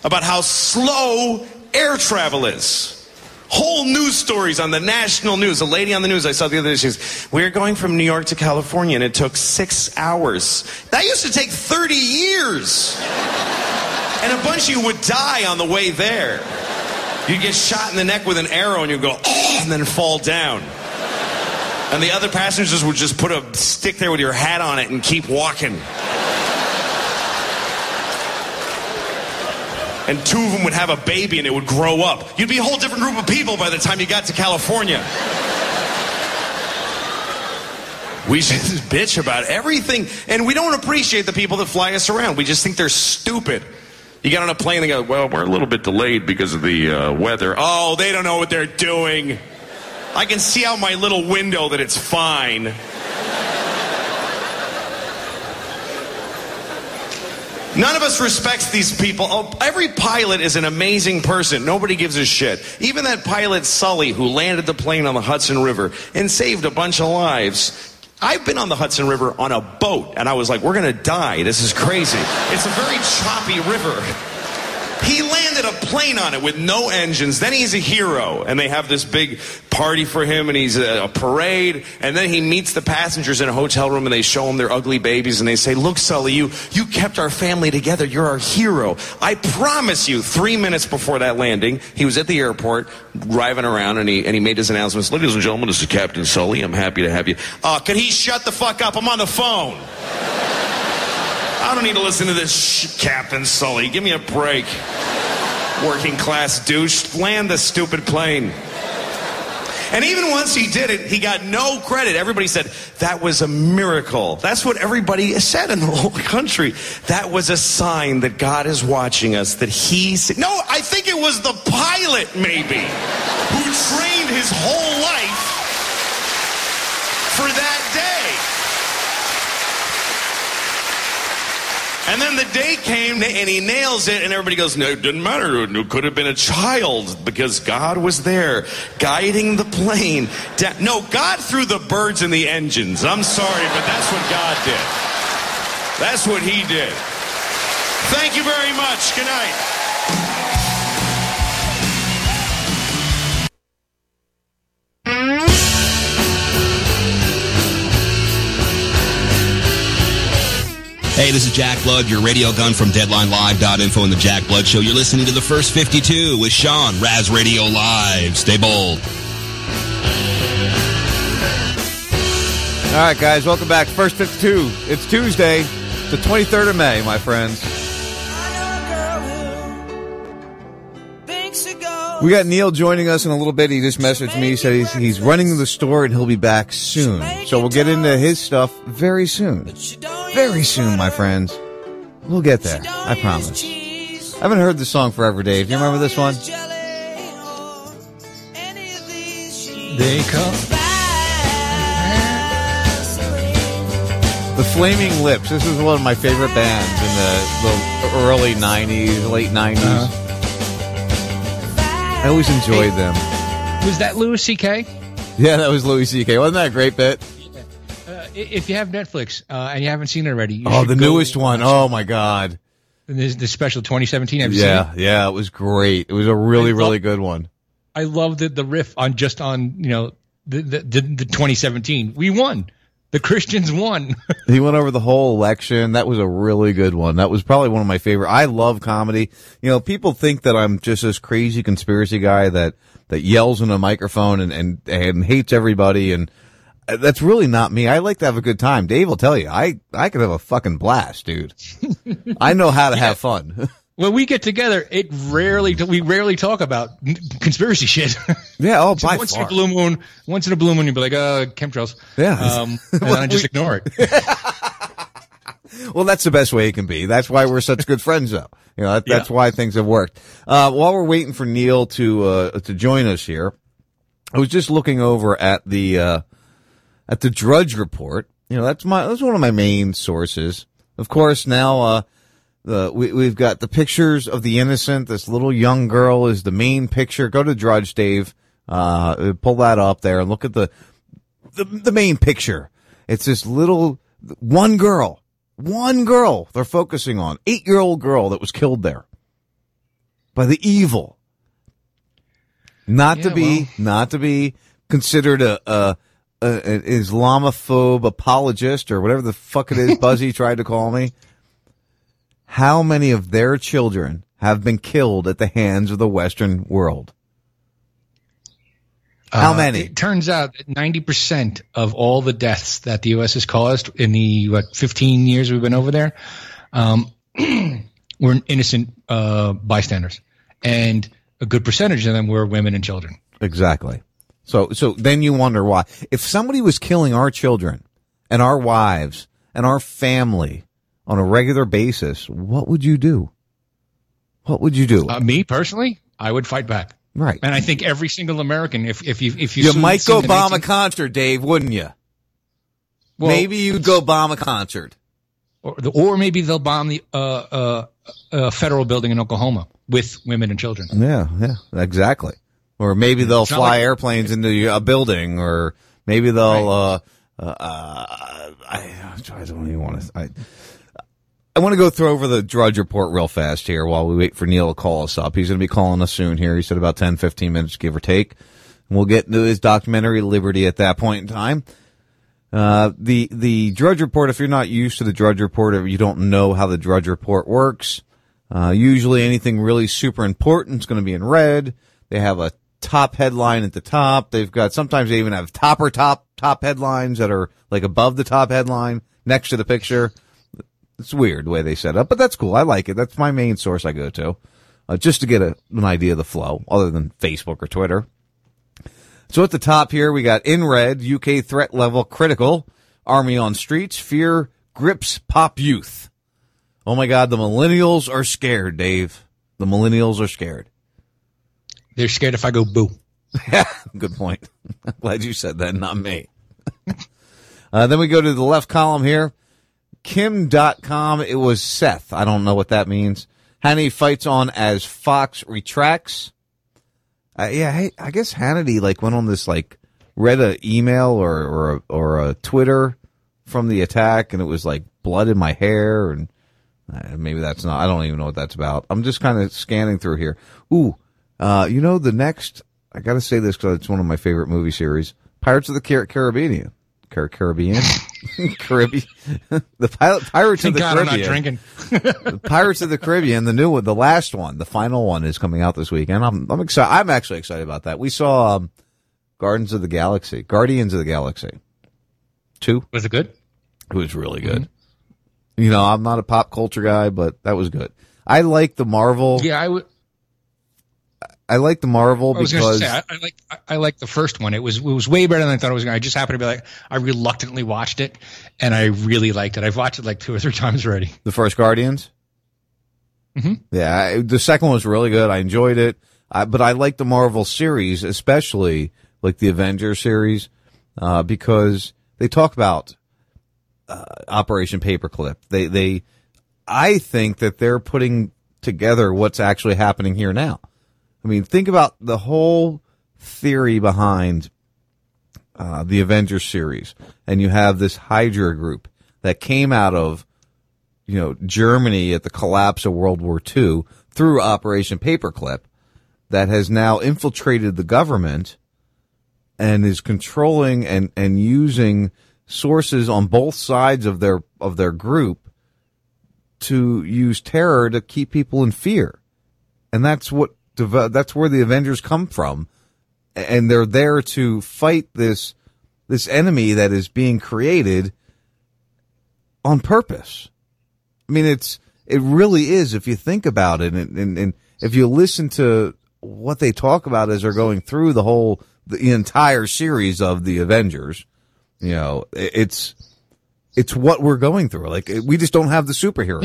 about how slow air travel is. Whole news stories on the national news. A lady on the news I saw the other day, she goes, We're going from New York to California and it took six hours. That used to take 30 years. And a bunch of you would die on the way there. You'd get shot in the neck with an arrow and you'd go, oh, and then fall down. And the other passengers would just put a stick there with your hat on it and keep walking. And two of them would have a baby and it would grow up. You'd be a whole different group of people by the time you got to California. We just [LAUGHS] bitch about everything, and we don't appreciate the people that fly us around. We just think they're stupid. You get on a plane they go, Well, we're a little bit delayed because of the uh, weather. Oh, they don't know what they're doing. I can see out my little window that it's fine. None of us respects these people. Oh, every pilot is an amazing person. Nobody gives a shit. Even that pilot Sully who landed the plane on the Hudson River and saved a bunch of lives. I've been on the Hudson River on a boat and I was like, we're going to die. This is crazy. It's a very choppy river. He landed a plane on it with no engines. Then he's a hero, and they have this big party for him, and he's a, a, parade. And then he meets the passengers in a hotel room, and they show him their ugly babies, and they say, "Look, Sully, you you kept our family together. You're our hero. I promise you." Three minutes before that landing, he was at the airport driving around, and he and he made his announcements. Ladies and gentlemen, this is Captain Sully. I'm happy to have you. Uh, can he shut the fuck up? I'm on the phone. I don't need to listen to this sh- Captain Sully. Give me a break. Working class douche. Land the stupid plane. And even once he did it, he got no credit. Everybody said, that was a miracle. That's what everybody said in the [LAUGHS] whole country. That was a sign that God is watching us, that he's. No, I think it was the pilot, maybe, who trained his whole life for that day. And then the day came and he nails it, and everybody goes, No, it didn't matter. It could have been a child because God was there guiding the plane. Da- no, God threw the birds in the engines. I'm sorry, but that's what God did. That's what He did. Thank you very much. Good night. Hey, this is Jack Blood, your radio gun from DeadlineLive.info and the Jack Blood Show. You're listening to the first 52 with Sean, Raz Radio Live. Stay bold. All right, guys, welcome back. First 52. It's Tuesday, the 23rd of May, my friends. We got Neil joining us in a little bit. He just messaged me. He said he's, he's running the store and he'll be back soon. So we'll get into his stuff very soon. Very soon, my friends. We'll get there. I promise. I haven't heard this song forever, Dave. Do you remember this one? They come. The Flaming Lips. This is one of my favorite bands in the, the early 90s, late 90s. Uh-huh. I always enjoyed them. Was that Louis C.K.? Yeah, that was Louis C.K. Wasn't that a great bit? If you have Netflix uh, and you haven't seen it already, you Oh, the newest one. Oh, my God. This the special 2017. Have you Yeah, yeah, it was great. It was a really, really good one. I love the the riff on just on you know the the, the, the 2017. We won. The Christians won. [LAUGHS] He went over the whole election. That was a really good one. That was probably one of my favorite. I love comedy. You know, people think that I'm just this crazy conspiracy guy that, that yells in a microphone and, and, and hates everybody. And that's really not me. I like to have a good time. Dave will tell you, I, I could have a fucking blast, dude. [LAUGHS] I know how to have fun. [LAUGHS] when we get together, it rarely we rarely talk about conspiracy shit. Yeah, oh, [LAUGHS] So by once in a blue moon, once in a blue moon, you'd be like, uh, chemtrails. Yeah. Um, and then I just We- ignore it. Well, that's the best way it can be. That's why we're such good friends, though. You know, that, that's Yeah. why things have worked. Uh, while we're waiting for Neil to uh, to join us here, I was just looking over at the uh, at the Drudge Report. You know, that's my that's one of my main sources. Of course, now uh, the we, we've got the pictures of the innocent. This little young girl is the main picture. Go to Drudge, Dave. Uh, pull that up there and look at the the, the main picture. It's this little one girl One girl they're focusing on, eight year old girl that was killed there by the evil. Not to be, well. not to be considered a, a, an Islamophobe apologist or whatever the fuck it is Buzzy [LAUGHS] tried to call me. How many of their children have been killed at the hands of the Western world? How Uh, many? It turns out that 90% of all the deaths that the U.S. has caused in the, what, 15 years we've been over there, um, [CLEARS THROAT] were innocent uh, bystanders. And a good percentage of them were women and children. Exactly. So, so then you wonder why. If somebody was killing our children and our wives and our family on a regular basis, what would you do? What would you do? Uh, me personally, I would fight back. Right. And I think every single American, if, if you, if you, you might go bomb 19 a concert, Dave, wouldn't you? Well- Maybe you'd go bomb a concert. or, the, or maybe they'll bomb the, uh, uh, uh, federal building in Oklahoma with women and children. Yeah, yeah, exactly. Or maybe they'll fly like- airplanes into a building, or maybe they'll. Uh, uh, uh, I, I don't even want to. I, I want to go throw over the Drudge report real fast here while we wait for Neil to call us up. He's going to be calling us soon here. He said about 10, 15 minutes, give or take. And we'll get into his documentary Liberty at that point in time. Uh, the, the Drudge Report, if you're not used to the Drudge Report or you don't know how the Drudge Report works, uh, usually anything really super important is going to be in red. They have a top headline at the top. They've got, sometimes they even have topper top, top headlines that are like above the top headline next to the picture. It's weird the way they set up, but that's cool. I like it. That's my main source I go to, uh, just to get a, an idea of the flow other than Facebook or Twitter. So at the top here, we got in red, UK threat level critical, army on streets, fear grips pop youth. Oh my God, the millennials are scared, Dave. The millennials are scared. They're scared if I go boo. [LAUGHS] Good point. I'm [LAUGHS] glad you said that, not me. [LAUGHS] uh, then we go to the left column here. Kim Dotcom. It was Seth. I don't know what that means. Hannity fights on as Fox retracts. Uh, yeah, hey, I guess Hannity like went on this like read a email or or a, or a Twitter from the attack, and it was like blood in my hair, and uh, maybe that's not. I don't even know what that's about. I'm just kind of scanning through here. Ooh, uh, you know the next. I got to say this because it's one of my favorite movie series, Pirates of the Car- Caribbean. Car- Caribbean, [LAUGHS] Caribbean, [LAUGHS] the pilot, Pirates Thank of the Caribbean. God I'm not drinking. The Pirates of the Caribbean, the new one, the last one, the final one is coming out this weekend. I'm, I'm excited. I'm actually excited about that. We saw um, Gardens of the Galaxy, Guardians of the Galaxy, two. Was it good? It was really good. You know, I'm not a pop culture guy, but that was good. I like the Marvel. Yeah, I would. I like the Marvel I was going to because say I, I like I, like the first one. It was it was way better than I thought it was. going to I just happened to be like I reluctantly watched it, and I really liked it. I've watched it like two or three [LAUGHS] times already. the first Guardians. Mhm. Yeah, I, the second one was really good. I enjoyed it, I, but I like the Marvel series, especially like the Avengers series, uh, because they talk about uh, Operation Paperclip. They they, I think that they're putting together what's actually happening here now. I mean, think about the whole theory behind uh, the Avengers series, and you have this Hydra group that came out of you know, Germany at the collapse of World War II through Operation Paperclip that has now infiltrated the government and is controlling and, and using sources on both sides of their, of their group to use terror to keep people in fear. And that's what, deve- that's where the Avengers come from. And they're there to fight this, this enemy that is being created on purpose. I mean, it's it really is if you think about it, and, and, and if you listen to what they talk about as they're going through the whole the entire series of the Avengers, you know, it's it's what we're going through. Like we just don't have the superheroes.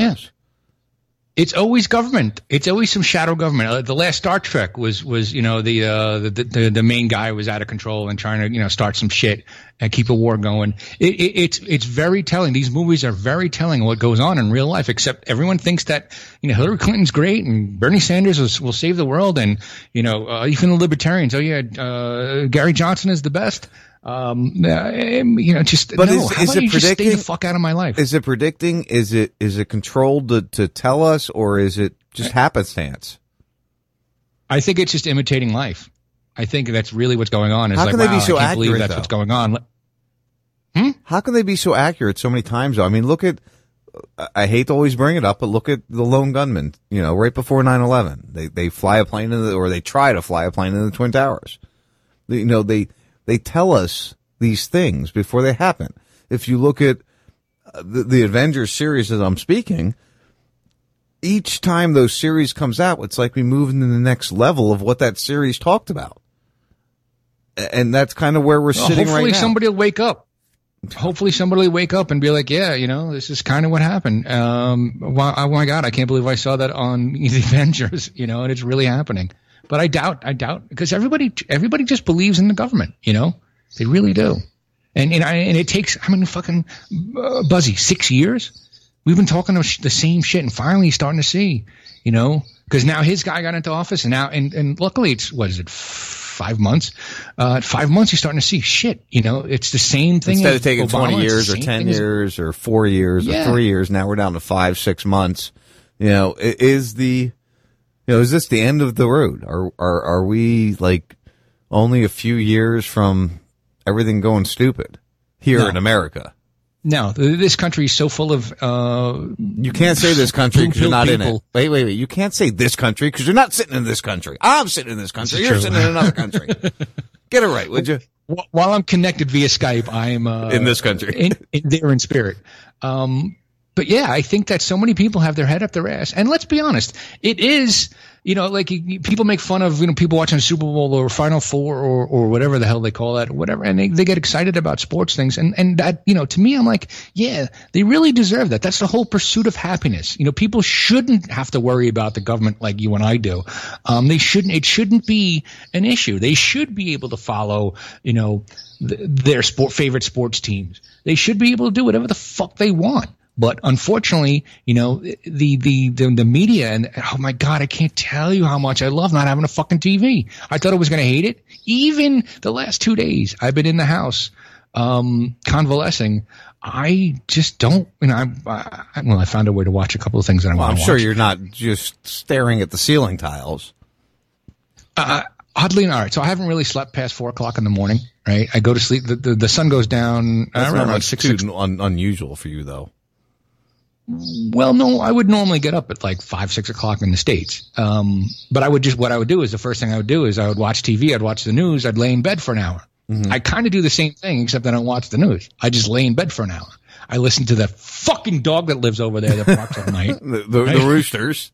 It's always government. It's always some shadow government. Uh, the last Star Trek was was you know the uh, the, the the main guy was out of control and trying to you know start some shit, and keep a war going. It, it, it's it's very telling. These movies are very telling what goes on in real life. Except everyone thinks that you know Hillary Clinton's great and Bernie Sanders will, will save the world, and you know uh, even the libertarians. Oh yeah, uh, Gary Johnson is the best. Um, you know, just But no. is, How is it you just stay predicting? the fuck out of my life? Is it predicting? Is it is it controlled to, to tell us, or is it just happenstance? I think it's just imitating life. I think that's really what's going on. It's How like, can they be so I can't believe accurate, that's though? what's going on. Hmm? How can they be so accurate so many times? Though? I mean, look at. I- I hate to always bring it up, but look at the lone gunman. You know, right before 9-11, they they fly a plane in the, or they try to fly a plane in the twin towers. You know, they they tell us these things before they happen. If you look at uh, the, the Avengers series that I'm speaking, each time those series comes out, it's like we move into the next level of what that series talked about. And that's kind of where we're Well, sitting right now. Hopefully somebody will wake up. Hopefully somebody will wake up and be like, yeah, you know, this is kind of what happened. Um, wow, oh my God, I can't believe I saw that on [LAUGHS] the Avengers, you know, and it's really happening. But I doubt, I doubt, because everybody, everybody just believes in the government, you know, they really do. And, and, I, and it takes, I mean, fucking, uh, Buzzy, six years? We've been talking the the same shit and finally he's starting to see, you know, because now his guy got into office and now, and, and luckily it's, what is it, five months? Uh, five months he's starting to see shit, you know, it's the same thing. Instead of taking Obama, 20 years or 10 thing as- years or four years Yeah. or three years, now we're down to five, six months. You know, is the, you know, is this the end of the road? Are, are, are we like only a few years from everything going stupid here No. in America? No, this country is so full of. Uh, You can't say this country because you're not in it. Wait, wait, wait. You can't say this country because you're not sitting in this country. I'm sitting in this country. You're true. sitting in another country. [LAUGHS] Get it right, would you? While I'm connected via Skype, I'm uh, In this country. in, in there in spirit. Um, but yeah, I think that so many people have their head up their ass. And let's be honest, it is, you know, like people make fun of, you know, people watching Super Bowl or Final Four or, or whatever the hell they call that, whatever. And they, they get excited about sports things. And, and that, you know, to me, I'm like, yeah, they really deserve that. That's the whole pursuit of happiness. You know, people shouldn't have to worry about the government like you and I do. Um, they shouldn't, it shouldn't be an issue. They should be able to follow, you know, th- their sport, favorite sports teams. They should be able to do whatever the fuck they want. But unfortunately, you know, the, the, the, the media and oh my God, I can't tell you how much I love not having a fucking TV. I thought I was going to hate it. Even the last two days I've been in the house, um, convalescing. I just don't, you know, I, I, well, I found a way to watch a couple of things that I Well, I'm sure watch. you're not just staring at the ceiling tiles. Uh, oddly, all right. So I haven't really slept past four o'clock in the morning. Right, I go to sleep. The the, the sun goes down. That's uh, not around much six, too six. un- unusual for you, though. Well, no, I would normally get up at like five, six o'clock in the states. Um, but I would just what I would do is the first thing I would do is I would watch TV. I'd watch the news. I'd lay in bed for an hour. Mm-hmm. I kind of do the same thing, except I don't watch the news. I just lay in bed for an hour. I listen to the fucking dog that lives over there that barks all night. [LAUGHS] The, the, Right? the roosters.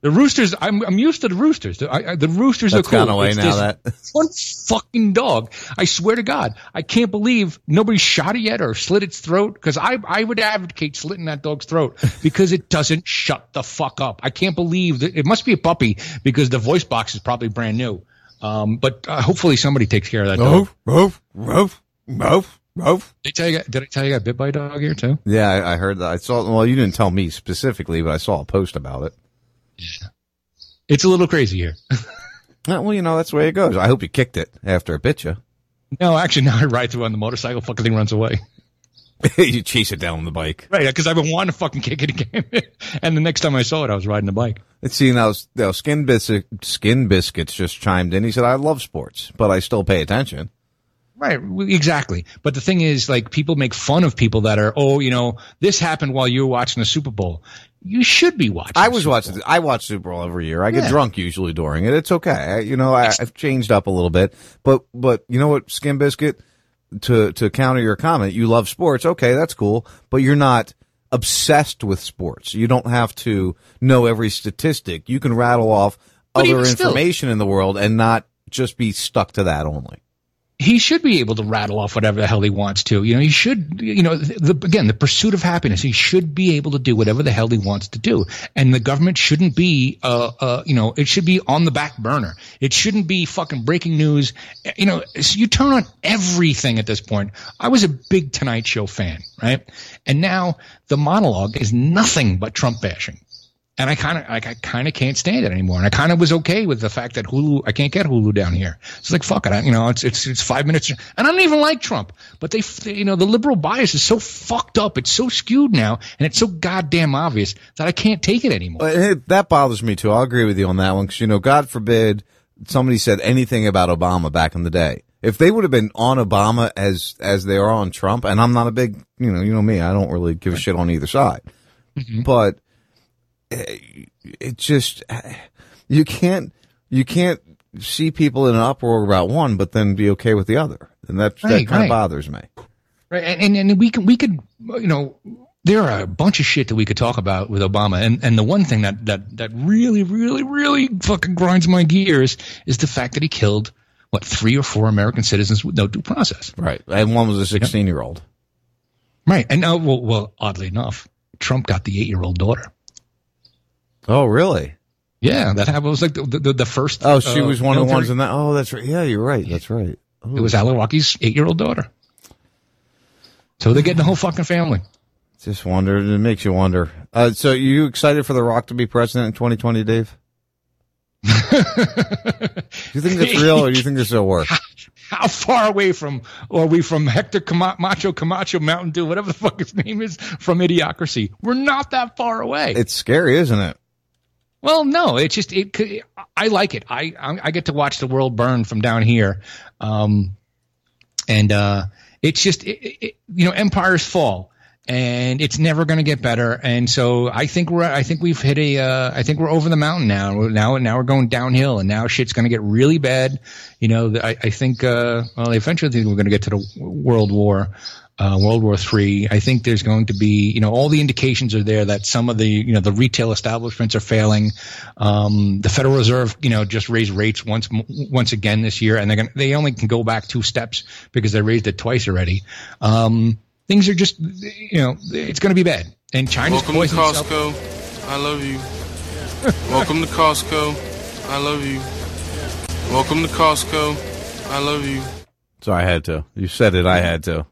The roosters, I'm, I'm used to the roosters. The, I, the roosters That's are cool. gone away It's now, that- [LAUGHS] one fucking dog. I swear to God, I can't believe nobody shot it yet or slit its throat. Because I, I would advocate slitting that dog's throat [LAUGHS] because it doesn't shut the fuck up. I can't believe that it must be a puppy because the voice box is probably brand new. Um, but uh, hopefully somebody takes care of that dog. Roof, roof, roof, roof. Did I tell you? Did I tell you I got bit by a dog here too? Yeah, I, I heard that. I saw. Well, you didn't tell me specifically, but I saw a post about it. [LAUGHS] It's a little crazy here. [LAUGHS] Well, you know that's the way it goes. I hope you kicked it after it bit you. No, actually, now I ride through on the motorcycle. Fucking thing runs away. [LAUGHS] you chase it down on the bike. Right, because I've been wanting to fucking kick it again. and the next time I saw it, I was riding a bike. Let's see now. now Skin biscuit, Skin biscuits just chimed in. He said, "I love sports, but I still pay attention." Right, exactly. But the thing is, like, people make fun of people that are, oh, you know, this happened while you were watching the Super Bowl. You should be watching. I was watching. I watch Super Bowl every year. I get Yeah. drunk usually during it. It's okay. I, you know, I, I've changed up a little bit, but but you know what, Skin Biscuit. To to counter your comment, you love sports. Okay, that's cool, but you're not obsessed with sports. You don't have to know every statistic. You can rattle off But other even still- information in the world and not just be stuck to that only. He should be able to rattle off whatever the hell he wants to. You know, he should, you know, the, again, the pursuit of happiness. He should be able to do whatever the hell he wants to do, and the government shouldn't be, uh, uh, you know, it should be on the back burner. It shouldn't be fucking breaking news. You know, so you turn on everything at this point. I was a big Tonight Show fan, right? And now the monologue is nothing but Trump bashing and I kind of like I kind of can't stand it anymore. And I kind of was okay with the fact that Hulu I can't get Hulu down here. It's like fuck it, I, you know. It's it's it's five minutes, and I don't even like Trump, but they, they you know the liberal bias is so fucked up. It's so skewed now, and it's so goddamn obvious that I can't take it anymore. It- that bothers me too. I'll agree with you on that one because you know, God forbid somebody said anything about Obama back in the day. If they would have been on Obama as as they are on Trump, and I'm not a big, you know, you know me, I don't really give a shit on either side, but eh, it just you can't you can't see people in an uproar about one, but then be okay with the other, and that that Right, kind of right. bothers me. Right, and, and and we can we could you know there are a bunch of shit that we could talk about with Obama, and and the one thing that that that really really really fucking grinds my gears is the fact that he killed what three or four American citizens with no due process. Right, and one was a 16 year old. Right, and now well, well, oddly enough, Trump got the eight year old daughter. Oh, really? Yeah, that happened. It was like the the, the first. Oh, she uh, was one of the ones in that. Oh, that's right. Yeah, you're right. That's right. It was al-Awlaki's eight year old daughter. So they're getting the whole fucking family. Just wonder. It makes you wonder. Uh, so, you excited for The Rock to be president in 2020, Dave? do [LAUGHS] you think that's real, or do you think this will work? How far away from are we from Hector Cama- Macho Camacho Mountain Dew, whatever the fuck his name is, from Idiocracy? We're not that far away. It's scary, isn't it? Well, no, it's just it. I like it. I I get to watch the world burn from down here, um, and uh, it's just it, it, you know empires fall, and it's never going to get better. And so I think we're I think we've hit a uh, I think we're over the mountain now. Now now we're going downhill, and now shit's going to get really bad. You know, I I think uh, well eventually we're going to get to the World War uh, World War Three. I think there's going to be, you know, all the indications are there that some of the, you know, the retail establishments are failing. Um, the Federal Reserve, you know, just raised rates once once again this year, and they're going to they only can go back two steps because they raised it twice already. Um, things are just, you know, it's going to be bad. And China's Welcome to poisoned itself. Costco. I love you. Welcome to Costco. I love you. Welcome to Costco. I love you. So I had to. You said it. I had to.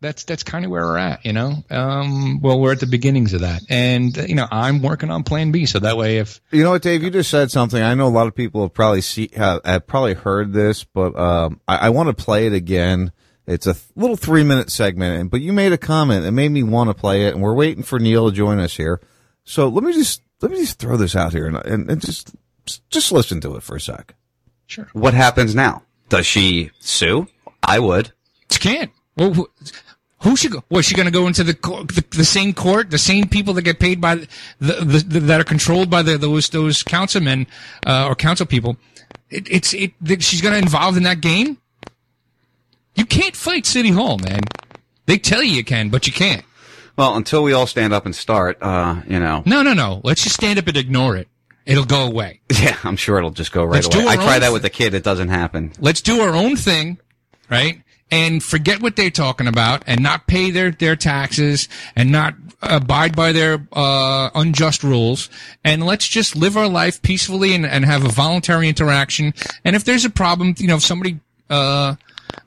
That's that's kind of where we're at, you know. Um, well, we're at the beginnings of that, and uh, you know, I'm working on Plan B, so that way, if You know what, Dave? You just said something. I know a lot of people have probably see have, have probably heard this, but um, I, I want to play it again. It's a little three minute segment, and but you made a comment that made me want to play it, and we're waiting for Neil to join us here. So let me just let me just throw this out here and, and, and just just listen to it for a sec. Sure. What happens now? Does she sue? I would. She can't. Well, who, who should go? Was she going to go into the, the the same court, the same people that get paid by the, the, the that are controlled by the, those those councilmen uh, or council people? It, it's it. She's going to involve in that game. You can't fight City Hall, man. They tell you you can, but you can't. Well, until we all stand up and start, uh, you know. No, no, no. Let's just stand up and ignore it. It'll go away. [LAUGHS] Yeah, I'm sure it'll just go right Let's do away. I try that with a kid. It doesn't happen. Let's do our own thing, right? And forget what they're talking about, and not pay their their taxes, and not abide by their uh, unjust rules. And let's just live our life peacefully and, and have a voluntary interaction. And if there's a problem, you know, if somebody uh,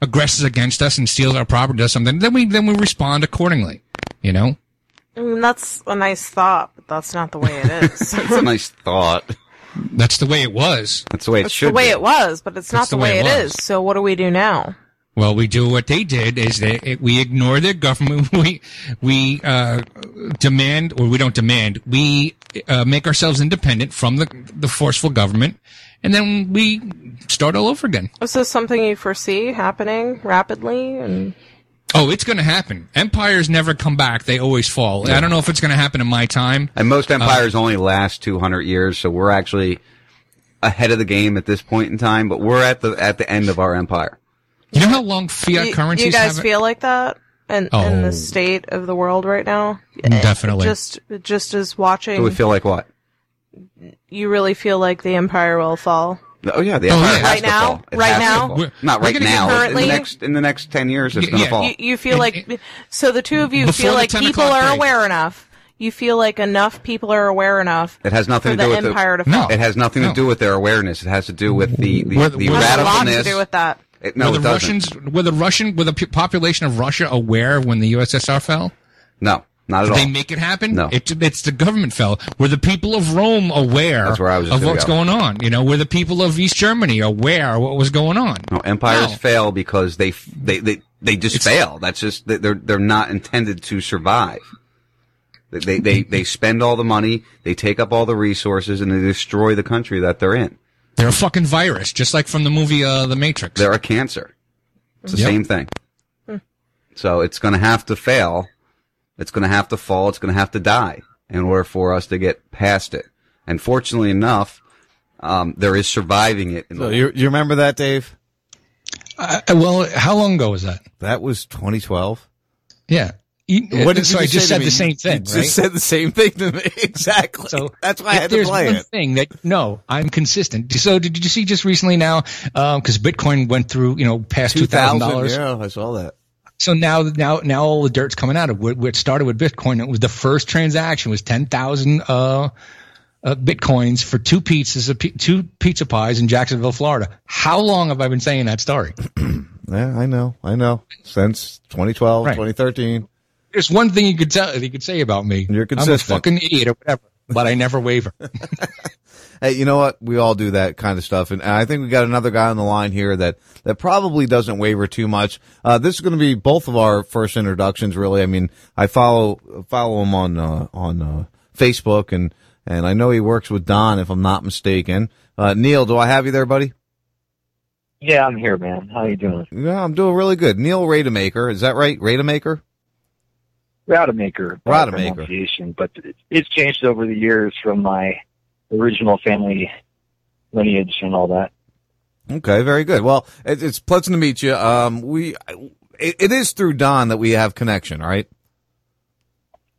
aggresses against us and steals our property, does something, then we then we respond accordingly. You know. I mean, that's a nice thought, but that's not the way it [LAUGHS] is. That's a nice thought. That's the way it was. That's the way it It's should the way be. it was, but it's not the, the way, way it it was. is. So what do we do now? Well, we do what they did is that we ignore their government. [LAUGHS] We we uh, demand, or we don't demand. We uh, make ourselves independent from the the forceful government, and then we start all over again. Is this something you foresee happening rapidly? And Oh, it's going to happen. Empires never come back; they always fall. I don't know if it's going to happen in my time. And most empires only last 200 years, so we're actually ahead of the game at this point in time. But we're at the at the end of our empire. You know how long fiat you, currencies you guys have? feel like that in, in Oh. the state of the world right now? Definitely. Just just as watching, So we feel like what? you really feel like the empire will fall. Oh yeah, the Oh, empire yeah. has Right to now? fall. It Right has to now? We're- Not right gonna now. in currently- the next in the next ten years, it's Yeah, going to yeah. fall. You, you feel like so the two of you Before feel like people are break. aware enough. You feel like enough people are aware enough. It has nothing for to do the with empire the, to fall. It has nothing No. to do with their awareness. It has to do with the the, Where- the where- Has a lot to do with that. It, no, were it the doesn't. Russians, were the Russian, were the population of Russia aware when the USSR fell? No, not at Did all. they make it happen? No. It, it's the government fell. Were the people of Rome aware That's where I was of what's go. going on? You know, were the people of East Germany aware of what was going on? No, empires No. fail because they they they, they just fail. That's just they- they're they're not intended to survive. They, they they they spend all the money, they take up all the resources, and they destroy the country that they're in. They're a fucking virus, just like from the movie uh, The Matrix. They're a cancer. It's the Yep. same thing. So it's going to have to fail. It's going to have to fall. It's going to have to die in order for us to get past it. And fortunately enough, um, there is surviving it. In So the you, you remember that, Dave? Uh, well, how long ago was that? That was 2012. Yeah. You- What did so you I just said the me? same You thing, just said the same thing to me. [LAUGHS] exactly. So That's why I had to play one it. thing that no, I'm consistent. So did you see just recently now? Because Bitcoin went through, you know, past two thousand dollars. Yeah, I saw that. So now, now, now all the dirt's coming out of it. What started with Bitcoin, it was the first transaction was ten thousand uh, uh, bitcoins for two pizzas, of two pizza pies in Jacksonville, Florida. How long have I been saying that story? [CLEARS THROAT] Yeah, I know. I know. Since 2012, Right. 2013. There's one thing you could tell, you could say about me. You're consistent. I'm a fucking idiot or whatever, but I never waver. [LAUGHS] Hey, you know what? We all do that kind of stuff, and I think we got another guy on the line here that that probably doesn't waver too much. Uh, this is going to be both of our first introductions, really. I mean, I follow follow him on uh, on uh, Facebook, and and I know he works with Don, if I'm not mistaken. Uh, Neil, do I have you there, buddy? Yeah, I'm here, man. How you doing? Yeah, I'm doing really good. Neil Rademaker, is that right? Rademaker? Rademacher. by Rademacher. pronunciation, But it's changed over the years from my original family lineage and all that. Okay, very good. Well, it's pleasant to meet you. Um, we it, it is through Don that we have connection, right?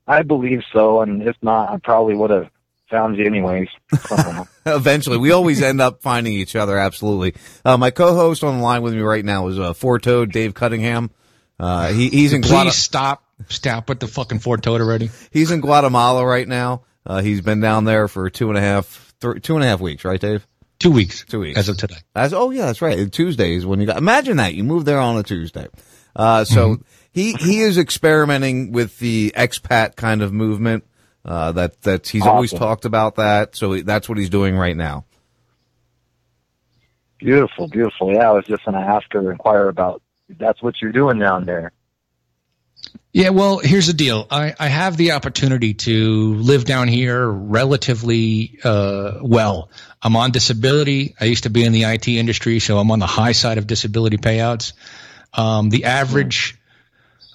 I believe so, and if not, I probably would have found you anyways. [LAUGHS] [LAUGHS] Eventually, we always end up finding each other. Absolutely. Uh, my co-host on the line with me right now is uh, Four Toed Dave Cunningham. Uh, he, he's in Please Guatemala. stop, stop with the fucking Four Toed already. He's in Guatemala right now. Uh, he's been down there for two and a half, th- two and a half weeks, right, Dave? Two weeks. Two weeks as of today. As oh yeah, that's right. Tuesdays when you got imagine that you moved there on a Tuesday. Uh, so Mm-hmm. he he is experimenting with the expat kind of movement. Uh, that that he's always talked about that. So he, that's what he's doing right now. beautiful, beautiful. Yeah, I was just going to ask or inquire about. That's what you're doing down there. Yeah, well, here's the deal. I, I have the opportunity to live down here relatively uh, well. I'm on disability. I used to be in the IT industry, so I'm on the high side of disability payouts. Um, the average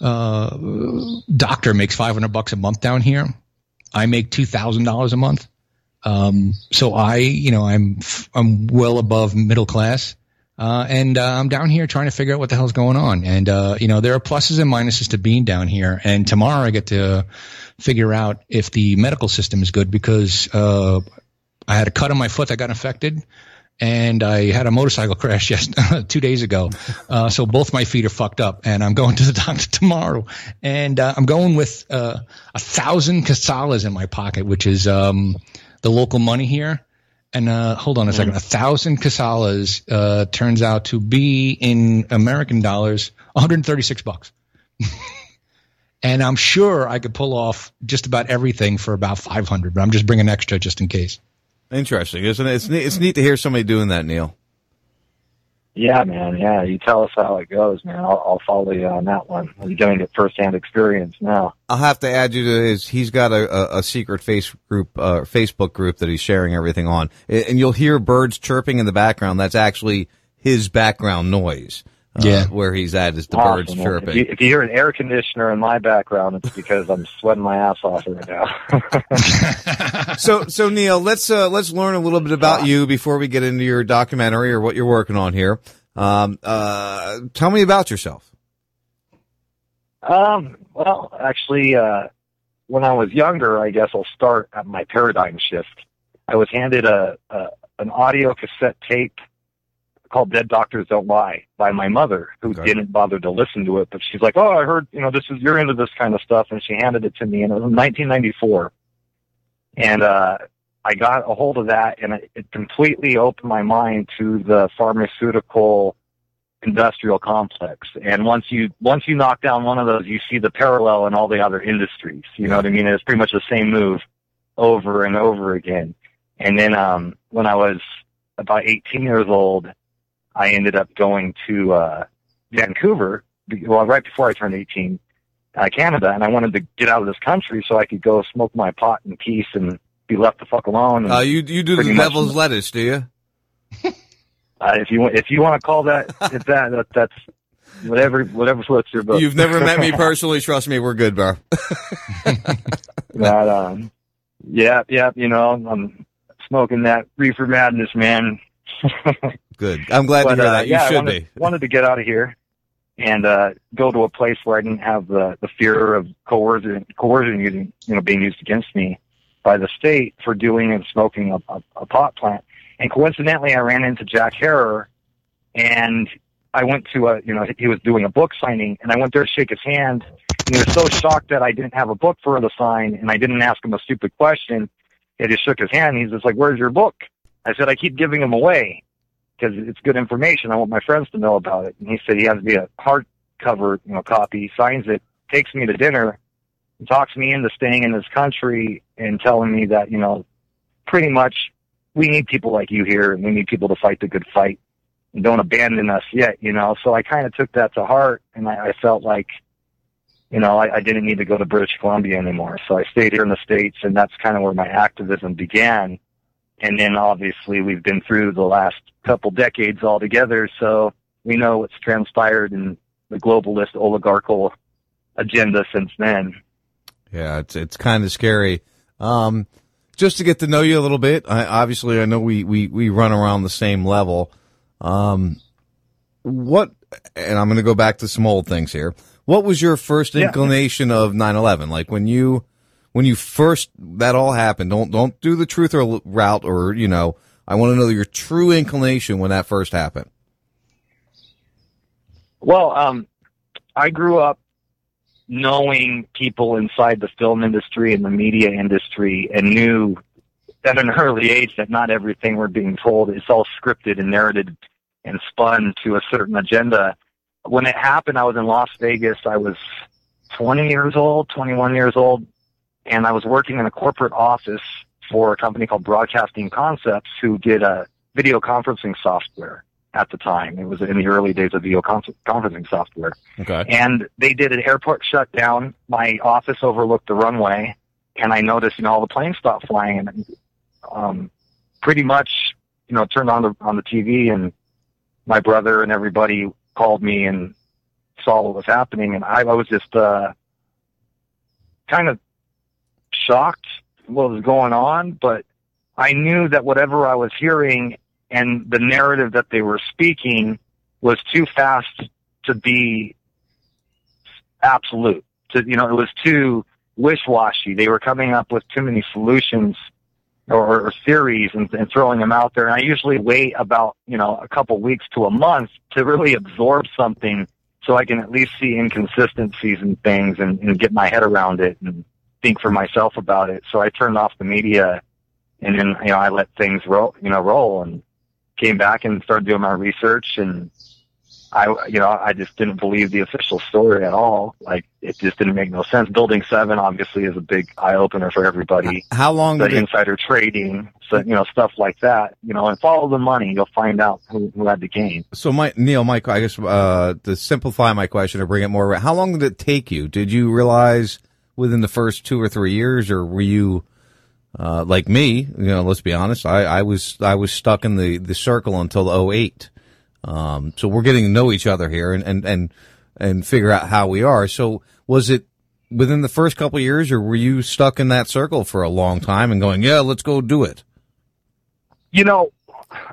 uh, doctor makes 500 bucks a month down here. I make two thousand dollars a month. Um, so I, you know, I'm I'm well above middle class. Uh, and uh, I'm down here trying to figure out what the hell's going on. And uh, you know, there are pluses and minuses to being down here. And tomorrow I get to figure out if the medical system is good because uh, I had a cut on my foot that got infected, and I had a motorcycle [LAUGHS] crash yes [LAUGHS] two days ago. Uh, so both my feet are fucked up, and I'm going to the [LAUGHS] doctor tomorrow. And uh, I'm going with uh, a thousand quetzales in my pocket, which is um, the local money here. And uh, hold on a second, a thousand quetzales uh, turns out to be in American dollars 136 bucks. [LAUGHS] and I'm sure I could pull off just about everything for about 500, but I'm just bringing extra just in case. Interesting, isn't it? It's neat, it's neat to hear somebody doing that, Neil. Yeah, man. Yeah, you tell us how it goes, man. I'll, I'll follow you on that one. I'm getting it firsthand experience now. I'll have to add you to his. He's got a, a, a secret face group, uh, Facebook group that he's sharing everything on, and you'll hear birds chirping in the background. That's actually his background noise. Uh, Yeah. where he's at is the Awesome, birds chirping. If you, if you hear an air conditioner in my background, it's because I'm sweating my ass off right now. [LAUGHS] so, so Neil, let's uh, let's learn a little bit about you before we get into your documentary or what you're working on here. Um, uh, tell me about yourself. Um, well, actually, uh, when I was younger, I guess I'll start at my paradigm shift. I was handed a, a, an audio cassette tape called Dead Doctors Don't Lie by my mother, who didn't bother to listen to it, but she's like, Oh, I heard, you know, this is, you're into this kind of stuff. And she handed it to me and it was 1994. And, uh, I got a hold of that and it, it completely opened my mind to the pharmaceutical industrial complex. And once you, once you knock down one of those, you see the parallel in all the other industries. You know what I mean? It's pretty much the same move over and over again. And then, um, when I was about 18 years old, I ended up going to, uh, Vancouver, well, right before I turned 18, uh, Canada, and I wanted to get out of this country so I could go smoke my pot in peace and be left the fuck alone. Uh, you you do the devil's lettuce, do you? [LAUGHS] Uh, if you if you want to call that that, that that's whatever whatever floats your boat. You've never met me [LAUGHS] personally. Trust me, we're good, bro. [LAUGHS] But um, yeah, yeah, you know, I'm smoking that reefer madness, man. Good. I'm glad But, to hear uh, that. You yeah, I should wanted, be. [LAUGHS] wanted to get out of here and uh, go to a place where I didn't have the the fear of coercion coercion using you know being used against me by the state for doing and smoking a, a, a pot plant. And coincidentally, I ran into Jack Herer, and I went to a you know he was doing a book signing, and I went there to shake his hand. And he was so shocked that I didn't have a book for him to sign, and I didn't ask him a stupid question. He just shook his hand. He's just like, "Where's your book?" I said, "I keep giving them away." Because it's good information. I want my friends to know about it. And he said he has me a hardcover, you know, copy, signs it, takes me to dinner, and talks me into staying in this country and telling me that, you know, pretty much we need people like you here and we need people to fight the good fight and don't abandon us yet, you know. So I kind of took that to heart and I, I felt like, you know, I, I didn't need to go to British Columbia anymore. So I stayed here in the States and that's kind of where my activism began. And then obviously we've been through the last couple decades all together, so we know what's transpired in the globalist oligarchical agenda since then. Yeah, it's it's kind of scary. Um, just to get to know you a little bit, I, obviously I know we, we, we run around the same level. Um, what, and I'm going to go back to some old things here. What was your first Yeah. inclination of 9/11? Like when you, when you first that all happened. Don't don't do the truth or route or you know. I want to know your true inclination when that first happened. Well, um, I grew up knowing people inside the film industry and the media industry and knew at an [LAUGHS] early age that not everything we're being told is all scripted and narrated and spun to a certain agenda. When it happened, I was in Las Vegas. I was 20 years old, 21 years old, and I was working in a corporate office for a company called Broadcasting Concepts who did a video conferencing software at the time. It was in the early days of video con- conferencing software. Okay. And they did an airport shutdown. My office overlooked the runway, and I noticed, you know, all the planes stopped flying, and um, pretty much, you know, turned on the on the TV, and my brother and everybody called me and saw what was happening, and I, I was just uh, kind of shocked what was going on, but I knew that whatever I was hearing and the narrative that they were speaking was too fast to be absolute. To you know, it was too wish-washy. They were coming up with too many solutions or, or theories and, and throwing them out there. And I usually wait about you know a couple weeks to a month to really absorb something, so I can at least see inconsistencies and things and, and get my head around it and think for myself about it. So I turned off the media, and then you know I let things roll, you know, roll, and came back and started doing my research and. I, you know, I just didn't believe the official story at all. Like, it just didn't make no sense. Building seven obviously is a big eye opener for everybody. How long The did it, insider trading, so, you know, stuff like that, you know, and follow the money. You'll find out who, who had the gain. So, Mike, Neil, Mike, I guess uh, to simplify my question or bring it more, how long did it take you? Did you realize within the first two or three years, or were you uh, like me? You know, let's be honest. I, I was I was stuck in the, the circle until 08. Um, so we're getting to know each other here and, and, and, and figure out how we are. So was it within the first couple years, or were you stuck in that circle for a long time and going, yeah, let's go do it? You know,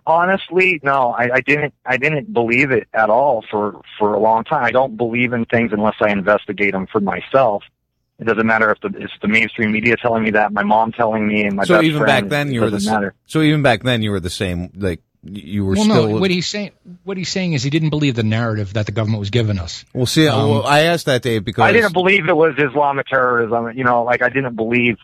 honestly, no, I, I didn't. I didn't believe it at all for for a long time. I don't believe in things unless I investigate them for myself. It doesn't matter if the it's the mainstream media telling me that, my mom telling me, and my so best even friend, back then you were the doesn't matter. so even back then you were the same like you were well, still no. What he's saying, what he's saying is he didn't believe the narrative that the government was giving us. well see Um, well, I asked that Dave because I didn't believe it was Islamic terrorism. You know, like I didn't believe.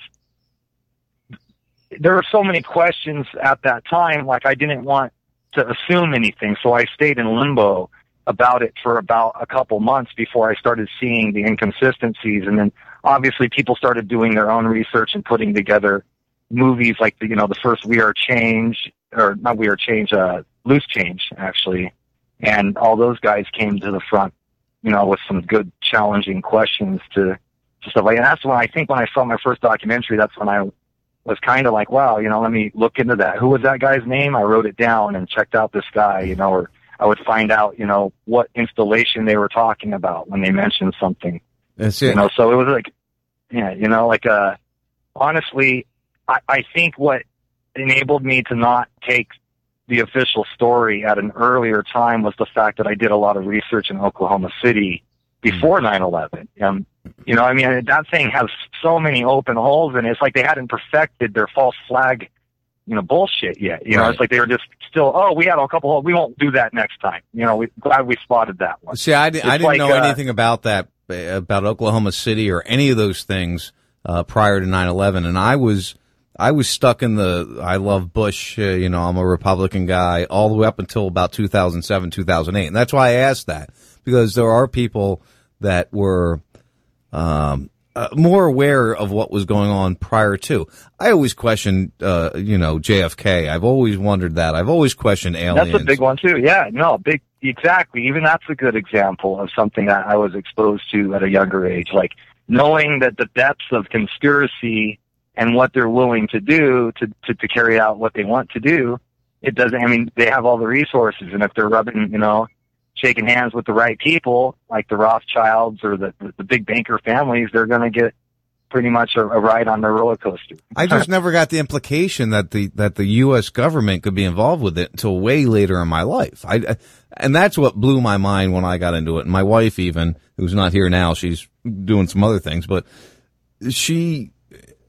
There were so many questions at that time. Like I didn't want to assume anything, so I stayed in limbo about it for about a couple months before I started seeing the inconsistencies, and then obviously people started doing their own research and putting together movies like the you know the first We Are Change or not We Are Change, uh, Loose Change actually, and all those guys came to the front you know, with some good challenging questions to, to stuff like. And that's when I think when I saw my first documentary, that's when I was kind of like, wow, you know, let me look into that. Who was that guy's name? I wrote it down and checked out this guy, you know, or I would find out, you know, what installation they were talking about when they mentioned something. That's You know, so it was like, yeah, you know, like, uh, honestly, I, I think what enabled me to not take the official story at an earlier time was the fact that I did a lot of research in Oklahoma City before 9/11. Um, you know, I mean, that thing has so many open holes, and it's like they hadn't perfected their false flag, you know, bullshit yet. You know, it's like they were just still, oh, we had a couple we won't do that next time. You know, we glad we spotted that one. See, I, di- I didn't like, know uh, anything about that, uh, about Oklahoma City or any of those things uh, prior to 9/11, and I was I was stuck in the I love Bush, uh, you know, I'm a Republican guy all the way up until about 2007, 2008, and that's why I asked that because there are people that were um, uh, more aware of what was going on prior to. I always questioned, uh, you know, JFK. I've always wondered that. I've always questioned aliens. That's a big one too. Yeah, no, big exactly. Even that's a good example of something that I was exposed to at a younger age. Like knowing that the depths of conspiracy and what they're willing to do to, to, to carry out what they want to do, it doesn't I mean, they have all the resources and if they're rubbing, you know, shaking hands with the right people, like the Rothschilds or the the, big banker families, they're gonna get pretty much a, a ride on their roller coaster. [LAUGHS] I just never got the implication that the that the U.S. government could be involved with it until way later in my life. I, and that's what blew my mind when I got into it. And my wife, even who's not here now, she's doing some other things, but she,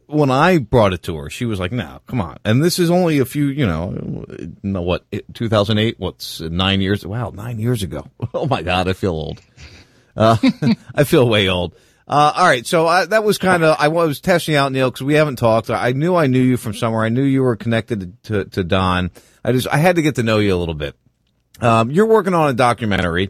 when I brought it to her, she was like, "No, come on." And this is only a few, you know, no, what 2008? What's nine years? Wow, nine years ago. [LAUGHS] Oh my God, I feel old. Uh, [LAUGHS] I feel way old. Uh, all right. So I, that was kind of, I was testing out Neil because we haven't talked. I knew I knew you from somewhere. I knew you were connected to, to Don. I just, I had to get to know you a little bit. Um, you're working on a documentary.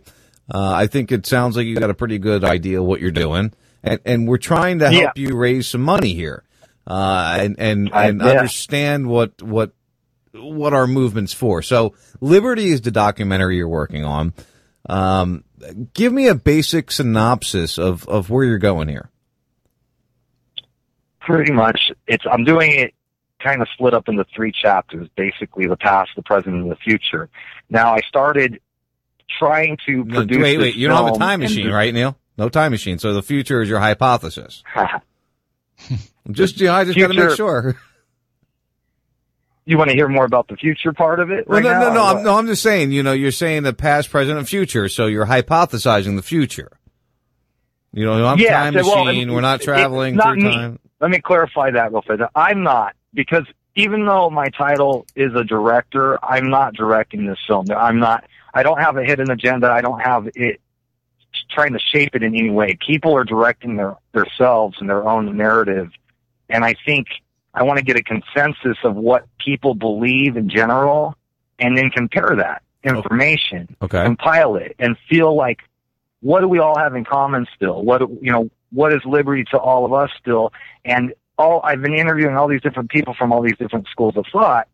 Uh, I think it sounds like you got a pretty good idea of what you're doing. And, and we're trying to help you raise some money here. Uh, and, and, I- and yeah. understand what, what, what our movement's for. So Liberty is the documentary you're working on. Um, give me a basic synopsis of, of where you're going here. pretty much it's i'm doing it kind of split up into three chapters basically the past the present and the future now i started trying to produce wait, wait, you don't have a time machine, right, Neil? No time machine. So the future is your hypothesis. [LAUGHS] Just, yeah, I just got to make sure. you want to hear more about the future part of it Well, no, now, no, no. I'm, no. I'm just saying. You know, you're saying the past, present, and future. So you're hypothesizing the future. You know, I'm Yeah, time so, well, machine. We're not traveling not through me. time. Let me clarify that real quick. I'm not because even though my title is a director, I'm not directing this film. I'm not. I don't have a hidden agenda. I don't have it trying to shape it in any way. People are directing their themselves and their own narrative, and I think I want to get a consensus of what people believe in general, and then compare that information, oh, Okay. compile it, and feel like what do we all have in common still? What you know, what is liberty to all of us still? And all I've been interviewing all these different people from all these different schools of thought,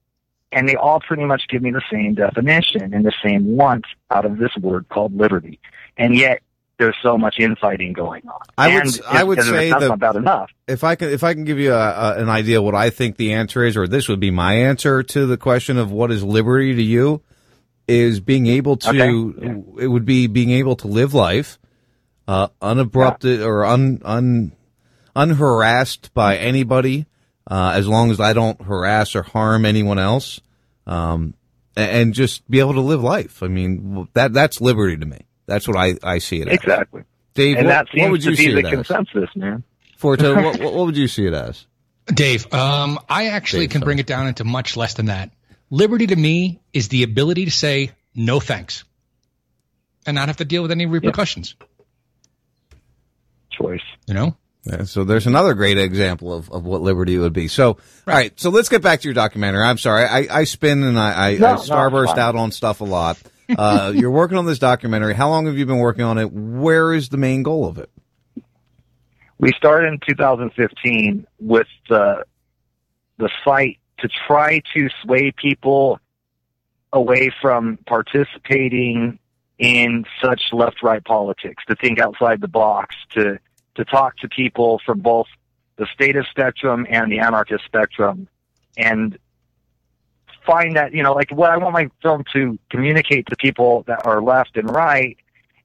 and they all pretty much give me the same definition and the same want out of this word called liberty. And yet there's so much infighting going on. I would, and I would say that's that not about enough. If I can, if I can give you a, a, an idea what I think the answer is, or this would be my answer to the question of what is liberty to you, is being able to. It would be being able to live life, uh, unabrupted or un un unharassed by anybody, uh, as long as I don't harass or harm anyone else, um, a- and just be able to live life. I mean, that that's liberty to me. That's what I I see it as. Exactly. Dave, and what, that seems what would you to see be it the consensus, man. Forto, [LAUGHS] what, what, what would you see it as? Dave, um, I actually Dave, can sorry. bring it down into much less than that. Liberty to me is the ability to say no thanks and not have to deal with any repercussions. Choice. You know? Yeah, so there's another great example of, of what liberty would be. So, all right. So let's get back to your documentary. I'm sorry. I, I spin and I, I, No, I starburst fine. out on stuff a lot. Uh, you're working on this documentary. How long have you been working on it? Where is the main goal of it? we started in 2015 with the the fight to try to sway people away from participating in such left-right politics, to think outside the box, to to talk to people from both the statist spectrum and the anarchist spectrum, and find that you know, like what I want my film to communicate to people that are left and right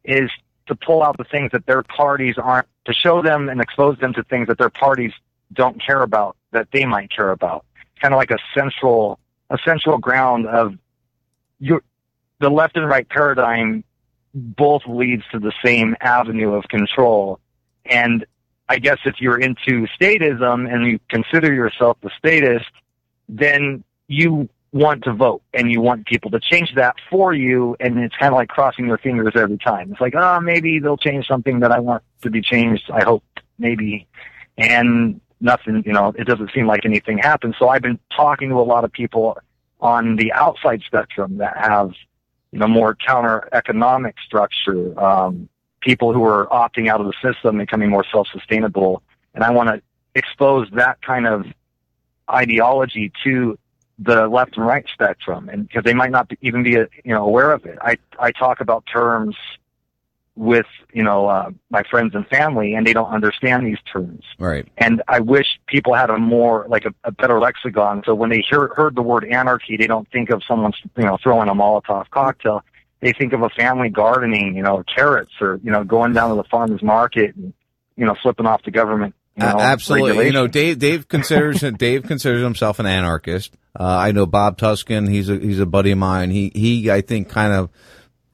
is to pull out the things that their parties aren't, to show them and expose them to things that their parties don't care about that they might care about. Kind of like a central, a central ground of your, the left and right paradigm both leads to the same avenue of control. And I guess if you're into statism and you consider yourself the statist, then you want to vote and you want people to change that for you and it's kind of like crossing your fingers every time. It's like, oh, maybe they'll change something that I want to be changed. I hope maybe. And nothing, you know, it doesn't seem like anything happens. So I've been talking to a lot of people on the outside spectrum that have, you know, more counter economic structure, um, people who are opting out of the system, becoming more self-sustainable. And I want to expose that kind of ideology to the left and right spectrum, and because they might not be, even be you know aware of it. I I talk about terms with you know uh, my friends and family, and they don't understand these terms. Right. And I wish people had a more like a, a better lexicon, so when they hear heard the word anarchy, they don't think of someone you know throwing a Molotov cocktail. They think of a family gardening, you know, carrots, or you know, going down to the farmers market and you know, flipping off the government. You know, absolutely. You know. Dave. Dave considers [LAUGHS] Dave considers himself an anarchist. Uh, I know Bob Tuskin. He's a he's a buddy of mine. He he I think kind of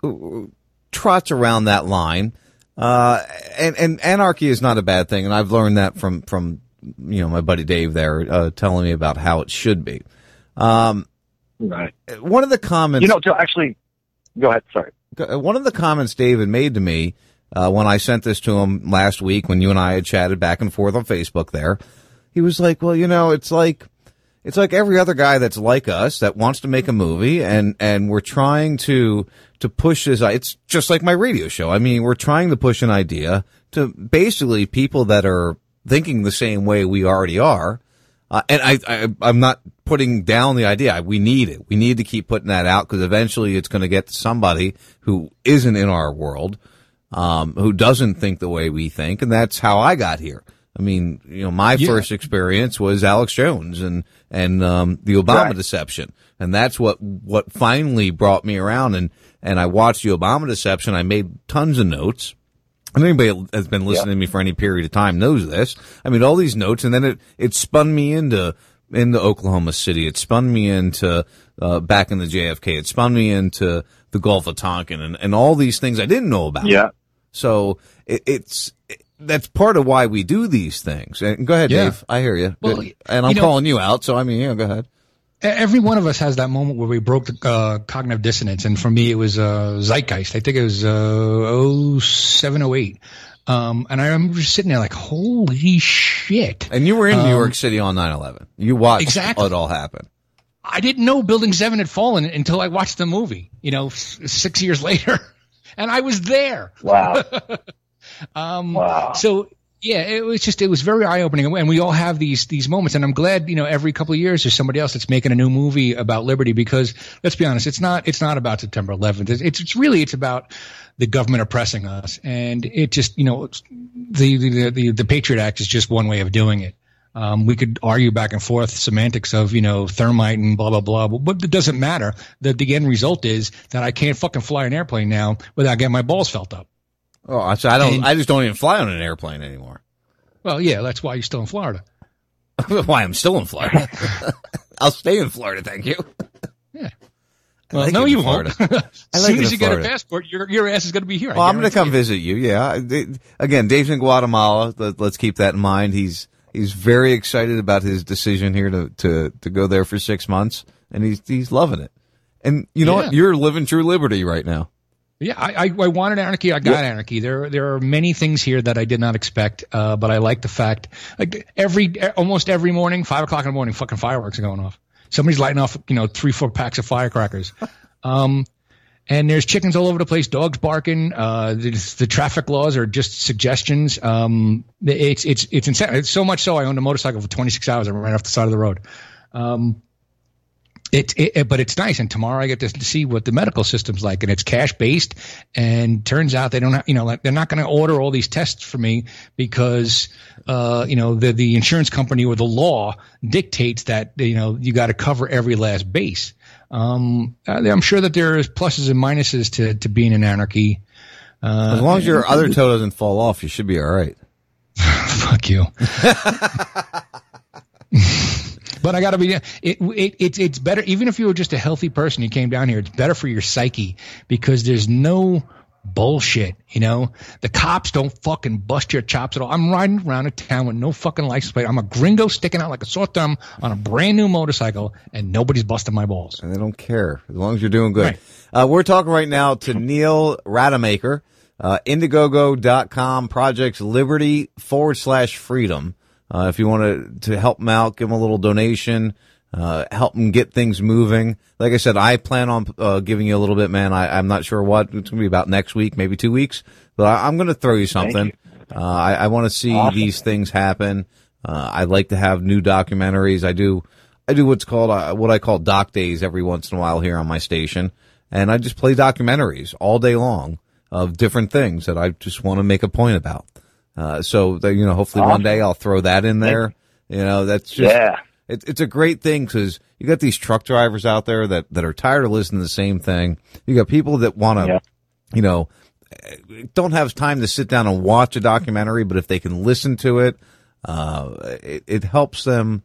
uh, trots around that line. Uh, and and anarchy is not a bad thing, and I've learned that from from you know my buddy Dave there uh, telling me about how it should be. Um, right. One of the comments, You know, to actually, go ahead. Sorry. one of the comments David made to me uh, when I sent this to him last week when you and I had chatted back and forth on Facebook there, he was like, well, you know, it's like, it's like every other guy that's like us that wants to make a movie and, and we're trying to, to push this. It's just like my radio show. I mean, we're trying to push an idea to basically people that are thinking the same way we already are. Uh, and I, I, I'm not putting down the idea. We need it. We need to keep putting that out because eventually it's going to get to somebody who isn't in our world, um, who doesn't think the way we think. And that's how I got here. I mean, you know, my Yeah. first experience was Alex Jones and, and, um, the Obama Right. deception. And that's what, what finally brought me around. And, and I watched the Obama deception. I made tons of notes. And anybody has been listening to me for any period of time knows this. I mean, all these notes, and then it, it spun me into, into Oklahoma City. It spun me into, uh, back in the JFK. It spun me into the Gulf of Tonkin and, and all these things I didn't know about. Yeah. So it, it's, it, that's part of why we do these things. And go ahead, Yeah. Dave. I hear you. Well, and I'm you know- calling you out. So I mean, yeah, go ahead. Every one of us has that moment where we broke the uh, cognitive dissonance, and for me, it was uh, Zeitgeist. I think it was uh, 07, 08. Um, and I remember just sitting there like, "Holy shit!" And you were in New Um, York City on 9-11. You watched Exactly. it all happen. I didn't know Building Seven had fallen until I watched the movie. You know, s- six years [LAUGHS] later, and I was there. Wow. [LAUGHS] um, Wow. So yeah, it was just it was very eye opening, and we all have these these moments. And I'm glad you know every couple of years there's somebody else that's making a new movie about liberty because let's be honest, it's not it's not about September 11th. It's it's, really it's about the government oppressing us, and it just you know the the the, the Patriot Act is just one way of doing it. Um, we could argue back and forth semantics of, you know, thermite and blah, blah, blah, but it doesn't matter. The, the end result is that I can't fucking fly an airplane now without getting my balls felt up. Oh, so I don't, And- I just don't even fly on an airplane anymore. Well, yeah, that's why you're still in Florida. [LAUGHS] Why I'm still in Florida. [LAUGHS] I'll stay in Florida, thank you. Yeah. Well, like no, you won't. [LAUGHS] As like soon as you get a passport, your your ass is going to be here. Well, I'm going to come visit you. Yeah. Again, Dave's in Guatemala. Let, us keep that in mind. He's he's very excited about his decision here to to to go there for six months, and he's he's loving it. And you know what? You're living true liberty right now. Yeah, I, I, I wanted anarchy. I got anarchy. There, there are many things here that I did not expect, uh, but I like the fact, like every, almost every morning, five o'clock in the morning, fucking fireworks are going off. Somebody's lighting off, you know, three, four packs of firecrackers. [LAUGHS] Um, and there's chickens all over the place, dogs barking. Uh, the, the traffic laws are just suggestions. Um, it's, it's, it's insane. It's so much so I owned a motorcycle for 26 hours and ran off the side of the road. Um, it, it, it- but it's nice. And tomorrow I get to see what the medical system's like, and it's cash based. And turns out they don't, have, you know, like they're not going to order all these tests for me because, uh, you know, the the insurance company or the law dictates that you know you got to cover every last base. Um, uh, I'm sure that there's pluses and minuses to to being an anarchy. Uh, As long as your other toe doesn't fall off, you should be all right. [LAUGHS] Fuck you. [LAUGHS] but I got to be. It, it it's it's better even if you were just a healthy person. You came down here. It's better for your psyche because there's no bullshit. You know, the cops don't fucking bust your chops at all. I'm riding around a town with no fucking license plate. I'm a gringo sticking out like a sore thumb on a brand new motorcycle, and nobody's busting my balls. And they don't care as long as you're doing good. Uh, we're talking right now to Neil Rademacher, uh, Indiegogo.com, Projects Liberty forward slash freedom. Uh, if you want to, to help him out, give him a little donation, uh, help them get things moving. Like I said, I plan on, uh, giving you a little bit, man. I, I'm not sure what. It's going to be about next week, maybe two weeks, but I, I'm going to throw you something. Uh, I, I want to see Awesome. these things happen. Uh, I like to have new documentaries. I do, I do what's called, uh, what I call doc days every once in a while here on my station. And I just play documentaries all day long of different things that I just want to make a point about. Uh, so that, you know, hopefully one day I'll throw that in there. You know, that's just, Yeah. It, it's a great thing because you got these truck drivers out there that, that are tired of listening to the same thing. You got people that want to, you know, don't have time to sit down and watch a documentary, but if they can listen to it, uh, it, it helps them,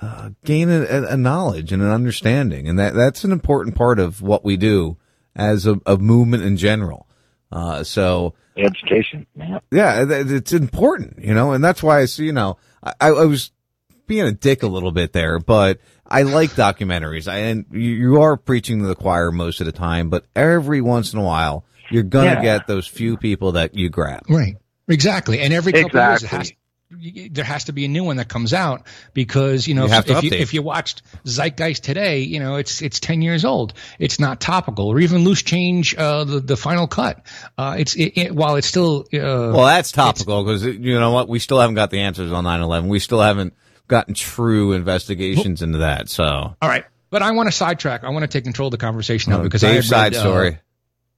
uh, gain a, a knowledge and an understanding. And that, that's an important part of what we do as a, a movement in general. Uh, so education, yeah, th- it's important, you know, and that's why I see, you know, I, I was being a dick a little bit there, but I like documentaries. I, and you, are preaching to the choir most of the time, but every once in a while, you're gonna Yeah. get those few people that you grab. Right. Exactly. And every couple of years, it has, there has to be a new one that comes out because, you know, You if, if, you, if you watched Zeitgeist today, you know, it's, it's 10 years old. It's not topical or even loose change, uh, the, the final cut. Uh, it's, it, it, while it's still, uh, Well, that's topical because you know what? We still haven't got the answers on 9/11. We still haven't gotten true investigations into that. So, all right. But I want to sidetrack. I want to take control of the conversation now Oh, because Dave's I had side read, story.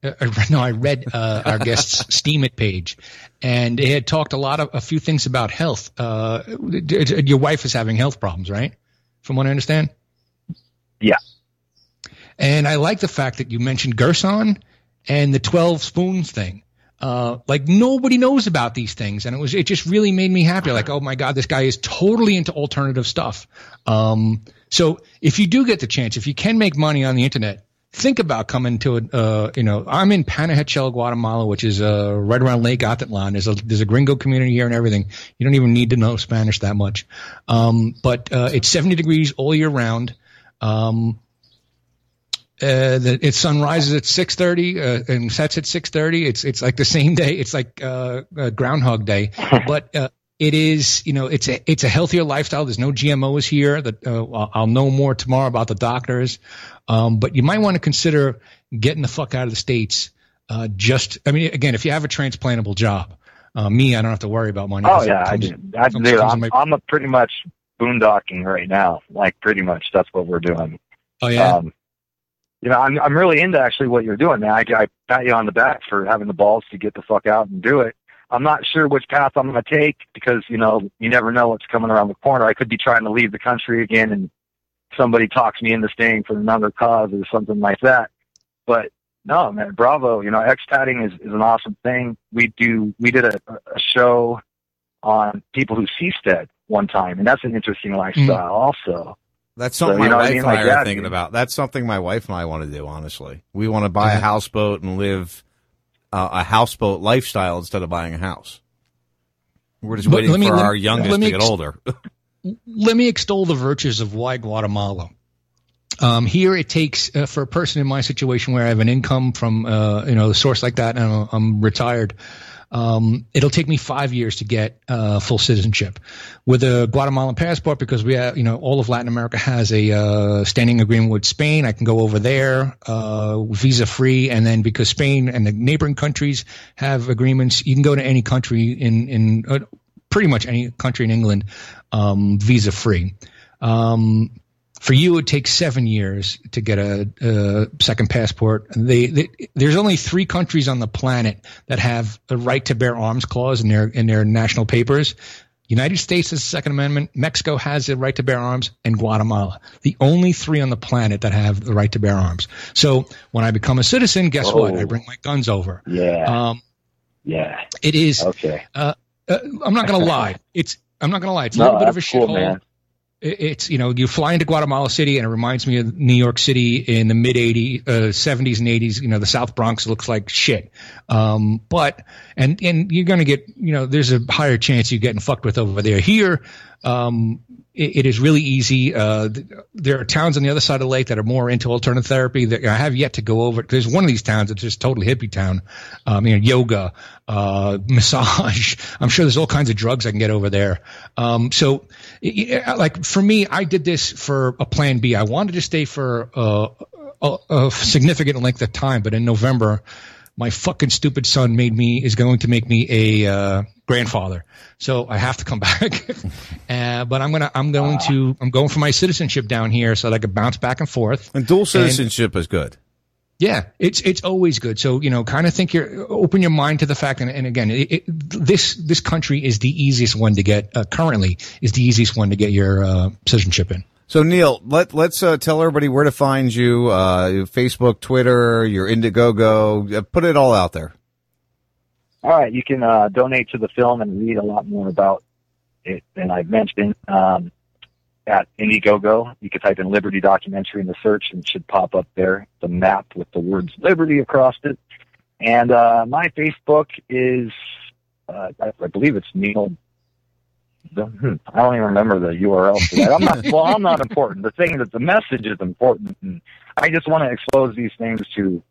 Uh, [LAUGHS] I read- no, I read uh, our guest's [LAUGHS] Steemit page, and it had talked a lot of a few things about health. Uh, it- it- your wife is having health problems, right? From what I understand. Yeah. And I like the fact that you mentioned Gerson and the 12 spoons thing. Uh, like nobody knows about these things. And it was, it just really made me happy. Like, oh my God, this guy is totally into alternative stuff. Um, so if you do get the chance, if you can make money on the internet, think about coming to a, uh, you know, I'm in Panajachel, Guatemala, which is, uh, right around Lake Atitlan. There's a, there's a gringo community here and everything. You don't even need to know Spanish that much. Um, but, uh, it's 70 degrees all year round. Um, uh, the, it sun rises at six thirty uh, and sets at six thirty. It's it's like the same day. It's like uh, uh, Groundhog Day, [LAUGHS] but uh, it is you know it's a it's a healthier lifestyle. There's no GMOs here. That uh, I'll- know more tomorrow about the doctors, um, but you might want to consider getting the fuck out of the states. Uh, just I mean, again, if you have a transplantable job, uh, me, I don't have to worry about money. Oh yeah, I comes- do. I do. comes in I'm, my- I'm pretty much boondocking right now. Like pretty much, that's what we're doing. Oh yeah. Um, you know, I'm I'm really into actually what you're doing, man. I, I pat you on the back for having the balls to get the fuck out and do it. I'm not sure which path I'm going to take because you know you never know what's coming around the corner. I could be trying to leave the country again, and somebody talks me into staying for another cause or something like that. But no, man, bravo. You know, expatting is, is an awesome thing. We do we did a, a show on people who seastead one time, and that's an interesting lifestyle mm-hmm. also. That's something So, my know what I wife mean? and Like I are that, thinking dude. about. That's something my wife and I want to do. Honestly, we want to buy a Mhm. houseboat and live uh, a houseboat lifestyle instead of buying a house. We're just But waiting let me- for let- our youngest let me to get ex- older. [LAUGHS] let me extol the virtues of why Guatemala. Um, here, it takes uh, for a person in my situation where I have an income from uh, you know a source like that, and I'm, I'm retired. Um, it'll take me five years to get uh, full citizenship with a Guatemalan passport because we have, you know, all of Latin America has a uh, standing agreement with Spain. I can go over there uh, visa free, and then because Spain and the neighboring countries have agreements, you can go to any country in in uh, pretty much any country in England um, visa free. Um, for you, it takes seven years to get a, a second passport. They, they, there's only three countries on the planet that have a right to bear arms clause in their in their national papers. United States has the Second Amendment. Mexico has the right to bear arms, and Guatemala. The only three on the planet that have the right to bear arms. So when I become a citizen, guess what? I Oh. bring my guns over. Yeah. Um, yeah. it is. Okay. Uh, uh, I'm not going to lie. It's. I'm not going to lie. It's a No, little bit of a cool, shithole. It- It's you know you fly into Guatemala City and it reminds me of New York City in the mid 80s, uh, 70s and 80s. You know the South Bronx looks like shit, um, but and and you're gonna get you know there's a higher chance you're getting fucked with over there. Here, um, it, it is really easy. Uh, th- there are towns on the other side of the lake that are more into alternative therapy that I have yet to go over. There's one of these towns that's just totally hippie town. Um, you know, yoga, uh, [LAUGHS] massage. I'm sure there's all kinds of drugs I can get over there. Um, so, y- like for me, I did this for a plan B. I wanted to stay for uh, a, a significant length of time, but in November, my fucking stupid son made me is going to make me a uh, grandfather. So I have to come [LAUGHS] back. uh, but I'm gonna I'm going to I'm going for my citizenship down here so that I can bounce back and forth. And dual citizenship is good. Yeah, it's it's always good. So you know, kind of think your open your mind to the fact, and, and again, it, it, this this country is the easiest one to get uh, currently is the easiest one to get your uh, citizenship in. So Neil, let let's uh, tell everybody where to find you: uh, Facebook, Twitter, your Indiegogo. Uh, put it all out there. All right, you can uh, donate to the film and read a lot more about it than I've mentioned um, at Indiegogo. You can type in Liberty Documentary in the search and it should pop up there, the map with the words Liberty across it. And uh, my Facebook is, uh, I, I believe it's Neil. The- I don't even remember the URL for that. I'm not, [LAUGHS] well, I'm not important. The thing that the message is important. And I just want to expose these things to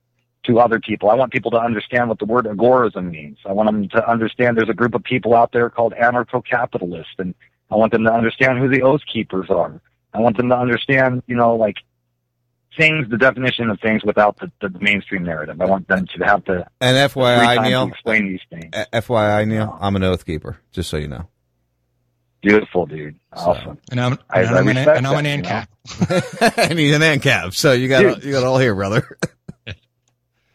to other people. I want people to understand what the word agorism means. I want them to understand there's a group of people out there called anarcho-capitalists, and I want them to understand who the oath keepers are. I want them to understand, you know, like things, the definition of things without the, the mainstream narrative. I want them to have to And FYI, Neil, explain these things. FYI, Neil, I'm an oath keeper. Just so you know. Beautiful, dude. Awesome. And I'm I- and I I'm, an, and I'm an you know? ANCAP. [LAUGHS] and he's an ANCAP, so you got Dude. you got all here, brother. [LAUGHS]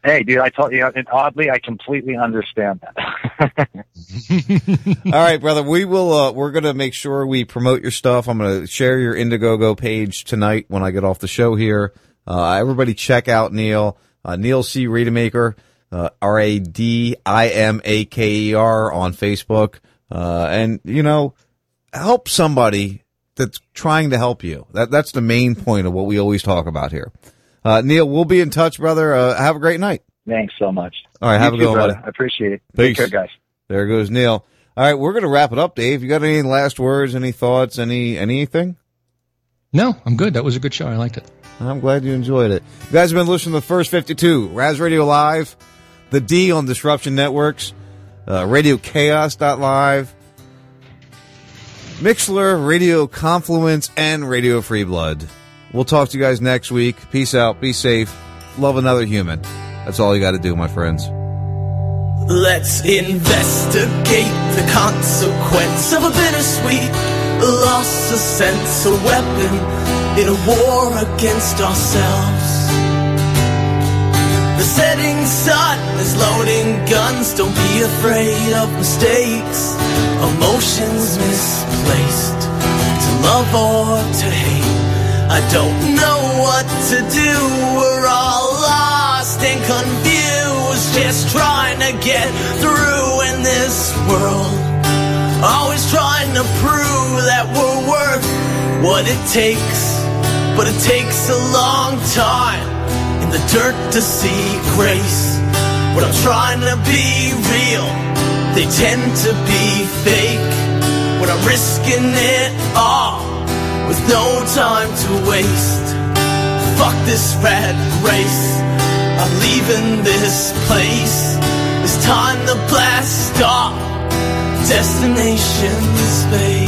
Hey, dude, I told you, and oddly, I completely understand that. [LAUGHS] All right, brother. We will. Uh, we're gonna make sure we promote your stuff. I'm gonna share your Indiegogo page tonight when I get off the show here. Uh, everybody, check out Neil. Uh, Neil C. Rademaker, uh, R A D I M A K E R on Facebook, uh, and you know, help somebody that's trying to help you. That that's the main point of what we always talk about here. Uh, Neil, we'll be in touch, brother. Uh, have a great night. Thanks so much. All right, have You a good one, buddy. I appreciate it. Peace. Take care, guys. There goes Neil. All right, we're going to wrap it up, Dave. You got any last words, any thoughts, any anything? No, I'm good. That was a good show. I liked it. I'm glad you enjoyed it. You guys have been listening to the first 52, Ras Radio Live, the D on Disruption Networks, uh, Radio Chaos.live, Mixlr, Radio Confluence, and Radio Free Blood. We'll talk to you guys next week. Peace out. Be safe. Love another human. That's all you got to do, my friends. Let's investigate the consequence of a bittersweet loss of sense, a weapon in a war against ourselves. The setting sun is loading guns, don't be afraid of mistakes, emotions misplaced, to love or to hate. I don't know what to do, we're all lost and confused, just trying to get through in this world. Always trying to prove that we're worth what it takes. but it takes a long time in the dirt to see grace. When I'm trying to be real, they tend to be fake. When I'm risking it all with no time to waste. Fuck this rat race. I'm leaving this place. It's time to blast off. Destination space.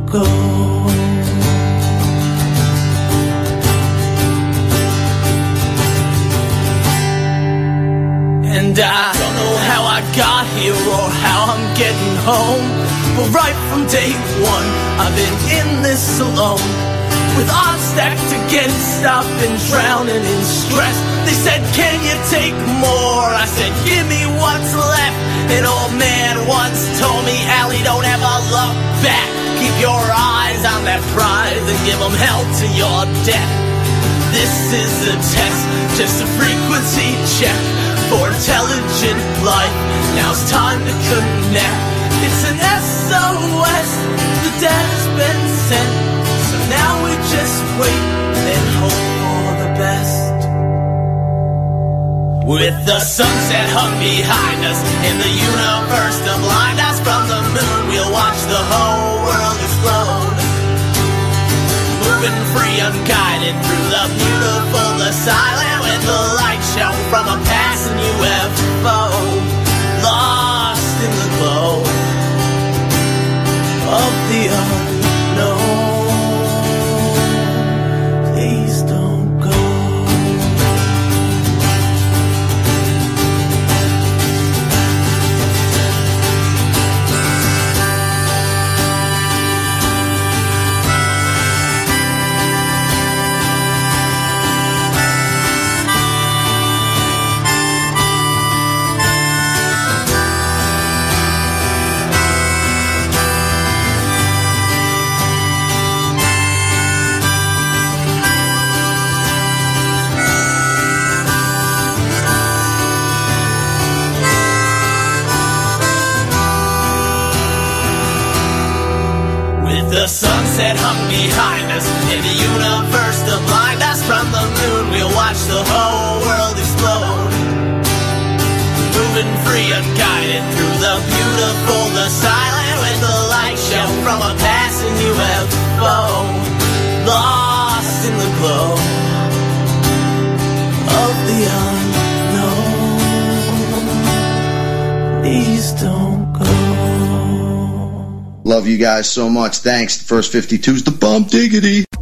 go. And I don't know how I got here or how I'm getting home. But right from day one, I've been in this alone. With odds stacked against, I've been drowning in stress. They said, Can you take more? I said, Give me what's left. An old man once told me, Allie, don't ever look back. Keep your eyes on that prize and give them hell to your death. This is a test, just a frequency check for intelligent life. Now it's time to connect. It's an SOS, the data's been sent. Now we just wait and hope for the best. With the sunset hung behind us and the universe to blind us from the moon, we'll watch the whole world explode. Moving free, unguided through the beautiful, the silent, with the light show from a passing UFO. Lost in the glow of the unknown. Love you guys so much. Thanks. The first 52 is the bump diggity.